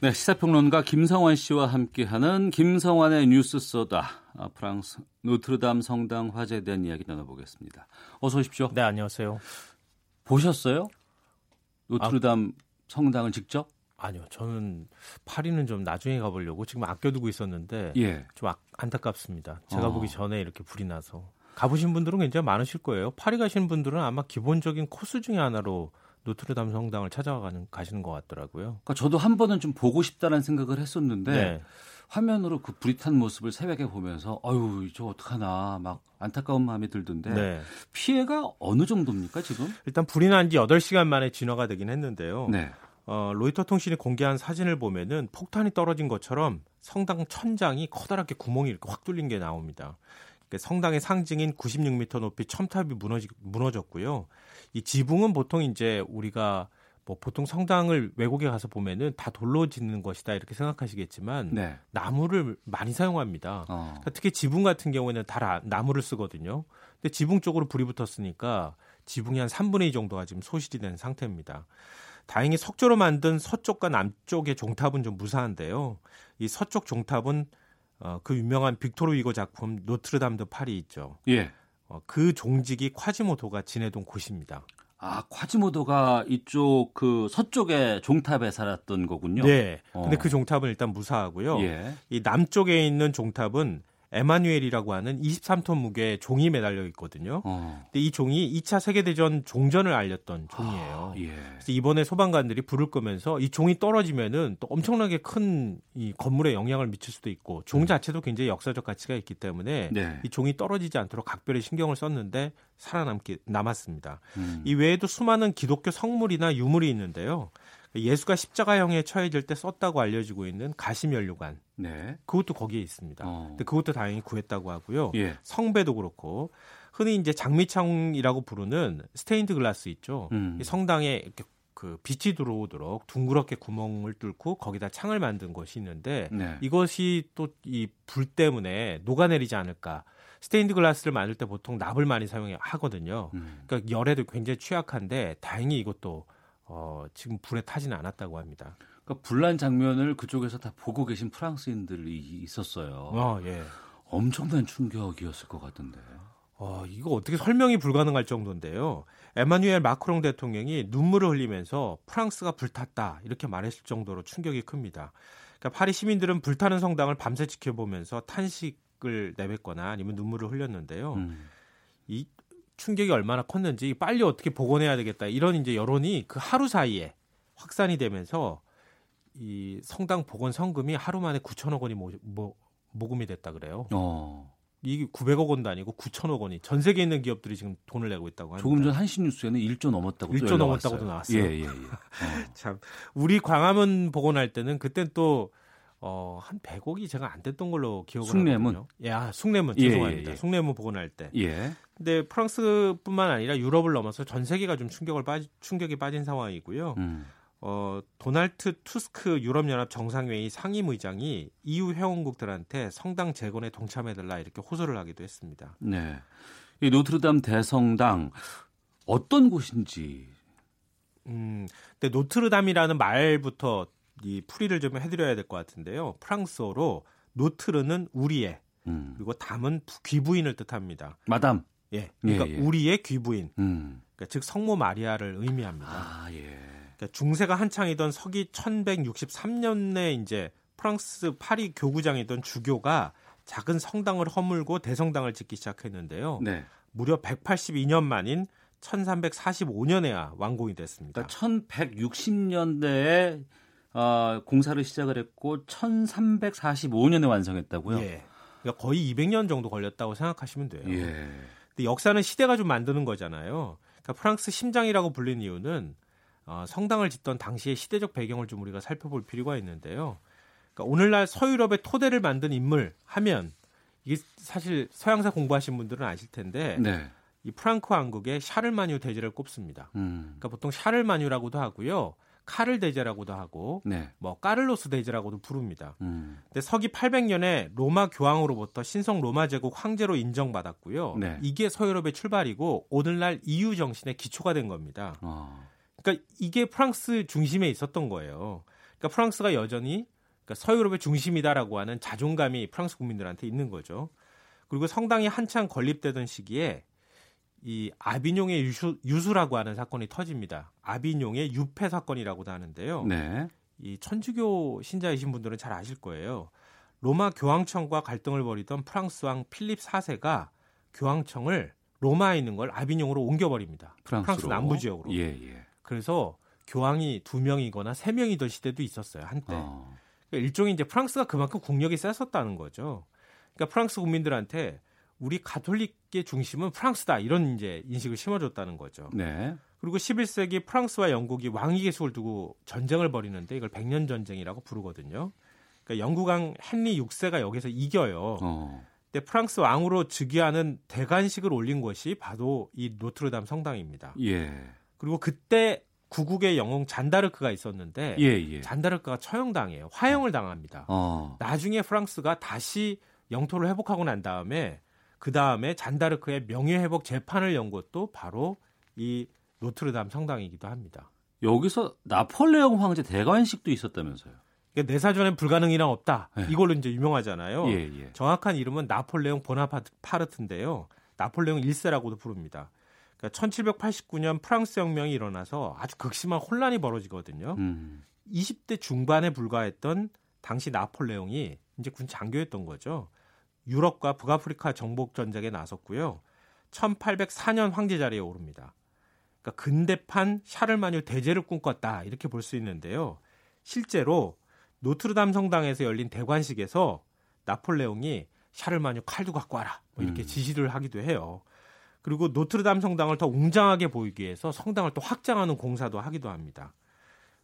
Speaker 2: 네, 시사평론가 김성환 씨와 함께하는 김성환의 뉴스 소다. 아, 프랑스 노트르담 성당 화재에 대한 이야기 나눠보겠습니다. 어서 오십시오.
Speaker 17: 네, 안녕하세요.
Speaker 2: 보셨어요? 노트르담 아, 성당을 직접?
Speaker 17: 아니요, 저는 파리는 좀 나중에 가보려고 지금 아껴두고 있었는데 예. 좀 아, 안타깝습니다. 제가 어. 보기 전에 이렇게 불이 나서 가보신 분들은 굉장히 많으실 거예요. 파리 가시는 분들은 아마 기본적인 코스 중에 하나로 노트르담 성당을 찾아가는 가시는 것 같더라고요.
Speaker 2: 그러니까 저도 한 번은 좀 보고 싶다는 생각을 했었는데 네. 화면으로 그 불이 탄 모습을 새벽에 보면서 어유 저 어떡하나 막 안타까운 마음이 들던데 네. 피해가 어느 정도입니까 지금?
Speaker 17: 일단 불이 난 지 8시간 만에 진화가 되긴 했는데요. 네. 어, 로이터 통신이 공개한 사진을 보면은 폭탄이 떨어진 것처럼 성당 천장이 커다랗게 구멍이 이렇게 확 뚫린 게 나옵니다. 그러니까 성당의 상징인 96m 높이 첨탑이 무너지, 무너졌고요. 이 지붕은 보통 이제 우리가 뭐 보통 성당을 외국에 가서 보면은 다 돌로 짓는 것이다 이렇게 생각하시겠지만 네. 나무를 많이 사용합니다. 어. 그러니까 특히 지붕 같은 경우에는 다 나무를 쓰거든요. 근데 지붕 쪽으로 불이 붙었으니까 지붕이 한 3분의 2 정도가 지금 소실이 된 상태입니다. 다행히 석조로 만든 서쪽과 남쪽의 종탑은 좀 무사한데요. 이 서쪽 종탑은 어, 그 유명한 빅토르 위고 작품 노트르담 드 파리 있죠. 예. 어, 그 종직이 콰지모토가 지내던 곳입니다.
Speaker 2: 아, 콰지모도가 이쪽 그 서쪽의 종탑에 살았던 거군요.
Speaker 17: 네. 근데 어. 그 종탑은 일단 무사하고요. 예. 이 남쪽에 있는 종탑은 에마뉴엘이라고 하는 23톤 무게의 종이 매달려 있거든요. 어. 근데 이 종이 2차 세계대전 종전을 알렸던 종이에요. 아, 예. 그래서 이번에 소방관들이 불을 끄면서 이 종이 떨어지면은 또 엄청나게 큰 이 건물에 영향을 미칠 수도 있고 종 음. 자체도 굉장히 역사적 가치가 있기 때문에 네. 이 종이 떨어지지 않도록 각별히 신경을 썼는데 살아남기 남았습니다. 음. 이 외에도 수많은 기독교 성물이나 유물이 있는데요. 예수가 십자가형에 처해질 때 썼다고 알려지고 있는 가시면류관. 네. 그것도 거기에 있습니다. 어. 근데 그것도 다행히 구했다고 하고요. 예. 성배도 그렇고 흔히 이제 장미창이라고 부르는 스테인드 글라스 있죠. 음. 성당에 이렇게 그 빛이 들어오도록 둥그렇게 구멍을 뚫고 거기다 창을 만든 것이 있는데 네. 이것이 또 이 불 때문에 녹아내리지 않을까. 스테인드 글라스를 만들 때 보통 납을 많이 사용하거든요. 음. 그러니까 열에도 굉장히 취약한데 다행히 이것도 어, 지금 불에 타지는 않았다고 합니다.
Speaker 2: 그러니까 불난 장면을 그쪽에서 다 보고 계신 프랑스인들이 있었어요. 어, 예. 엄청난 충격이었을 것 같은데.
Speaker 17: 어, 이거 어떻게 설명이 불가능할 정도인데요. 에마뉴엘 마크롱 대통령이 눈물을 흘리면서 프랑스가 불탔다 이렇게 말했을 정도로 충격이 큽니다. 그러니까 파리 시민들은 불타는 성당을 밤새 지켜보면서 탄식을 내뱉거나 아니면 눈물을 흘렸는데요. 음. 이 충격이 얼마나 컸는지 빨리 어떻게 복원해야 되겠다 이런 이제 여론이 그 하루 사이에 확산이 되면서 이 성당 복원 성금이 하루 만에 9천억 원이 모, 모, 모금이 됐다 그래요. 어. 이게 900억 원도 아니고 9천억 원이 전 세계에 있는 기업들이 지금 돈을 내고 있다고 합니다.
Speaker 2: 조금 전 한신 뉴스에는 1조 넘었다고
Speaker 17: 1조 넘었다고도 나왔어요. 예, 예, 예. 어. <laughs> 참 우리 광화문 복원할 때는 그때 또 어, 한 100억이 제가 안 됐던 걸로 기억을
Speaker 2: 숭례문?
Speaker 17: 하거든요. 예, 아, 숭례문 예, 죄송합니다. 예, 예. 숭례문 복원할 때. 예. 근데 프랑스뿐만 아니라 유럽을 넘어서 전 세계가 좀 충격을 빠지, 충격이 빠진 상황이고요. 음. 어, 도널트 투스크 유럽연합 정상회의 상임의장이 EU 회원국들한테 성당 재건에 동참해달라 이렇게 호소를 하기도 했습니다.
Speaker 2: 네. 이 노트르담 대성당 어떤 곳인지.
Speaker 17: 음, 근데 노트르담이라는 말부터 이 풀이를 좀 해드려야 될 것 같은데요. 프랑스어로 notre는 우리의 음. 그리고 dame은 귀부인을 뜻합니다.
Speaker 2: 마담.
Speaker 17: 예. 그러니까 예, 예. 우리의 귀부인. 음. 그러니까 즉 성모 마리아를 의미합니다. 아, 예. 그러니까 중세가 한창이던 서기 1163년에 이제 프랑스 파리 교구장이던 주교가 작은 성당을 허물고 대성당을 짓기 시작했는데요. 네. 무려 182년 만인 1345년에야 완공이 됐습니다.
Speaker 2: 그러니까 1160년대에 어, 공사를 시작을 했고 1345년에 완성했다고요? 예.
Speaker 17: 그러니까 거의 200년 정도 걸렸다고 생각하시면 돼요. 예. 근데 역사는 시대가 좀 만드는 거잖아요. 그러니까 프랑스 심장이라고 불린 이유는 어, 성당을 짓던 당시의 시대적 배경을 좀 우리가 살펴볼 필요가 있는데요. 그러니까 오늘날 서유럽의 토대를 만든 인물 하면 이게 사실 서양사 공부하신 분들은 아실 텐데 네. 이 프랑크 왕국의 샤를마뉴 대제를 꼽습니다. 음. 그러니까 보통 샤를마뉴라고도 하고요. 카를 대제라고도 하고 네. 뭐 까를로스 대제라고도 부릅니다. 음. 근데 서기 800년에 로마 교황으로부터 신성 로마 제국 황제로 인정받았고요. 네. 이게 서유럽의 출발이고 오늘날 EU 정신의 기초가 된 겁니다. 어. 그러니까 이게 프랑스 중심에 있었던 거예요. 그러니까 프랑스가 여전히 그러니까 서유럽의 중심이다라고 하는 자존감이 프랑스 국민들한테 있는 거죠. 그리고 성당이 한창 건립되던 시기에 이 아비뇽의 유수, 유수라고 하는 사건이 터집니다. 아비뇽의 유폐 사건이라고도 하는데요. 네. 이 천주교 신자이신 분들은 잘 아실 거예요. 로마 교황청과 갈등을 벌이던 프랑스 왕 필립 4세가 교황청을 로마에 있는 걸 아비뇽으로 옮겨버립니다. 프랑스로. 프랑스 남부 지역으로. 예, 예. 그래서 교황이 두 명이거나 세 명이던 시대도 있었어요 한때. 어. 그러니까 일종의 이제 프랑스가 그만큼 국력이 셌었다는 거죠. 그러니까 프랑스 국민들한테 우리 가톨릭의 중심은 프랑스다 이런 이제 인식을 심어줬다는 거죠. 네. 그리고 11세기 프랑스와 영국이 왕위 계속을 두고 전쟁을 벌이는데 이걸 백년 전쟁이라고 부르거든요. 그러니까 영국왕 헨리 6세가 여기서 이겨요. 어. 근데 프랑스 왕으로 즉위하는 대관식을 올린 것이 바로 이 노트르담 성당입니다. 예. 그리고 그때 구국의 영웅 잔다르크가 있었는데 예, 예. 잔다르크가 처형당해요. 화형을 당합니다. 어. 나중에 프랑스가 다시 영토를 회복하고 난 다음에 그 다음에 잔다르크의 명예회복 재판을 연 것도 바로 이 노트르담 성당이기도 합니다.
Speaker 2: 여기서 나폴레옹 황제 대관식도 있었다면서요?
Speaker 17: 그러니까 내 사전엔 불가능이란 없다. 네. 이걸로 이제 유명하잖아요. 예, 예. 정확한 이름은 나폴레옹 보나파르트인데요. 나폴레옹 1세라고도 부릅니다. 그러니까 1789년 프랑스 혁명이 일어나서 아주 극심한 혼란이 벌어지거든요. 음. 20대 중반에 불과했던 당시 나폴레옹이 이제 군 장교였던 거죠. 유럽과 북아프리카 정복 전쟁에 나섰고요. 1804년 황제 자리에 오릅니다. 그러니까 근대판 샤를마뉴 대제를 꿈꿨다 이렇게 볼 수 있는데요. 실제로 노트르담 성당에서 열린 대관식에서 나폴레옹이 샤를마뉴 칼도 갖고 와라 뭐 이렇게 음. 지시를 하기도 해요. 그리고 노트르담 성당을 더 웅장하게 보이기 위해서 성당을 또 확장하는 공사도 하기도 합니다.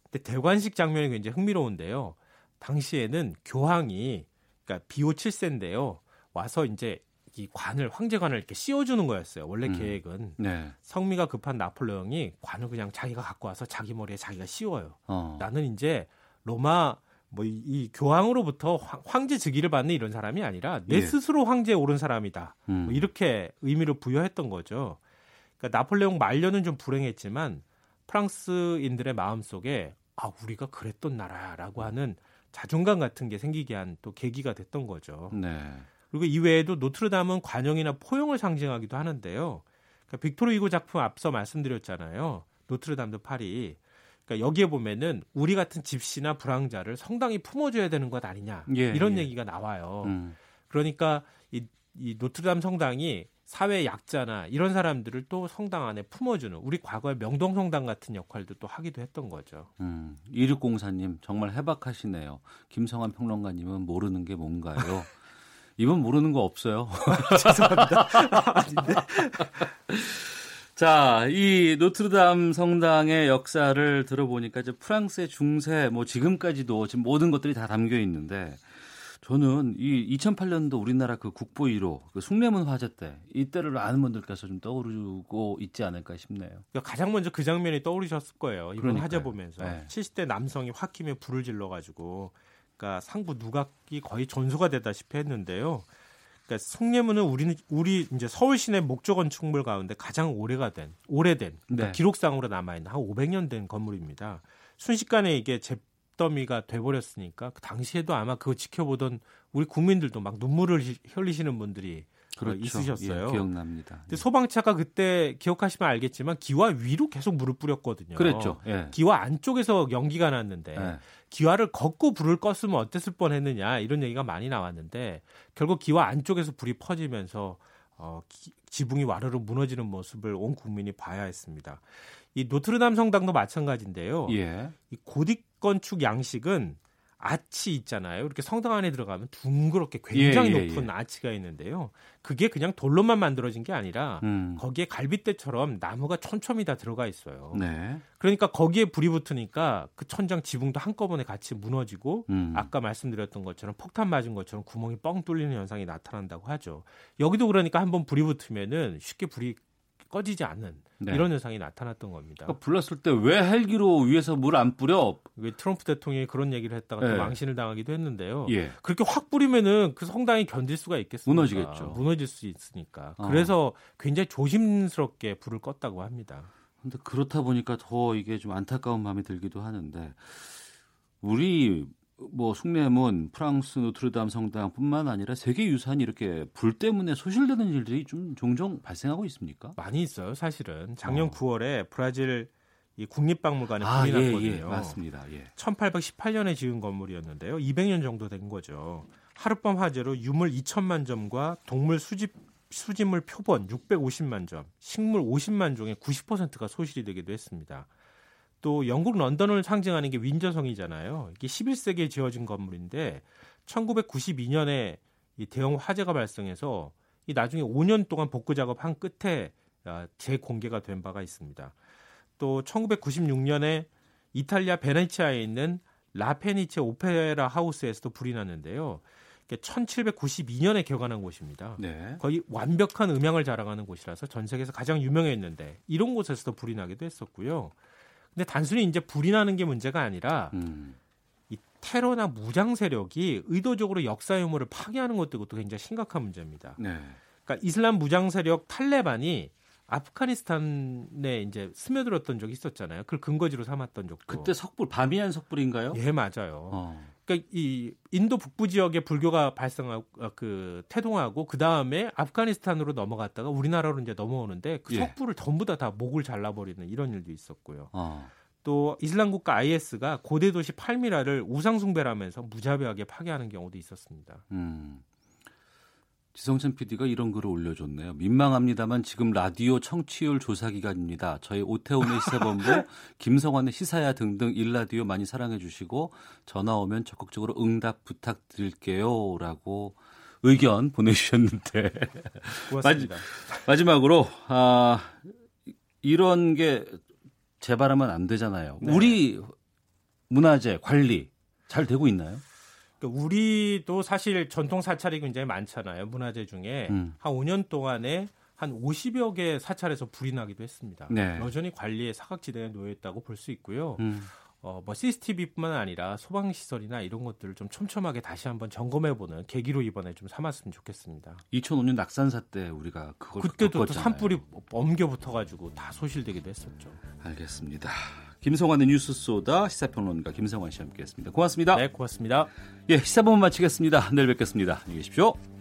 Speaker 17: 근데 대관식 장면이 굉장히 흥미로운데요. 당시에는 교황이 그러니까 비오 7세인데요. 와서 이제 이 관을 황제관을 이렇게 씌워주는 거였어요. 원래 음. 계획은 네. 성미가 급한 나폴레옹이 관을 그냥 자기가 갖고 와서 자기 머리에 자기가 씌워요. 어. 나는 이제 로마 뭐이 이 교황으로부터 황제 즉위를 받는 이런 사람이 아니라 내 예. 스스로 황제에 오른 사람이다. 뭐 음. 뭐 이렇게 의미를 부여했던 거죠. 그러니까 나폴레옹 말년은 좀 불행했지만 프랑스인들의 마음 속에 아 우리가 그랬던 나라라고 하는 자존감 같은 게 생기게 한 또 계기가 됐던 거죠. 네. 그리고 이외에도 노트르담은 관용이나 포용을 상징하기도 하는데요. 그러니까 빅토르 이고 작품 앞서 말씀드렸잖아요. 노트르담도 파리. 그러니까 여기에 보면은 우리 같은 집시나 불황자를 성당이 품어줘야 되는 것 아니냐 예, 이런 예. 얘기가 나와요. 음. 그러니까 이, 이 노트르담 성당이 사회 약자나 이런 사람들을 또 성당 안에 품어주는 우리 과거의 명동 성당 같은 역할도 또 하기도 했던 거죠.
Speaker 2: 음, 2604님 정말 해박하시네요. 김성환 평론가님은 모르는 게 뭔가요? <laughs> 이분 모르는 거 없어요. <laughs> <laughs>
Speaker 17: 죄송합니다. 아닌데.
Speaker 2: 자, 이 노트르담 성당의 역사를 들어보니까 이제 프랑스의 중세 뭐 지금까지도 지금 모든 것들이 다 담겨 있는데 저는 이 2008년도 우리나라 그 국보 1호 그 숭례문 화재 때 이때를 아는 분들께서 좀 떠오르고 있지 않을까 싶네요.
Speaker 17: 그러니까 가장 먼저 그 장면이 떠오르셨을 거예요. 이번 그러니까요. 화재 보면서 네. 70대 남성이 화킴에 불을 질러 가지고 그러니까 상부 누각이 거의 전소가 되다시피 했는데요. 그러니까 숭례문은 우리는 우리 이제 서울 시내 목조 건축물 가운데 가장 오래가 된 오래된 그러니까 네. 기록상으로 남아 있는 한 500년 된 건물입니다. 순식간에 이게 잿더미가 돼버렸으니까 그 당시에도 아마 그거 지켜보던 우리 국민들도 막 눈물을 흘리시는 분들이 그렇죠. 있으셨어요.
Speaker 2: 예, 기억납니다.
Speaker 17: 근데 소방차가 그때 기억하시면 알겠지만 기와 위로 계속 물을 뿌렸거든요.
Speaker 2: 그랬죠. 예.
Speaker 17: 기와 안쪽에서 연기가 났는데 예. 기와를 걷고 불을 껐으면 어땠을 뻔했느냐 이런 얘기가 많이 나왔는데 결국 기와 안쪽에서 불이 퍼지면서 어, 기, 지붕이 와르르 무너지는 모습을 온 국민이 봐야 했습니다. 이 노트르담 성당도 마찬가지인데요. 예. 이 고딕 건축 양식은 아치 있잖아요. 이렇게 성당 안에 들어가면 둥그렇게 굉장히 예, 예, 높은 예. 아치가 있는데요. 그게 그냥 돌로만 만들어진 게 아니라 음. 거기에 갈빗대처럼 나무가 촘촘히 다 들어가 있어요. 네. 그러니까 거기에 불이 붙으니까 그 천장 지붕도 한꺼번에 같이 무너지고 음. 아까 말씀드렸던 것처럼 폭탄 맞은 것처럼 구멍이 뻥 뚫리는 현상이 나타난다고 하죠. 여기도 그러니까 한번 불이 붙으면은 쉽게 불이 꺼지지 않는 네. 이런 현상이 나타났던 겁니다.
Speaker 2: 그러니까 불났을 때 왜 헬기로 위에서 물 안 뿌려?
Speaker 17: 왜 트럼프 대통령이 그런 얘기를 했다가 네. 또 망신을 당하기도 했는데요. 예. 그렇게 확 뿌리면은 그 성당이 견딜 수가 있겠습니까?
Speaker 2: 무너지겠죠.
Speaker 17: 무너질 수 있으니까. 어. 그래서 굉장히 조심스럽게 불을 껐다고 합니다.
Speaker 2: 근데 그렇다 보니까 더 이게 좀 안타까운 마음이 들기도 하는데 우리 뭐 숭례문, 프랑스 노트르담 성당뿐만 아니라 세계 유산이 이렇게 불 때문에 소실되는 일들이 좀 종종 발생하고 있습니까?
Speaker 17: 많이 있어요, 사실은. 작년 어. 9월에 브라질 이 국립박물관에 아, 불이 아, 났거든요. 예, 예,
Speaker 2: 맞습니다. 예.
Speaker 17: 1818년에 지은 건물이었는데요. 200년 정도 된 거죠. 하룻밤 화재로 유물 2천만 점과 동물 수집 수집물 표본 650만 점, 식물 50만 종의 90%가 소실이 되기도 했습니다. 또 영국 런던을 상징하는 게 윈저성이잖아요. 이게 11세기에 지어진 건물인데 1992년에 이 대형 화재가 발생해서 이 나중에 5년 동안 복구 작업한 끝에 아, 재공개가 된 바가 있습니다. 또 1996년에 이탈리아 베네치아에 있는 라페니체 오페라 하우스에서도 불이 났는데요. 1792년에 개관한 곳입니다. 네. 거의 완벽한 음향을 자랑하는 곳이라서 전 세계에서 가장 유명했는데 이런 곳에서도 불이 나기도 했었고요. 근데 단순히 이제 불이 나는 게 문제가 아니라 음. 이 테러나 무장 세력이 의도적으로 역사 유물을 파괴하는 것도 이것도 굉장히 심각한 문제입니다. 네. 그러니까 이슬람 무장 세력 탈레반이 아프가니스탄에 이제 스며들었던 적이 있었잖아요. 그걸 근거지로 삼았던 적도.
Speaker 2: 그때 석불 바미안 석불인가요?
Speaker 17: 예, 맞아요. 어. 그러니까 이 인도 북부 지역에 불교가 발생하고 어, 그 태동하고 그 다음에 아프가니스탄으로 넘어갔다가 우리나라로 이제 넘어오는데 그
Speaker 2: 예.
Speaker 17: 석부를 전부 다 다 목을 잘라버리는 이런 일도 있었고요.
Speaker 2: 어.
Speaker 17: 또 이슬람 국가 IS가 고대 도시 팔미라를 우상 숭배라면서 무자비하게 파괴하는 경우도 있었습니다.
Speaker 2: 음. 지성찬 PD가 이런 글을 올려줬네요. 민망합니다만 지금 라디오 청취율 조사 기간입니다. 저희 오태훈의 시사본부, <laughs> 김성환의 시사야 등등 일라디오 많이 사랑해 주시고 전화 오면 적극적으로 응답 부탁드릴게요라고 의견 보내주셨는데
Speaker 17: 고맙습니다.
Speaker 2: 마지, 막으로 아, 이런 게 재발하면 안 되잖아요.
Speaker 17: 네.
Speaker 2: 우리 문화재 관리 잘 되고 있나요?
Speaker 17: 그러니까 우리도 사실 전통 사찰이 굉장히 많잖아요. 문화재 중에
Speaker 2: 음.
Speaker 17: 한 5년 동안에 한 50여 개 사찰에서 불이 나기도 했습니다.
Speaker 2: 네.
Speaker 17: 여전히 관리에 사각지대에 놓여 있다고 볼 수 있고요.
Speaker 2: 음.
Speaker 17: 어, 뭐 CCTV뿐만 아니라 소방 시설이나 이런 것들을 좀 촘촘하게 다시 한번 점검해 보는 계기로 이번에 좀 삼았으면 좋겠습니다.
Speaker 2: 2005년 낙산사 때 우리가 그걸
Speaker 17: 그때도. 산불이 옮겨 붙어 가지고 다 소실되기도 했었죠.
Speaker 2: 알겠습니다. 김성환의 뉴스 소다 시사평론가 김성환 씨 함께했습니다. 고맙습니다.
Speaker 17: 네, 고맙습니다.
Speaker 2: 예, 시사본문 마치겠습니다. 내일 뵙겠습니다. 안녕히 계십시오.